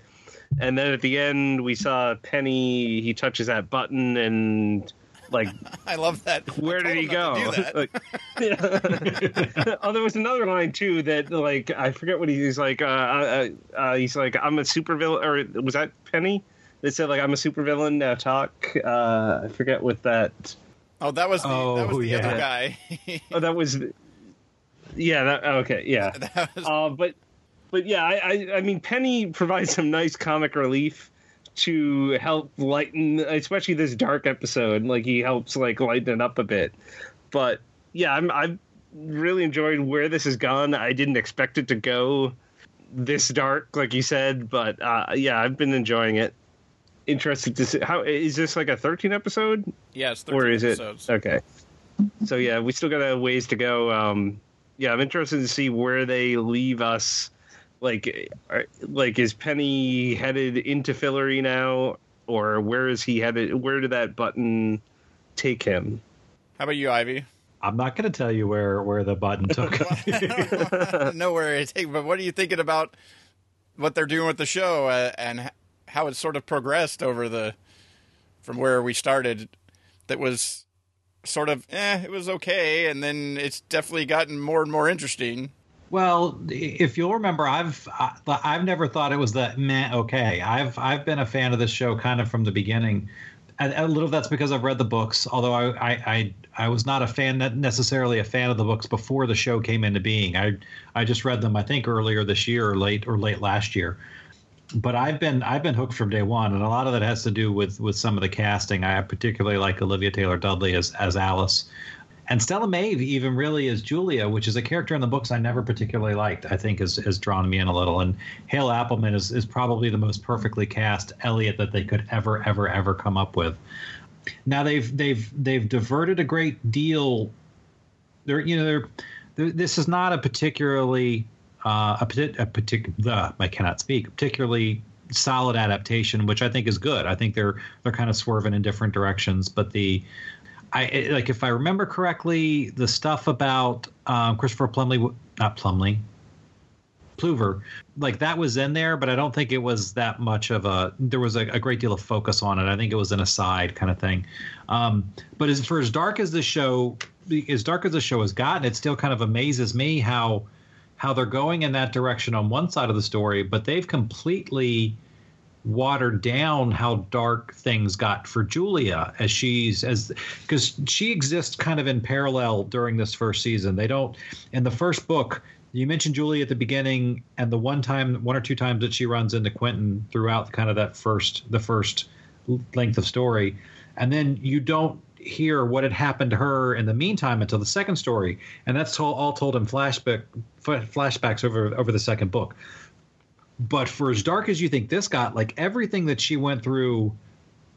And then at the end, we saw Penny. He touches that button, and like, *laughs* I love that. where did he go? to do that. Like- *laughs* oh, there was another line too that like I forget what he's like. Uh, uh, uh, he's like, "I'm a supervillain," or was that Penny? They said like, "I'm a supervillain." Now talk. Uh, I forget what that. Oh, that was the, that was Oh, the yeah. other guy. Oh, that was. Yeah. That okay. Yeah. *laughs* that was, Uh, but but yeah, I, I I mean Penny provides some nice comic relief to help lighten, especially this dark episode. Like he helps like lighten it up a bit. But yeah, I'm I've really enjoyed where this has gone. I didn't expect it to go this dark, like you said, but uh, yeah, I've been enjoying it. Interested to see how is this like a 13 episode? yes, or is it okay so yeah we still got a ways to go um yeah i'm interested to see where they leave us like are- like is penny headed into Fillory now or where is he headed where did that button take him How about you, Ivey? I'm not going to tell you where where the button took. I don't know where it take, but what are you thinking about what they're doing with the show uh, and how it's sort of progressed over the from where we started? That was sort of eh, it was okay, and then it's definitely gotten more and more interesting. Well, if you'll remember, I've I've never thought it was that meh okay. I've I've been a fan of this show kind of from the beginning. And a little that's because I've read the books, although I, I I I was not a fan necessarily a fan of the books before the show came into being. I I just read them I think earlier this year or late or late last year. But I've been I've been hooked from day one, and a lot of that has to do with with some of the casting. I particularly like Olivia Taylor Dudley as as Alice. And Stella Maeve even really is Julia, which is a character in the books I never particularly liked. I think has, has drawn me in a little. And Hale Appleman is, is probably the most perfectly cast Eliot that they could ever, ever, ever come up with. Now they've they've they've diverted a great deal. They're you know they're, they're this is not a particularly uh, a, a particular I cannot speak particularly solid adaptation, which I think is good. I think they're they're kind of swerving in different directions, but the I like if I remember correctly, the stuff about um, Christopher Plumley, not Plumley, Plover, like that was in there, but I don't think it was that much of a. There was a, a great deal of focus on it. I think it was an aside kind of thing. Um, but as for as dark as the show, as dark as the show has gotten, it still kind of amazes me how how they're going in that direction on one side of the story, but they've completely watered down how dark things got for Julia as she's as because she exists kind of in parallel during this first season. They don't in the first book. You mentioned Julia at the beginning, and the one time, one or two times that she runs into Quentin throughout kind of that first, the first length of story, and then you don't hear what had happened to her in the meantime until the second story, and that's told, all told in flashback flashbacks over over the second book but for as dark as you think this got, like everything that she went through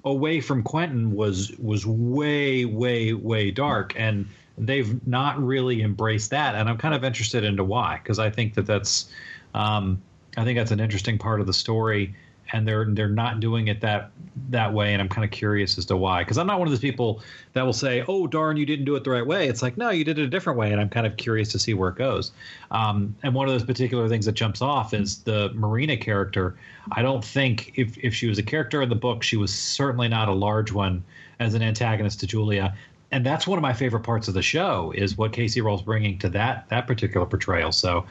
away from Quentin was was way, way, way dark, and they've not really embraced that. And I'm kind of interested into why, because I think that that's um, I think that's an interesting part of the story, and they're they're not doing it that that way, and I'm kind of curious as to why. Because I'm not one of those people that will say, "Oh, darn, you didn't do it the right way." It's like, no, you did it a different way, and I'm kind of curious to see where it goes. Um, and one of those particular things that jumps off is the Marina character. I don't think if if she was a character in the book, she was certainly not a large one as an antagonist to Julia. And that's one of my favorite parts of the show is what Kacey Rohl's bringing to that that particular portrayal. So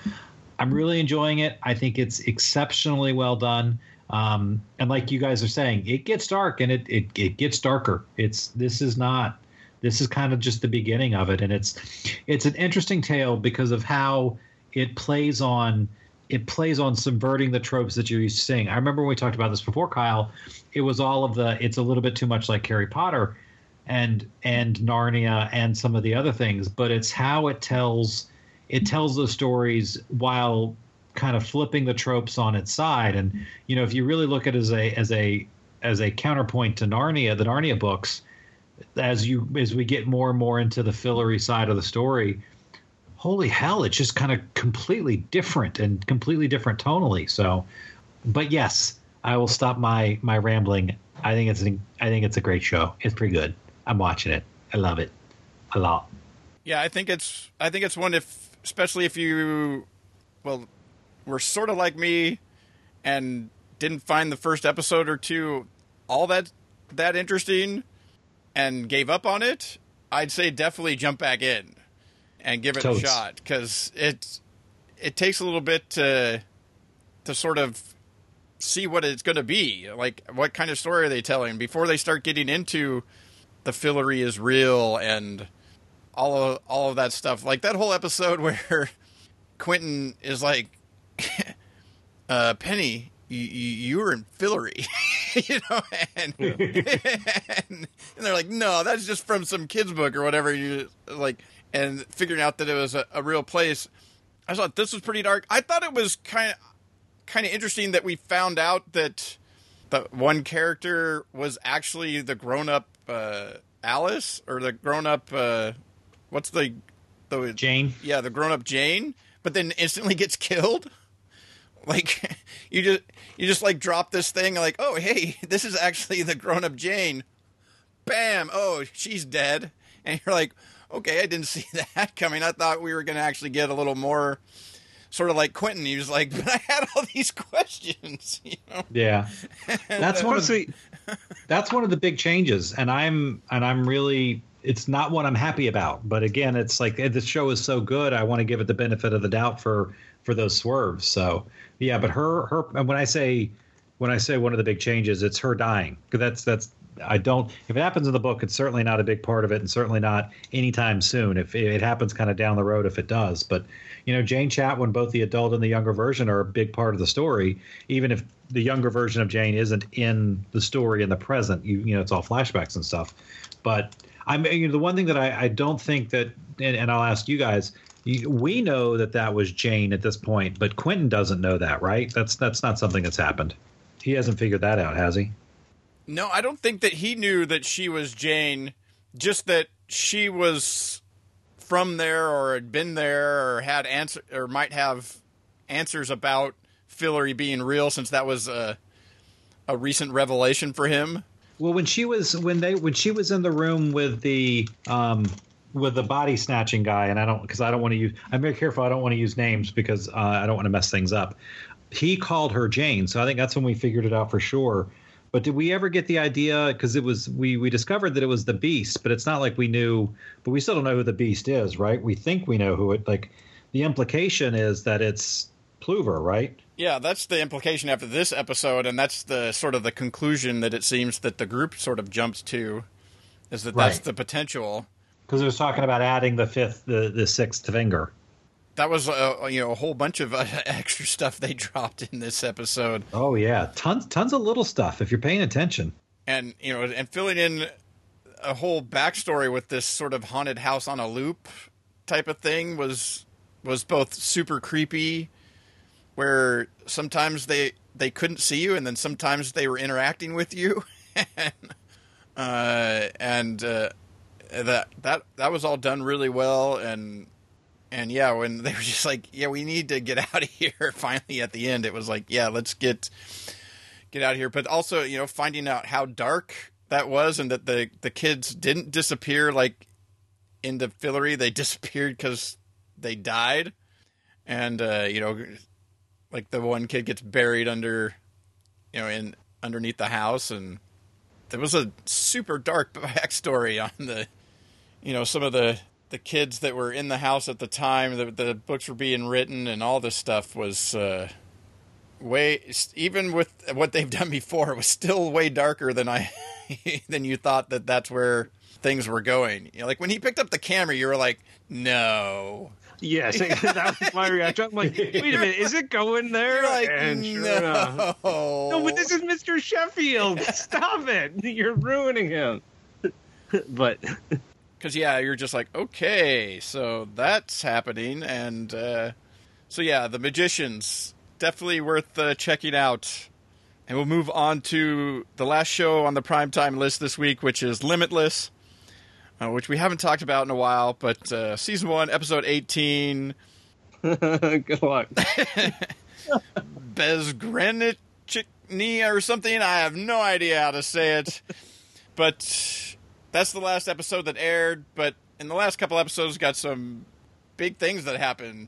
I'm really enjoying it. I think it's exceptionally well done. Um, and like you guys are saying, it gets dark and it, it, it gets darker. It's this is not this is kind of just the beginning of it, and it's it's an interesting tale because of how it plays on it plays on subverting the tropes that you're used to seeing. I remember when we talked about this before, Kyle. It was all of the it's a little bit too much like Harry Potter and and Narnia and some of the other things, but it's how it tells it tells those stories while kind of flipping the tropes on its side. And you know, if you really look at it as a as a as a counterpoint to Narnia, the Narnia books, as you as we get more and more into the Fillory side of the story, holy hell, it's just kind of completely different and completely different tonally. So, but yes, I will stop my my rambling. I think it's an, I think it's a great show. It's pretty good. I'm watching it. I love it a lot. Yeah, I think it's I think it's one if especially if you well were sort of like me and didn't find the first episode or two all that that interesting and gave up on it, I'd say definitely jump back in and give it Totes. a shot because it it takes a little bit to to sort of see what it's going to be like what kind of story are they telling before they start getting into the Fillory is real and all of all of that stuff. Like that whole episode *laughs* where Quentin is like, *laughs* uh, "Penny, you, you were in Fillory, *laughs* you know, *laughs* and, and, they're like, "No, that's just from some kids book or whatever." You like, and figuring out that it was a, a real place. I thought this was pretty dark. I thought it was kind of kind of interesting that we found out that the one character was actually the grown up uh, Alice or the grown up uh, what's the the Jane? Yeah, the grown up Jane, but then instantly gets killed. *laughs* Like you just you just like drop this thing like, "Oh, hey, *laughs* this is actually the grown up Jane." Bam! Oh, she's dead. *laughs* And you're like, "Okay, I didn't see that coming. I thought we were going to actually get a little more sort of like Quentin. He was like, "But I had all these questions." You know? Yeah, that's one of the that's one of the big changes, and I'm and I'm really it's not what I'm happy about. But again, it's like eh, the show is so good, I want to give it the benefit of the doubt for for those swerves. So yeah, but her her and when I say when I say one of the big changes, it's her dying because that's that's I don't. If it happens in the book, it's certainly not a big part of it, and certainly not anytime soon. If it happens, kind of down the road, if it does. But you know, Jane Chatwin, both the adult and the younger version, are a big part of the story. Even if the younger version of Jane isn't in the story in the present, you you know, it's all flashbacks and stuff. But I mean, you know, the one thing that I, I don't think that, and, and I'll ask you guys, we know that that was Jane at this point, but Quentin doesn't know that, right? That's that's not something that's happened. He hasn't figured that out, has he? No, I don't think that he knew that she was Jane. Just that she was from there, or had been there, or had answer, or might have answers about Fillory being real, since that was a a recent revelation for him. Well, when she was when they when she was in the room with the um with the body snatching guy, and I don't because I don't want to use. I'm very careful. I don't want to use names because uh, I don't want to mess things up. He called her Jane, so I think that's when we figured it out for sure. But did we ever get the idea? Because it was we we discovered that it was the Beast, but it's not like we knew. But we still don't know who the Beast is, right? We think we know who it. Like the implication is that it's Plover, right? Yeah, that's the implication after this episode, and that's the sort of the conclusion that it seems that the group sort of jumps to, is that right. that's the potential. Because it was talking about adding the fifth, the the sixth finger. That was a, you know a whole bunch of uh, *laughs* extra stuff they *laughs* dropped in this episode. Oh yeah, tons tons of little stuff if you're paying attention. And you know, and filling in a whole backstory with this sort of haunted house on a loop type of thing was was both super creepy where sometimes they they couldn't see you, and then sometimes they were interacting with you, *laughs* and uh, and uh, that that that was all done really well, and And yeah, when *laughs* they were just like, "Yeah, we need to get *laughs* out of here," *laughs* finally at the end, it was like, "Yeah, let's get get out of here." But also, you know, finding out how dark that was, and that the the kids didn't disappear like into Fillory; they disappeared because they died, and uh, you know, like the one kid gets buried under, you know, in underneath the house, and there was a super dark *laughs* backstory on the, you know, some of the the kids that were in the house at the time that the books were being written, and all this stuff was. Uh, way even with what they've done *laughs* before it was still way darker than i *laughs* than you thought that that's where things were going you know, like when he picked up the camera you were like no Yes, *laughs* that was my reaction. I'm like, wait a minute, is it going there? You're like, and sure no. enough, no, but this is Mr. Sheffield. *laughs* Stop it! You're ruining him. *laughs* but because yeah, you're just like, okay, so that's happening, and uh, so yeah, the magicians definitely worth uh, checking out. And we'll move on to the last show on the primetime list this week, which is Limitless, uh, which we haven't talked about in a while, but uh, season one, episode 18. *laughs* good luck. *laughs* Bezgranichnyy or something. I have no idea how to say it. but that's the last episode that aired. But in the last couple episodes, got some big things that happened.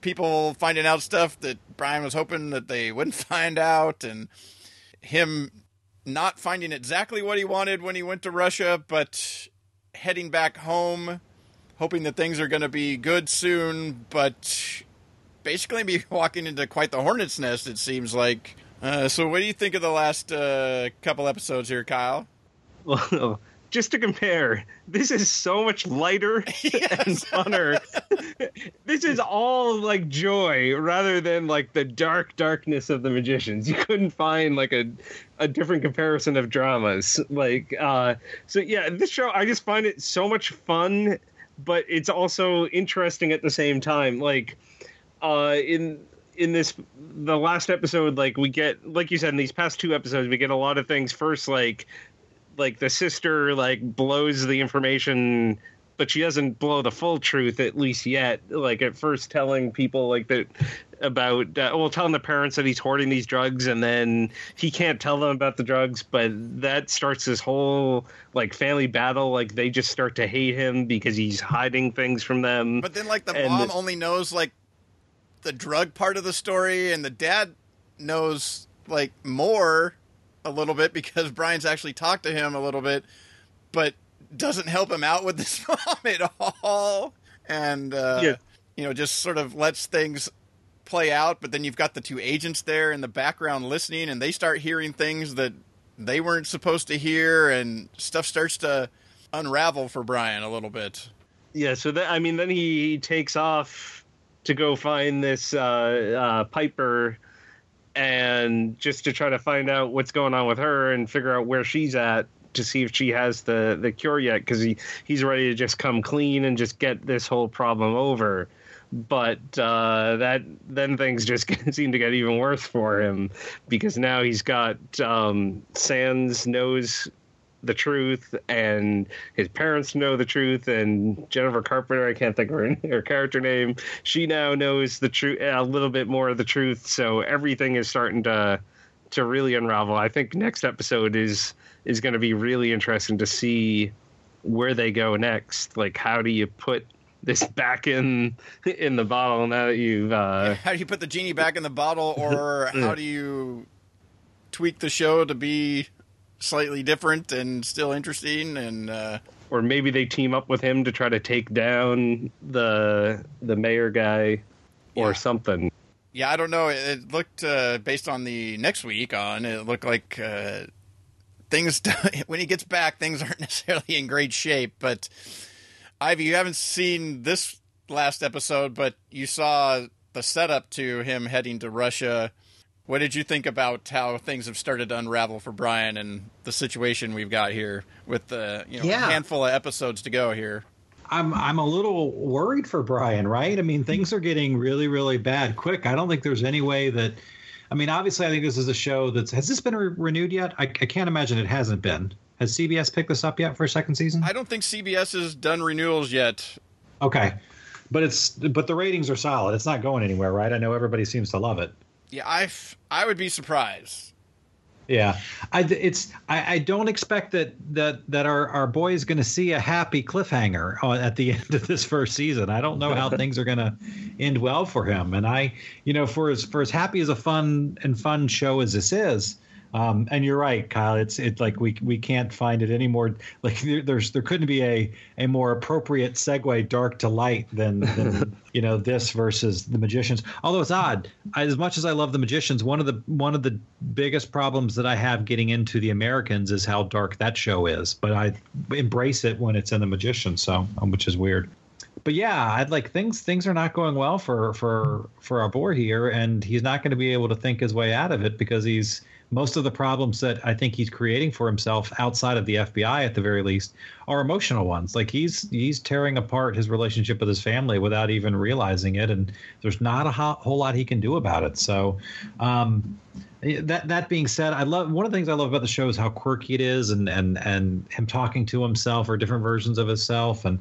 People finding out stuff that Brian was hoping that they wouldn't *laughs* find out, and him not finding exactly what he wanted when he went to Russia, but heading back home, hoping that things are going to be good soon, but basically be *laughs* walking into quite the hornet's nest, it seems like. Uh, so, what do you think of the last uh, couple episodes here, Kyle? *laughs* Well, just to compare, this is so much lighter *laughs* and funner. this is all like joy rather than like the dark darkness of the magicians. You couldn't find like a a different comparison of dramas. Like uh so yeah, this show I just find it so much fun, but it's also interesting at the same time. Like uh in in this the last episode like we get like you said in these past two episodes we get a lot of things first like like the sister like blows the information but she doesn't blow the full truth at least yet. Like at first telling people like that about uh, well telling the parents that he's hoarding these drugs and then he can't tell them about the drugs but that starts this whole like family battle. Like they just start to hate him because he's hiding things from them. But then, like, the And mom the- only knows, like, the drug part of the story, and the dad knows, like, more a little bit because *laughs* Brian's actually talked to him a little bit, but doesn't help him out with this *laughs* mom at all. And, uh, Yeah. you know, just sort of lets things play out. But then you've got the two agents there in the background listening, and they start hearing things that they weren't supposed to hear, and stuff starts to unravel for Brian a little bit. Yeah, so that I mean, then he takes off to go find this uh, uh, Piper, and just to try to find out what's going on with her and figure out where she's at to see if she has the the cure yet, because he he's ready to just come clean and just get this whole problem over. But uh, that then things just *laughs* seem to get even worse for him because now he's got um, Sands knows the truth and his parents know the truth and Jennifer Carpenter I can't think of her, *laughs* her character name she now knows the truth a little bit more of the truth so everything is starting to to really unravel. I think next episode is is going to be really interesting to see where they go next. Like how do you put this back in in the bottle now that you've uh how do you put the genie back in the bottle or *laughs* how do you tweak the show to be slightly different and still interesting and uh, or maybe they team up with him to try to take down the the mayor guy or Yeah. something. yeah i don't know it, it looked uh, based on the next week on it looked like uh, things *laughs* when he gets back things aren't *laughs* necessarily in great shape but ivey you haven't seen this last episode but you saw the setup to him heading to russia what did you think about how things have started to unravel for Brian and the situation we've got here with the you know Yeah. handful of episodes to go here? I'm I'm a little worried for Brian, right? I mean, things are getting really, really bad quick. I don't think there's any way that. I mean, obviously, I think this is a show that's. Has this been re- renewed yet? I, I can't imagine it hasn't been. Has CBS picked this up yet for a second season? I don't think CBS has done renewals yet. Okay. but it's but the ratings are solid. It's not going anywhere, right? I know everybody seems to love it. Yeah, I I would be surprised. Yeah, I it's I, I don't expect that that that our our boy is going to see a happy cliffhanger uh, at the *laughs* end of this first season. I don't know how *laughs* things are going to end well for him, and I you know for as for as happy as a fun and fun show as this is, um, and you're right, Kyle. It's it's like we we can't find it anymore. Like there, there's there couldn't be a a more appropriate segue dark to light than, than *laughs* you know this versus the magicians. Although it's odd, as much as I love the magicians, one of the one of the biggest problems that I have getting into the Americans is how dark that show is. But I embrace it when it's in the magicians, so um, which is weird but yeah, I'd like things things are not going well for for for our boy here, and he's not going to be able to think his way out of it because he's most of the problems that I think he's creating for himself outside of the FBI at the very least are emotional ones. Like he's he's tearing apart his relationship with his family without even realizing it, and there's not a whole lot he can do about it. So, um, that that being said, I love one of the things I love about the show is how quirky it is, and and and him talking to himself or different versions of himself, and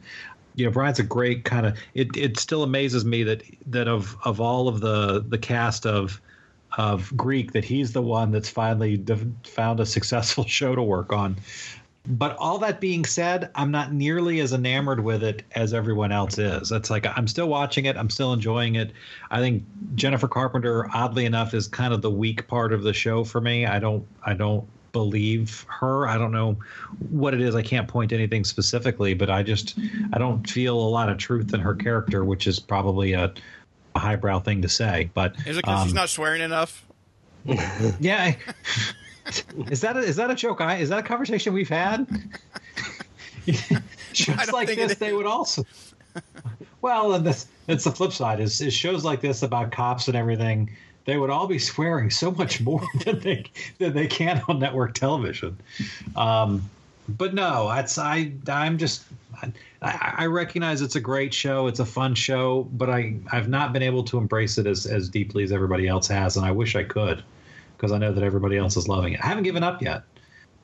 you know Brian's a great kind of. It it still amazes me that that of of all of the the cast of of Greek that he's the one that's finally found a successful *laughs* show to work on. But all that being said, I'm not nearly as enamored with it as everyone else is. It's like I'm still watching it, I'm still enjoying it. I think Jennifer Carpenter, oddly enough, is kind of the weak part of the show for me. I don't, I don't believe her. I don't know what it is. I can't point to anything specifically, but I just, I don't feel a lot of truth in her character, which is probably a a highbrow thing to say, but is it because um, she's not swearing enough? *laughs* yeah. is that a, is that a joke? I is that a conversation we've had? *laughs* shows like this, they would also. *laughs* well, and this it's the flip side. Is, is shows like this about cops and everything? They would all be swearing so much more than they than they can on network television. Um, but no, it's I I'm just I, recognize it's a great show, it's a fun show, but I I've not been able to embrace it as as deeply as everybody else has, and I wish I could because I know that everybody else is loving it. I haven't given up yet,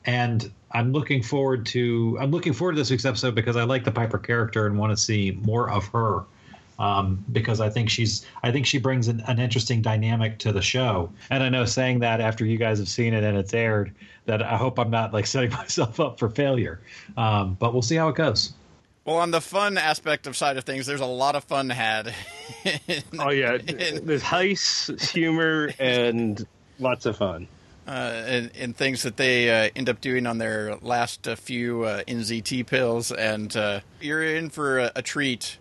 and I'm looking forward to I'm looking forward to this week's episode because I like the Piper character and want to see more of her. Um, because I think she's I think she brings an, an, interesting dynamic to the show. And I know saying that after you guys have seen it and it's aired, that I hope I'm not like *laughs* setting myself up for failure. Um, but we'll see how it goes. Well, on the fun aspect of side of things, there's a lot of fun had. in, *laughs* oh yeah, in, there's heist, humor, *laughs* and lots of fun. Uh, and, and, things that they uh, end up doing on their last uh, few uh, NZT pills, and uh, you're in for a, a, treat.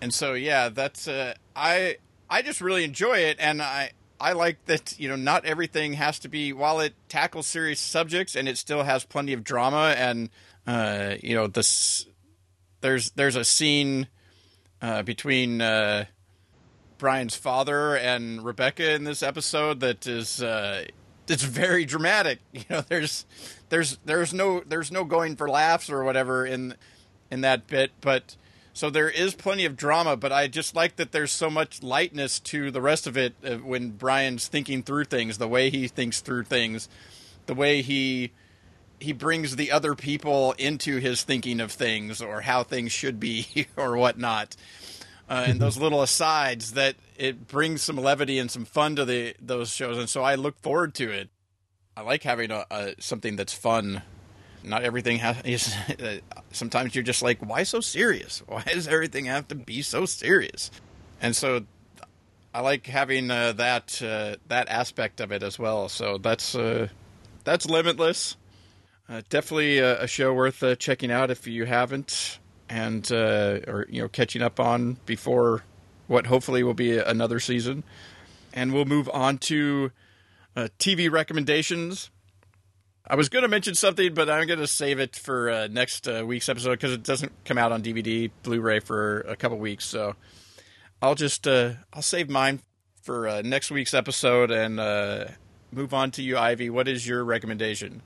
And so, yeah, that's uh, I I just really enjoy it, and I I like that you know not everything has to be while it tackles serious subjects, and it still has plenty of drama, and you know this there's there's a scene uh, between uh, Brian's father and Rebecca in this episode that is uh, it's very dramatic. *laughs* You know, there's there's there's no there's no going for laughs or whatever in in that bit, but so there is plenty of drama. But I just like that there's so much lightness to the rest of it uh, when Brian's thinking through things, the way he thinks through things, the way he he brings the other people into his thinking of things or how things should be *laughs* or whatnot. Uh, and those little asides that it brings some levity and some fun to the those shows, and so I look forward to it. I like having a, a something that's fun. Not everything has. *laughs* Is, uh, sometimes you're just like, why so serious? *laughs* Why does everything have to be so serious? And so, I like having uh, that uh, that aspect of it as well. So that's uh, that's limitless. Uh, definitely a, a, show worth uh, checking out if you haven't, and uh, or you know catching up on before what hopefully will be another season. And we'll move on to uh, TV recommendations. I was going to mention something, but I'm going to save it for uh, next uh, week's episode because it doesn't come out on DVD, Blu-ray for a couple weeks. So I'll just I'll save mine for next week's episode and move on to you, Ivey. What is your recommendation?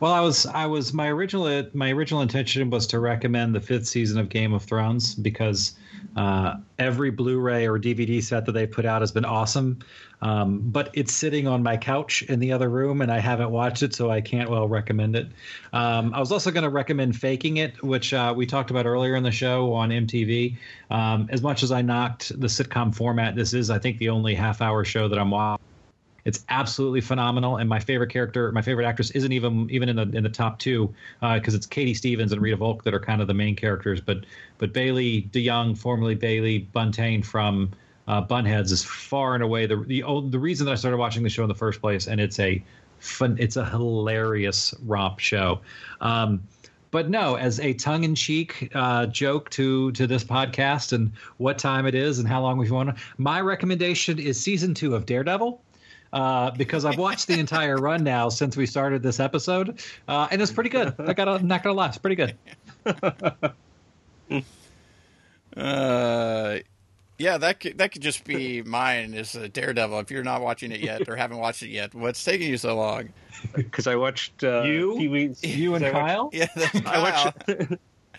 Well, I was I was my original my original intention was to recommend the fifth season of Game of Thrones because uh, every Blu-ray or DVD set that they put out has been awesome. Um, but it's sitting on my couch in the other room, and I haven't watched it, so I can't well recommend it. Um, I was also going to recommend Faking It, which uh, we talked about earlier in the show on MTV. Um, as much as I knocked the sitcom format, this is, I think, the only half-hour show that I'm watching. It's absolutely phenomenal, and my favorite character, my favorite actress, isn't even even in the in the top two because uh, it's Katie Stevens and Rita Volk that are kind of the main characters. But but Bailey DeYoung, formerly Bailey Buntain from uh, Bunheads, is far and away the the the reason that I started watching the show in the first place, and it's a fun, it's a hilarious romp show. Um, but no, as a tongue-in-cheek uh, joke to to this podcast and what time it is and how long we've won, my recommendation is season two of Daredevil uh, because I've watched the entire run now since we started this episode, uh, and it's pretty good. I got I'm not gonna lie, it's pretty good. *laughs* uh, yeah, that could that could just be mine as a Daredevil. If you're not watching it yet or haven't watched it yet, what's taking you so long? *laughs* Because I watched uh, you, Pee-wee's, you and *laughs* Kyle. Watched, yeah, that's Kyle. I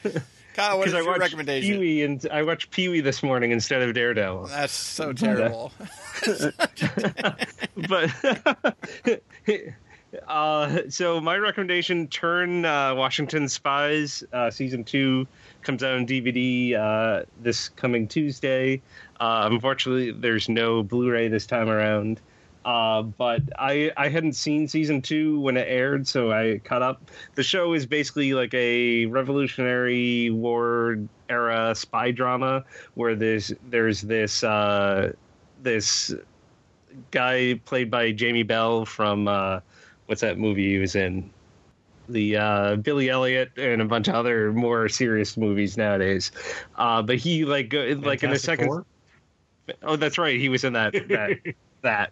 watched. Kyle, what is your recommendation? Pee-wee and I watched Pee Wee this morning instead of Daredevil. That's so terrible. *laughs* *laughs* but *laughs* uh, so my recommendation: turn uh, Washington Spies uh, season two comes out on DVD uh, this coming Tuesday. Uh, unfortunately, there's no Blu-ray this time around. Uh, but I I hadn't seen season two when it aired, so I caught up. The show is basically like a Revolutionary War era spy drama where there's there's this uh, this guy played by Jamie Bell from uh, what's that movie he was in? The uh, Billy Elliot and a bunch of other more serious movies nowadays. Uh, but he like like in the second. Four? Oh, that's right. He was in that. that *laughs* that.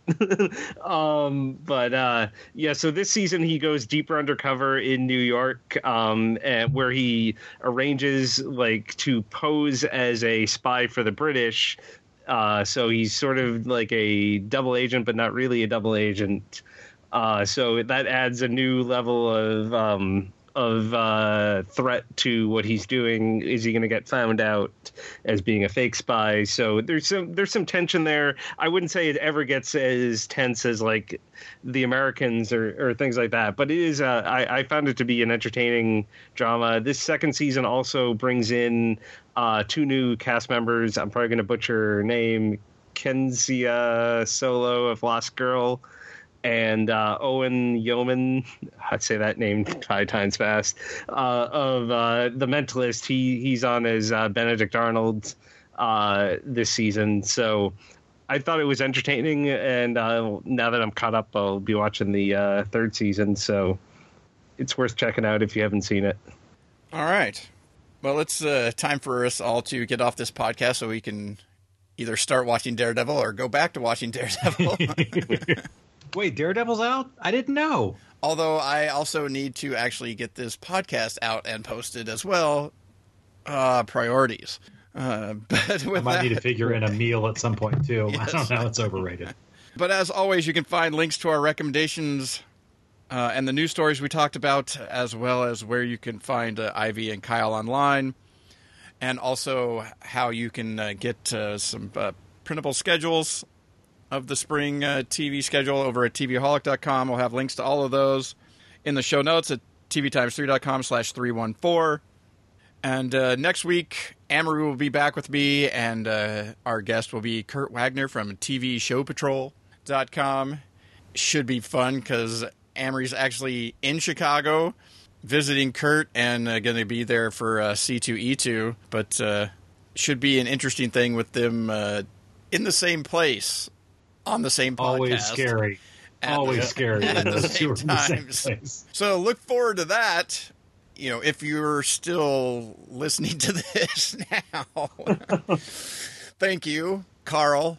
*laughs* um, but uh, yeah, so this season he goes deeper undercover in New York, um, and where he arranges like to pose as a spy for the British. Uh, so he's sort of like a double agent, but not really a double agent. Uh, so that adds a new level of um, of uh, threat to what he's doing. Is he going to get found out as being a fake spy? So there's some there's some tension there. I wouldn't say it ever gets as tense as like the Americans or, or things like that, but it is. Uh, I, I found it to be an entertaining drama. This second season also brings in uh, two new cast members. I'm probably going to butcher her name. Ksenia Solo of Lost Girl and uh, Owain Yeoman, *laughs* I'd say that name five times fast, uh, of uh, The Mentalist. He he's on as uh, Benedict Arnold uh, this season, so I thought it was entertaining. And uh, now that I'm caught up, I'll be watching the third season, so it's worth checking out if you haven't seen it. All right, well, it's time for us all to get off this podcast so we can either start watching Daredevil or go back to watching Daredevil. *laughs* *laughs* Wait, Daredevil's out? I didn't know. Although I also need to actually get this podcast out and posted as well. Uh, priorities. Uh, *laughs* but I might that, need to figure in a meal at some point too. Yes. I don't know; it's overrated. But as always, you can find links to our recommendations uh, and the news stories we talked about, as well as where you can find uh, Ivey and Kyle online, and also how you can uh, get uh, some uh, printable schedules of the spring uh, TV schedule over at tvaholic.com. We'll have links to all of those in the show notes at tvtimes3.com slash 314. And uh, next week, Amory will be back with me, and uh, our guest will be Kurt Wagner from TVShowPatrol.com. Should be fun because Amory's actually in Chicago visiting Kurt and uh, going to be there for uh, C2E2, but uh, should be an interesting thing with them uh, in the same place on the same podcast. Always *laughs* scary. Always the, scary. At the same *laughs* time. So look forward to that. You know, if you're still listening to *laughs* this now, thank you, Carl.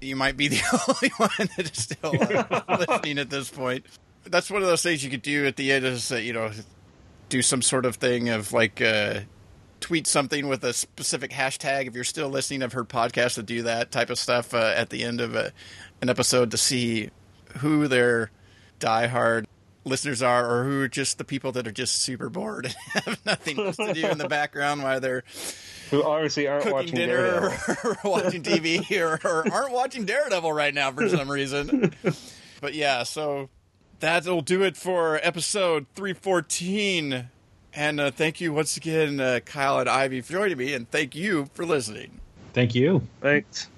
You might be the only one that is still uh, listening at this point. That's one of those things you could do at the end is, uh, you know, do some sort of thing of like uh, tweet something with a specific hashtag if you're still listening. I've heard podcasts that do that type of stuff uh, at the end of a, an episode to see who their diehard listeners are, or who are just the people that are just super bored and *laughs* have nothing else to do in the *laughs* background while they're Who obviously aren't watching dinner Daredevil. *laughs* or, watching TV or, or aren't watching Daredevil right now for some reason. But yeah, so that'll do it for episode 314. And uh, thank you once again, uh, Kyle and Ivey, for joining me, and thank you for listening. Thank you. Thanks.